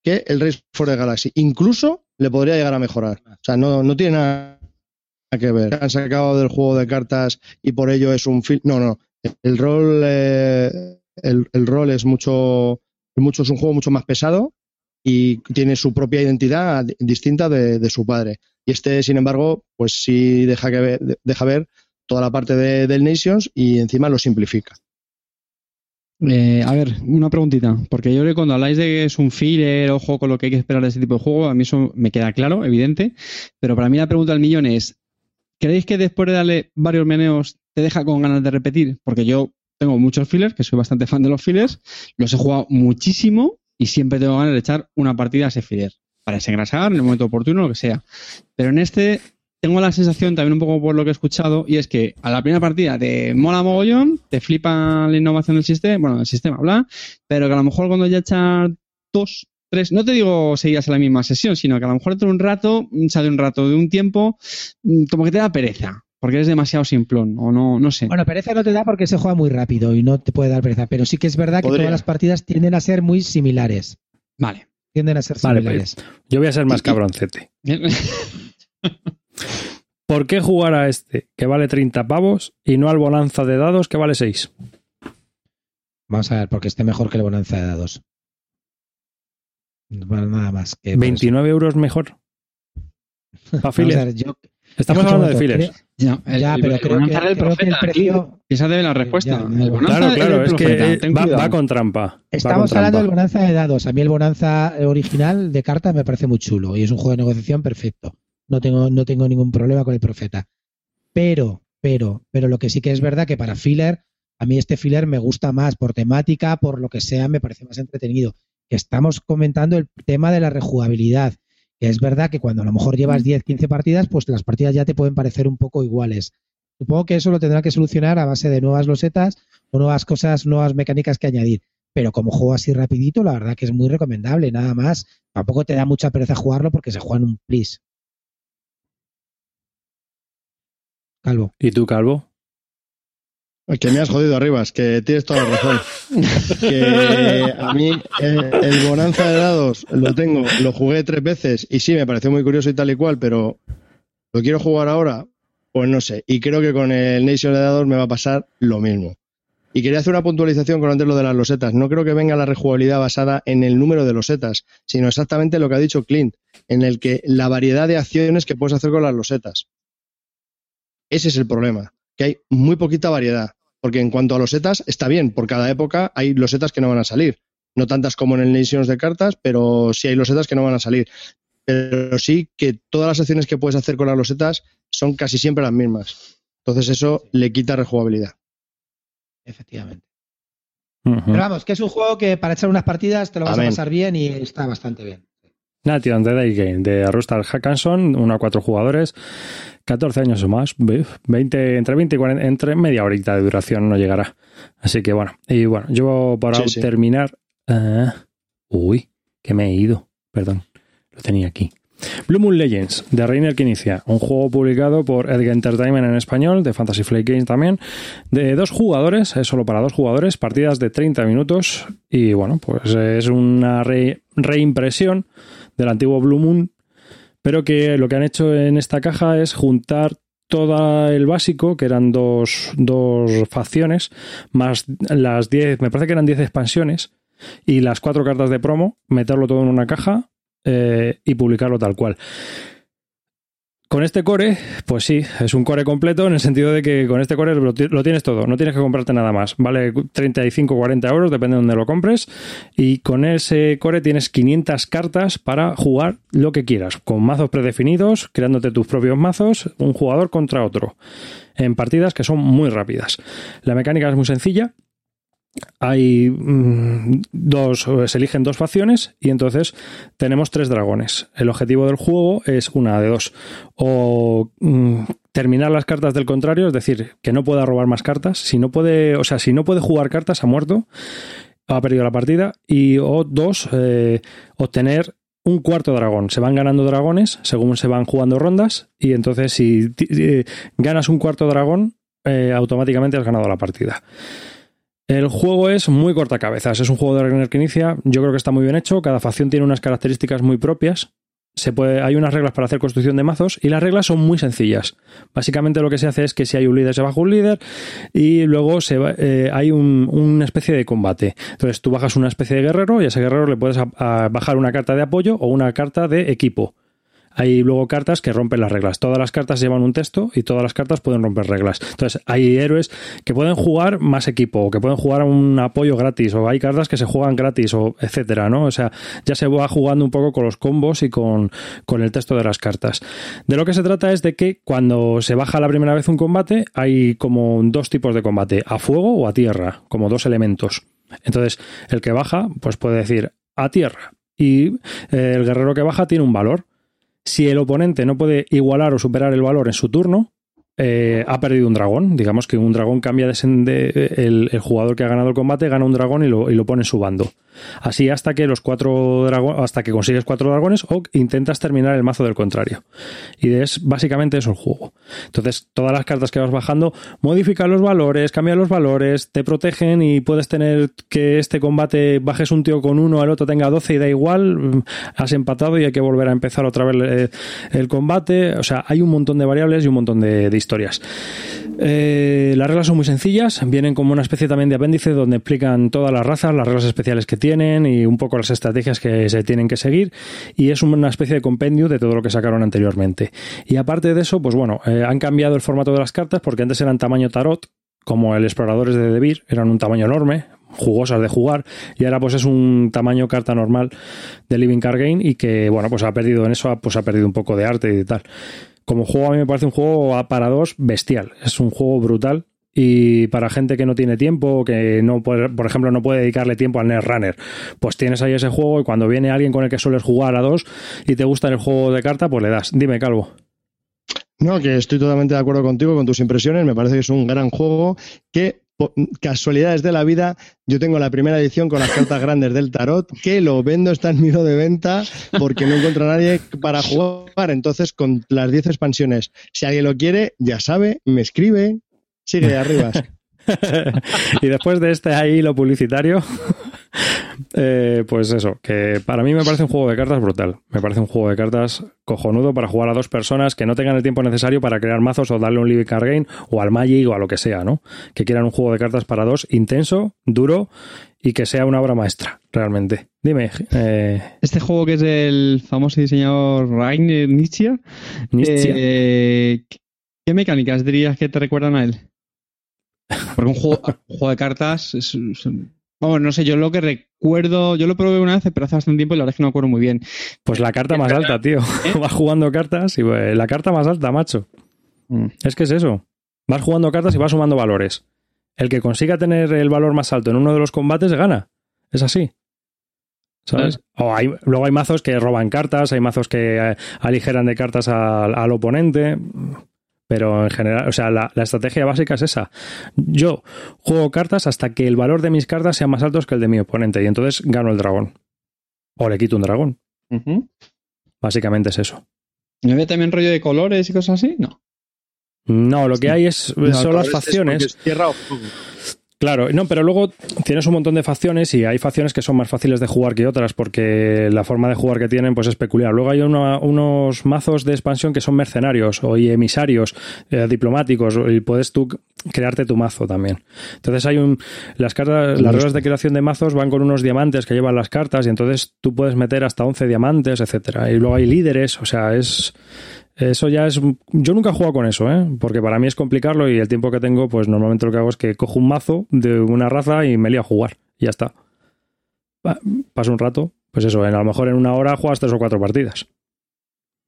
que el Race for the Galaxy. Incluso le podría llegar a mejorar. O sea, no, no tiene nada que ver. Han sacado del juego de cartas y por ello es un filler. No, no. El rol, eh, el, rol es mucho, mucho, es un juego mucho más pesado y tiene su propia identidad di- distinta de, su padre. Y este, sin embargo, pues sí deja, que ver, de- deja ver toda la parte de- del Nations y encima lo simplifica. Eh, a ver, una preguntita, porque yo creo que cuando habláis de que es un filler, ojo con lo que hay que esperar de este tipo de juego, a mí eso me queda claro, evidente, pero para mí la pregunta del millón es, ¿creéis que después de darle varios meneos te deja con ganas de repetir? Porque yo tengo muchos fillers, que soy bastante fan de los fillers, los he jugado muchísimo y siempre tengo ganas de echar una partida a ese filler, para desengrasar en el momento oportuno, lo que sea. Pero en este tengo la sensación, también un poco por lo que he escuchado, y es que a la primera partida te mola mogollón, te flipa la innovación del sistema, bueno, del sistema, bla, pero que a lo mejor cuando ya echas dos, tres, no te digo seguidas en la misma sesión, sino que a lo mejor dentro de un rato, de un rato, de un tiempo, mm, como que te da pereza, porque eres demasiado simplón, o no, no sé. Bueno, pereza no te da porque se juega muy rápido y no te puede dar pereza, pero sí que es verdad que todas las partidas tienden a ser muy similares. Vale. Tienden a ser Vale, similares. Yo voy a ser más cabroncete. ¿Por qué jugar a este que vale 30 pavos y no al bonanza de dados que vale 6? Vamos a ver, porque esté mejor que el bonanza de dados. Bueno, nada más. Que por eso. 29 euros mejor. Para Vamos a filler. ver, yo- Estamos hablando de fillers. ya, el- Ya, el- pero el creo bonanza que- el creo que el profeta, precio- Esa debe la respuesta. Ya, el bonanza Claro, claro, el es que va, con trampa. Estamos con hablando del trampa. bonanza de dados. A mí el bonanza original de cartas me parece muy chulo y es un juego de negociación perfecto. No tengo, no tengo ningún problema con el profeta. Pero, pero, pero lo que sí que es verdad que para filler, a mí este filler me gusta más por temática, por lo que sea, me parece más entretenido. Que estamos comentando el tema de la rejugabilidad. Es verdad que cuando a lo mejor llevas 10, 15 partidas, pues las partidas ya te pueden parecer un poco iguales. Supongo que eso lo tendrá que solucionar a base de nuevas losetas o nuevas cosas, nuevas mecánicas que añadir. Pero como juego así rapidito, la verdad que es muy recomendable, nada más. Tampoco te da mucha pereza jugarlo porque se juega en un plis. Calvo. ¿Y tú, Calvo? Que me has jodido arriba, es que tienes toda la razón. que a mí el, el, Bonanza de dados lo tengo, lo jugué tres veces y sí, me pareció muy curioso y tal y cual, pero ¿lo quiero jugar ahora? Pues no sé. Y creo que con el Nation de dados me va a pasar lo mismo. Y quería hacer una puntualización con antes lo de las losetas. No creo que venga la rejugabilidad basada en el número de losetas, sino exactamente lo que ha dicho Clint, en el que la variedad de acciones que puedes hacer con las losetas. Ese es el problema, que hay muy poquita variedad. Porque en cuanto a losetas, está bien, por cada época hay losetas que no van a salir. No tantas como en el Nations de cartas, pero sí hay losetas que no van a salir. Pero sí que todas las acciones que puedes hacer con las losetas son casi siempre las mismas. Entonces eso le quita rejugabilidad. Efectivamente. Uh -huh. Pero vamos, que es un juego que para echar unas partidas te lo vas Amén. a pasar bien y está bastante bien. Nation The Day Game de Rustar Hackanson, 1 a 4 jugadores, 14 años o más, 20, entre 20 y 40, entre media horita de duración no llegará. Así que bueno, y bueno, yo para Sí, sí. terminar. eh, uy, que me he ido, perdón, lo tenía aquí. Blue Moon Legends de Reiner que inicia, un juego publicado por Edge Entertainment en español, de Fantasy Flight Games también, de dos jugadores, es solo para dos jugadores, partidas de 30 minutos y bueno, pues es una re- reimpresión del antiguo Blue Moon, pero que lo que han hecho en esta caja es juntar todo el básico, que eran dos, dos facciones, más las 10, me parece que eran 10 expansiones, y las cuatro cartas de promo, meterlo todo en una caja eh, y publicarlo tal cual. Con este core, pues sí, es un core completo en el sentido de que con este core lo, ti- lo tienes todo, no tienes que comprarte nada más. Vale 35 o 40 euros, depende de donde lo compres. Y con ese core tienes 500 cartas para jugar lo que quieras, con mazos predefinidos, creándote tus propios mazos, un jugador contra otro, en partidas que son muy rápidas. La mecánica es muy sencilla, hay mm, dos, se eligen dos facciones y entonces tenemos tres dragones. El objetivo del juego es una de dos. O mm, terminar las cartas del contrario, es decir, que no pueda robar más cartas. Si no puede, o sea, si no puede jugar cartas, ha muerto, ha perdido la partida. Y o dos, eh, obtener un cuarto dragón. Se van ganando dragones según se van jugando rondas. Y entonces, si eh, ganas un cuarto dragón, eh, automáticamente has ganado la partida. El juego es muy cortacabezas, es un juego de Reiner que inicia, yo creo que está muy bien hecho, cada facción tiene unas características muy propias, se puede, hay unas reglas para hacer construcción de mazos y las reglas son muy sencillas. Básicamente lo que se hace es que si hay un líder se baja un líder y luego se va- eh, hay un- una especie de combate. Entonces tú bajas una especie de guerrero y a ese guerrero le puedes bajar una carta de apoyo o una carta de equipo. Hay luego cartas que rompen las reglas. Todas las cartas llevan un texto y todas las cartas pueden romper reglas. Entonces, hay héroes que pueden jugar más equipo, o que pueden jugar un apoyo gratis, o hay cartas que se juegan gratis, o etcétera, ¿no? O sea, ya se va jugando un poco con los combos y con, con el texto de las cartas. De lo que se trata es de que cuando se baja la primera vez un combate, hay como dos tipos de combate, a fuego o a tierra, como dos elementos. Entonces, el que baja, pues puede decir a tierra. Y eh, el guerrero que baja tiene un valor. Si el oponente no puede igualar o superar el valor en su turno, eh, ha perdido un dragón. Digamos que un dragón cambia de, de- el, el jugador que ha ganado el combate gana un dragón y lo, y lo pone en su bando. Así hasta que los cuatro dragones, hasta que consigues cuatro dragones o intentas terminar el mazo del contrario. Y es básicamente eso el juego. Entonces, todas las cartas que vas bajando modifican los valores, cambian los valores, te protegen y puedes tener que este combate bajes un tío con uno, el otro tenga 12 y da igual, mm, has empatado y hay que volver a empezar otra vez eh, el combate. O sea, hay un montón de variables y un montón de, de historias. Eh, las reglas son muy sencillas, vienen como una especie también de apéndice donde explican todas las razas, las reglas especiales que tienen y un poco las estrategias que se tienen que seguir y es una especie de compendio de todo lo que sacaron anteriormente. Y aparte de eso, pues bueno, eh, han cambiado el formato de las cartas porque antes eran tamaño tarot, como el Exploradores de Debir, eran un tamaño enorme, jugosas de jugar, y ahora pues es un tamaño carta normal de Living Card Game y que, bueno, pues ha perdido en eso, pues ha perdido un poco de arte y tal. Como juego a mí me parece un juego para dos bestial, es un juego brutal y para gente que no tiene tiempo, que no puede, por ejemplo, no puede dedicarle tiempo al Netrunner, pues tienes ahí ese juego y cuando viene alguien con el que sueles jugar a dos y te gusta el juego de carta, pues le das. Dime, Calvo. No, que estoy totalmente de acuerdo contigo, con tus impresiones. Me parece que es un gran juego que, casualidades de la vida, yo tengo la primera edición con las cartas grandes del tarot, que lo vendo, está en mi hilo de venta, porque no encuentro a nadie para jugar. Entonces, con las 10 expansiones, si alguien lo quiere, ya sabe, me escribe, sigue de arriba. y después de este ahí lo publicitario, eh, pues eso, que para mí me parece un juego de cartas brutal. Me parece un juego de cartas cojonudo para jugar a dos personas que no tengan el tiempo necesario para crear mazos o darle un living card game o al Magic o a lo que sea, ¿no? Que quieran un juego de cartas para dos intenso, duro y que sea una obra maestra, realmente. Dime, eh, Este juego que es del famoso diseñador Rainer Nietzsche, Nistia. eh, ¿qué mecánicas dirías que te recuerdan a él? Porque un juego, un juego de cartas es, es- Vamos, no sé, yo lo que recuerdo, yo lo probé una vez, pero hace bastante tiempo y la verdad es que no me acuerdo muy bien. Pues la carta más alta, tío. ¿Eh? Vas jugando cartas y pues, la carta más alta, macho. Mm. Es que es eso. Vas jugando cartas y vas sumando valores. El que consiga tener el valor más alto en uno de los combates gana. Es así. ¿Sabes? O hay, luego hay mazos que roban cartas, hay mazos que eh, aligeran de cartas al, al oponente. Pero en general, o sea, la, la estrategia básica es esa. Yo juego cartas hasta que el valor de mis cartas sea más alto que el de mi oponente y entonces gano el dragón. O le quito un dragón. Básicamente es eso. ¿No había también rollo de colores y cosas así? No. No, lo que hay es, No, son las facciones. es tierra o fuego. Claro, no, pero luego tienes un montón de facciones y hay facciones que son más fáciles de jugar que otras porque la forma de jugar que tienen pues es peculiar. Luego hay una- unos mazos de expansión que son mercenarios o y emisarios eh, diplomáticos y puedes tú crearte tu mazo también. Entonces hay un las cartas las reglas de creación de mazos van con unos diamantes que llevan las cartas y entonces tú puedes meter hasta 11 diamantes, etcétera. Y luego hay líderes, o sea, es eso ya es. Yo nunca he jugado con eso, ¿eh? Porque para mí es complicarlo y el tiempo que tengo, pues normalmente lo que hago es que cojo un mazo de una raza y me lío a jugar. Y ya está. Pa- Paso un rato, pues eso, en, a lo mejor en una hora juegas tres o cuatro partidas.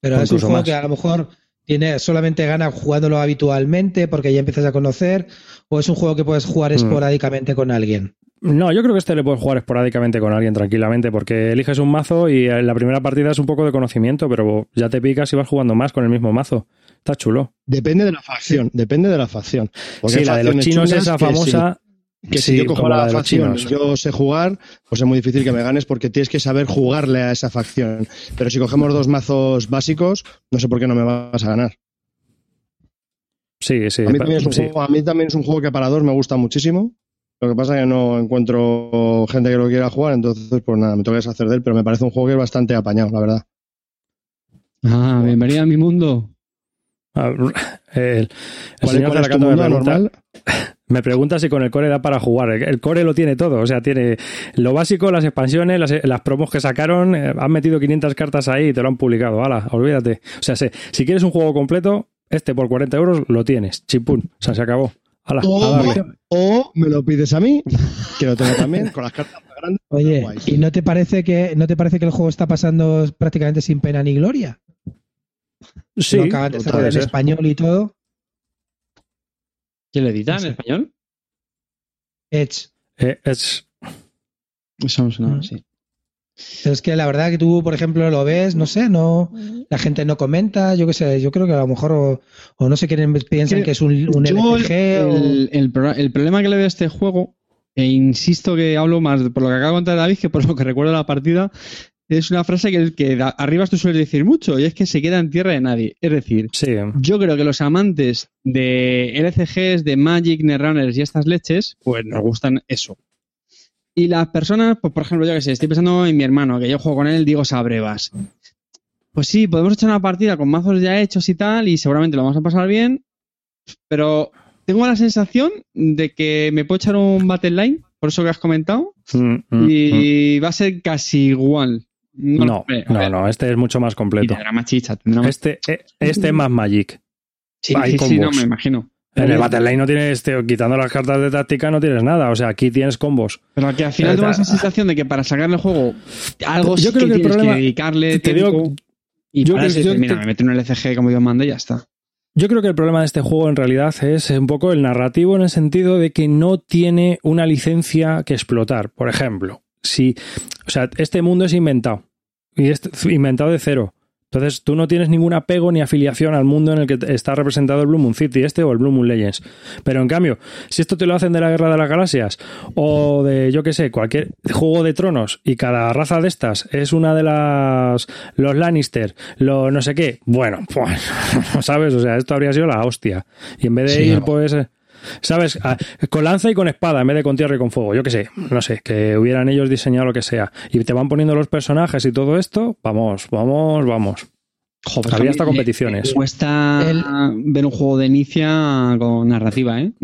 Pero es un juego más. que a lo mejor tiene solamente gana jugándolo habitualmente porque ya empiezas a conocer, o es un juego que puedes jugar Mm. esporádicamente con alguien. No, yo creo que este le puedes jugar esporádicamente con alguien tranquilamente, porque eliges un mazo y en la primera partida es un poco de conocimiento, pero ya te picas y vas jugando más con el mismo mazo. Está chulo. Depende de la facción, depende de la facción. Porque sí, la de los chinos, esa que famosa. que si sí, yo cojo la, facción y yo sé jugar, pues es muy difícil que me ganes porque tienes que saber jugarle a esa facción. Pero si cogemos dos mazos básicos, no sé por qué no me vas a ganar. Sí, sí. A mí, también es un sí. juego, a mí también es un juego que para dos me gusta muchísimo. Lo que pasa es que no encuentro gente que lo quiera jugar, entonces pues nada, me tengo que deshacer de él, pero me parece un juego que es bastante apañado, la verdad. Ah, bienvenida a mi mundo. Ah, El, el ¿Cuál, señor cuál es tu Zaracato me mundo normal? Me pregunta si con el core da para jugar. El core lo tiene todo. O sea, tiene lo básico, las expansiones, las, las promos que sacaron. eh, han metido 500 cartas ahí y te lo han publicado. Hala, olvídate. O sea, se- si quieres un juego completo, este por 40 euros lo tienes. Chipún. O sea, se acabó. O, me lo pides a mí, que lo tengo también, con las cartas más grandes. Oye. ¿y no te parece que no te parece que el juego está pasando prácticamente sin pena ni gloria? Sí, Lo acaban de cerrar en ser. español y todo. ¿Quién lo edita No en español? Edge. Eh, es, Eso me suena Mm. así. Pero es que la verdad que tú, por ejemplo, lo ves, no sé, no, la gente no comenta, yo qué sé, yo creo que a lo mejor o, o no sé quién piensan Que que es un, un Yo el, LCG o- el- el pro- el problema que le veo a este juego, e insisto que hablo más por lo que acaba de contar David que por lo que recuerdo de la partida, es una frase que, que da- arriba tú sueles decir mucho, y es que se queda en tierra de nadie. Es decir, sí. yo creo que los amantes de LCGs, de Magic, Netrunners y estas leches, pues nos gustan eso. Y las personas, pues por ejemplo, yo que sé, estoy pensando en mi hermano, que yo juego con él, digo Sabrevas. Pues sí, podemos echar una partida con mazos ya hechos y tal, y seguramente lo vamos a pasar bien, pero tengo la sensación de que me puedo echar un Battle Line, por eso que has comentado, Mm, mm, mm. y va a ser casi igual. No, No, no, este es mucho más Y completo. tendrá más chicha, tendrá más... Este, eh, este es más Magic. Sí, sí, sí, no, me imagino. En el Battle Line no tienes, te- quitando las cartas de táctica, no tienes nada. O sea, aquí tienes combos. Pero que al final tengo ta- esa sensación de que para sacarle el juego algo Yo sí creo que el tienes problema- que dedicarle te tiempo digo- y yo para dices, mira, te- me meto en un LCG como Dios manda y ya está. Yo creo que el problema de este juego en realidad es un poco el narrativo en el sentido de que no tiene una licencia que explotar. Por ejemplo, si, o sea, este mundo es inventado y es inventado de cero, Entonces tú no tienes ningún apego ni afiliación al mundo en el que está representado el Blue Moon City este o el Blue Moon Legends. Pero en cambio, si esto te lo hacen de la Guerra de las Galaxias o de, yo qué sé, cualquier juego de tronos y cada raza de estas es una de las... los Lannister, lo no sé qué, bueno, pues, ¿sabes? O sea, esto habría sido la hostia. Y en vez de Sí, ir, no. pues... ¿Sabes? Ah, Con lanza y con espada en vez de con tierra y con fuego. Yo qué sé, no sé, que hubieran ellos diseñado lo que sea. Y te van poniendo los personajes y todo esto. Vamos, vamos, vamos. Joder, Había hasta competiciones. me Cuesta El- ver un juego de Inicia con narrativa, ¿eh?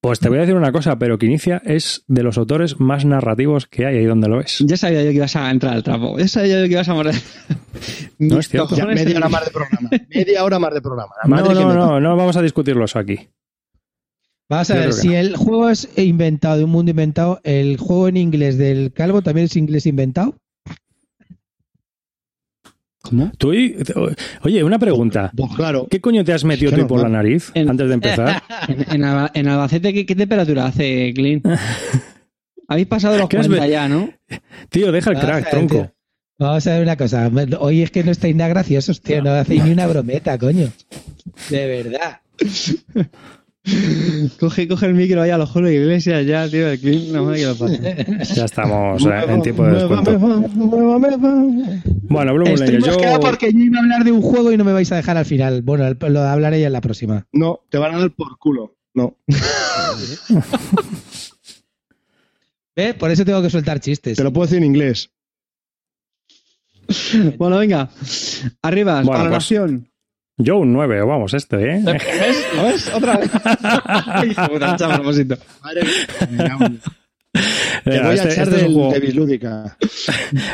Pues te voy a decir una cosa, pero que Inicia es de los autores más narrativos que hay ahí donde lo ves. Ya sabía yo que ibas a entrar al trapo. Ya sabía yo que ibas a morder. No es cierto. Ya, media hora más de programa. Media hora más de programa. No, no, me no, no vamos a discutirlo eso aquí. Vamos a Yo ver, si no. el juego es inventado, de un mundo inventado, ¿el juego en inglés del Calvo también es inglés inventado? ¿Cómo? Tú y- Oye, una pregunta. Pues claro. ¿Qué coño te has metido Es tú por la nariz En- antes de empezar? En, en Alba- en Albacete, ¿qué, qué temperatura hace, Clint? Habéis pasado los ¿Qué has 40 ve- ya, ¿no? Tío, deja el Vamos crack, ver, tronco. tío. Vamos a ver una cosa. Hoy es que no estáis nada graciosos, tío. No hacéis ni una brometa, coño. De verdad. Coge, coge el micro ahí a los Julio Iglesias ya, tío. El Clint, no me que lo pase. Ya estamos eh, en tiempo de descuento. Bueno, Blue Moon Estoy yo... porque yo iba a hablar de un juego y no me vais a dejar al final. Bueno, el- lo hablaré ya en la próxima. No, te van a dar por culo. No. ¿Ves? Por eso tengo que soltar chistes. Te lo puedo decir en inglés. Bueno, venga. Arriba, Bueno, valoración. Yo un 9, vamos, este, ¿eh? ¿Ves? ¿Lo ves? Otra vez. Hijo de a propósito. Madre mía. Te Venga, voy a este- echar este es un del juego- de Bislúdica.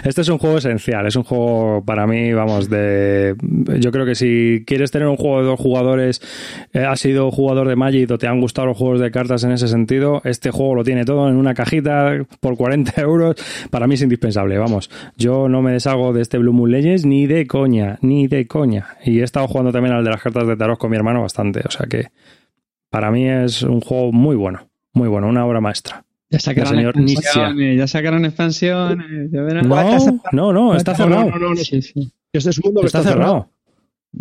Este es un juego esencial, es un juego para mí, vamos, de... Yo creo que si quieres tener un juego de dos jugadores, eh, has sido jugador de Magic o te han gustado los juegos de cartas en ese sentido, este juego lo tiene todo en una cajita por 40 euros, para mí es indispensable, vamos. Yo no me deshago de este Blue Moon Legends ni de coña, ni de coña. Y he estado jugando también al de las cartas de tarot con mi hermano bastante, o sea que para mí es un juego muy bueno, muy bueno, una obra maestra. Ya sacaron señor expansiones, ya sacaron expansiones, ya verás. ¿Cuántas- No, no, no, está cerrado. No, no, no. Sí, sí. Este es un mundo que Está cerrado.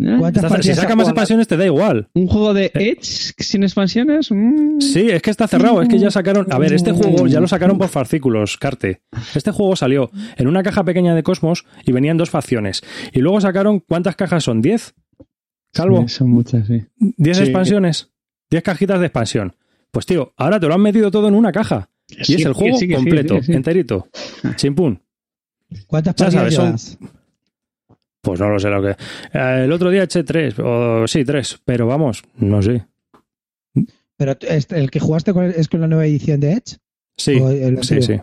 ¿Eh? ¿Cuántas Está cer- si saca más expansiones te da igual. ¿Un juego de Edge sin expansiones? Mm. Sí, es que está cerrado. Es que ya sacaron. A ver, este juego ya lo sacaron por fascículos, Carte. Este juego salió en una caja pequeña de Cosmos y venían dos facciones. Y luego sacaron. ¿Cuántas cajas son? ¿10? Calvo. Sí, son muchas, sí. ¿10 Sí. expansiones? 10 cajitas de expansión. Pues tío, ahora te lo han metido todo en una caja. Y Sí, es el juego sí, que sí, completo, sí, sí. enterito. Chimpún. ¿Cuántas Ya partidas sabes, llevas? Pues no lo sé lo que. Eh, el otro día eché tres, o sí, tres, pero vamos, no sé. Pero el que jugaste con- es con la nueva edición de Edge. Sí, ¿O el sí, sí.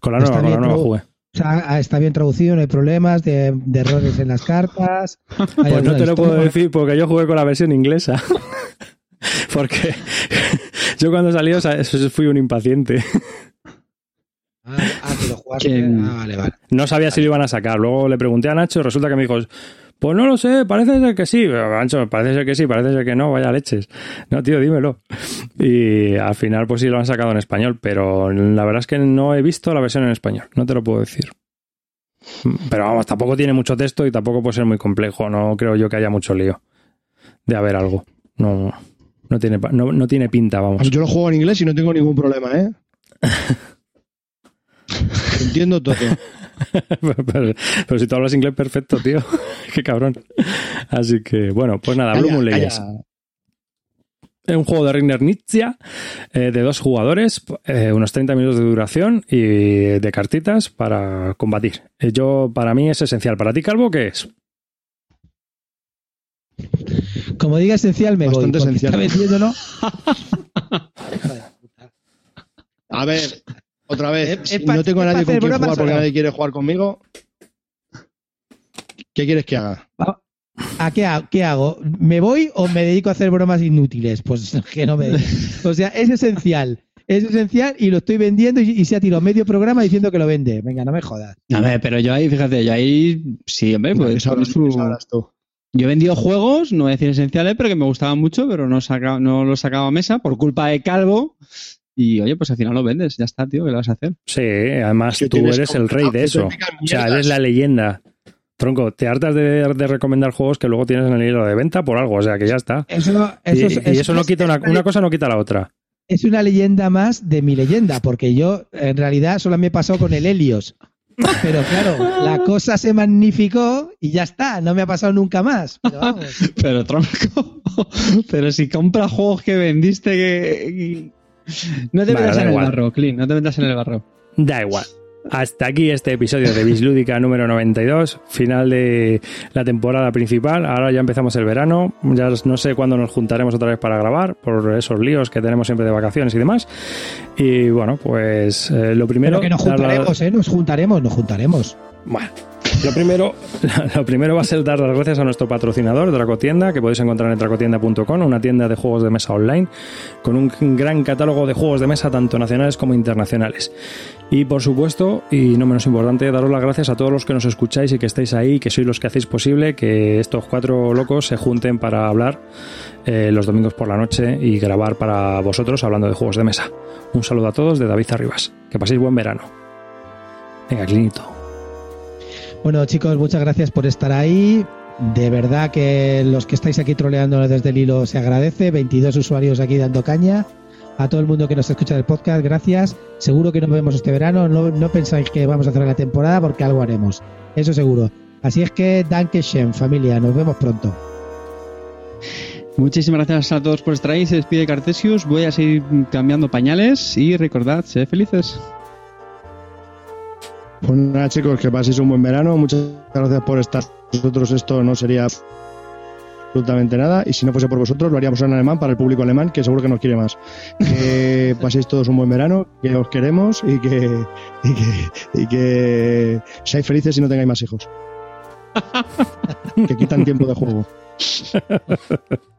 Con la nueva, con la nueva jugué. O sea, ah, está bien traducido, no hay problemas de, de errores en las cartas. Pues no te lo puedo decir porque yo jugué con la versión inglesa. porque yo cuando o sea, fui un impaciente. Ah, ah, que lo jugaste. Que- Ah, vale, vale. No sabía si lo iban a sacar. Luego le pregunté a Nacho y resulta que me dijo, pues no lo sé, parece ser que sí. Pero, Nacho, parece ser que sí, parece ser que no, vaya leches. No, tío, dímelo. Y al final pues sí lo han sacado en español, pero la verdad es que no he visto la versión en español. No te lo puedo decir. Pero vamos, tampoco tiene mucho texto y tampoco puede ser muy complejo. No creo yo que haya mucho lío de haber algo. No, no, tiene, pa- no, no tiene pinta, vamos. Yo lo juego en inglés y no tengo ningún problema, ¿eh? Entiendo todo. pero, pero si tú hablas inglés perfecto, tío. Qué cabrón. Así que, bueno, pues nada, Blue Moon. Legends. Es un juego de Rigner Nietzsche eh, de dos jugadores, eh, unos 30 minutos de duración y de cartitas para combatir. Eh, yo, para mí es esencial. ¿Para ti, Calvo, qué es? Como diga esencial, me Bastante voy. esencial. Está vendiéndolo. A ver, otra vez. Es- es si pa- no tengo a nadie con quien jugar porque no. nadie quiere jugar conmigo. ¿Qué quieres que haga? ¿A qué, ha- qué hago? ¿Me voy o me dedico a hacer bromas inútiles? Pues que no me. O sea, es esencial. Es esencial y lo estoy vendiendo y, y se ha tirado medio programa diciendo que lo vende. Venga, no me jodas. A ver, pero yo ahí, fíjate, yo ahí, sí, hombre, ¿Qué pues, qué sabrás tú? Yo he vendido juegos, no voy a decir esenciales, pero que me gustaban mucho, pero no, saca, no los sacaba a mesa por culpa de Calvo. Y oye, pues al final lo vendes, ya está, tío, ¿qué le vas a hacer? Sí, además tú eres el rey de eso. O sea, eres la leyenda. Tronco, te hartas de, de recomendar juegos que luego tienes en el hilo de venta por algo, o sea que ya está. Eso, Y, eso, y eso no quita una, una cosa no quita la otra. es una leyenda más de mi leyenda, porque yo en realidad solo me pasó con el Helios. Pero claro, la cosa se magnificó y ya está, no me ha pasado nunca más. Pero vamos. Pero tronco, pero si compras juegos que vendiste que... No te Vale, metas en el barro, Clint, no te metas en el barro. Da igual. Hasta aquí este episodio de Bislúdica número 92, final de la temporada principal. Ahora ya empezamos el verano. Ya no sé cuándo nos juntaremos otra vez para grabar, por esos líos que tenemos siempre de vacaciones y demás. Y bueno, pues eh, lo primero. Pero que nos la- juntaremos, ¿eh? Nos juntaremos, nos juntaremos. Bueno, lo primero, lo primero va a ser dar las gracias a nuestro patrocinador, Dracotienda, que podéis encontrar en dracotienda.com, una tienda de juegos de mesa online con un gran catálogo de juegos de mesa tanto nacionales como internacionales. Y por supuesto, y no menos importante, daros las gracias a todos los que nos escucháis y que estáis ahí, que sois los que hacéis posible que estos cuatro locos se junten para hablar eh, los domingos por la noche y grabar para vosotros hablando de juegos de mesa. Un saludo a todos de David Arribas. Que paséis buen verano. Venga, Clinito. Bueno, chicos, muchas gracias por estar ahí. De verdad que los que estáis aquí troleándonos desde el hilo se agradece. 22 usuarios aquí dando caña. A todo el mundo que nos escucha del podcast, gracias. Seguro que nos vemos este verano. No, no pensáis que vamos a hacer la temporada porque algo haremos. Eso seguro. Así es que, danke schön, familia. Nos vemos pronto. Muchísimas gracias a todos por estar ahí. Se despide Cartesius. Voy a seguir cambiando pañales y recordad, sed felices. Pues nada, chicos, que paséis un buen verano. Muchas gracias por estar. Nosotros esto no sería absolutamente nada. Y si no fuese por vosotros, lo haríamos en alemán para el público alemán, que seguro que nos quiere más. Que paséis todos un buen verano, que os queremos y que, y que, y que seáis felices y no tengáis más hijos. que quitan tiempo de juego.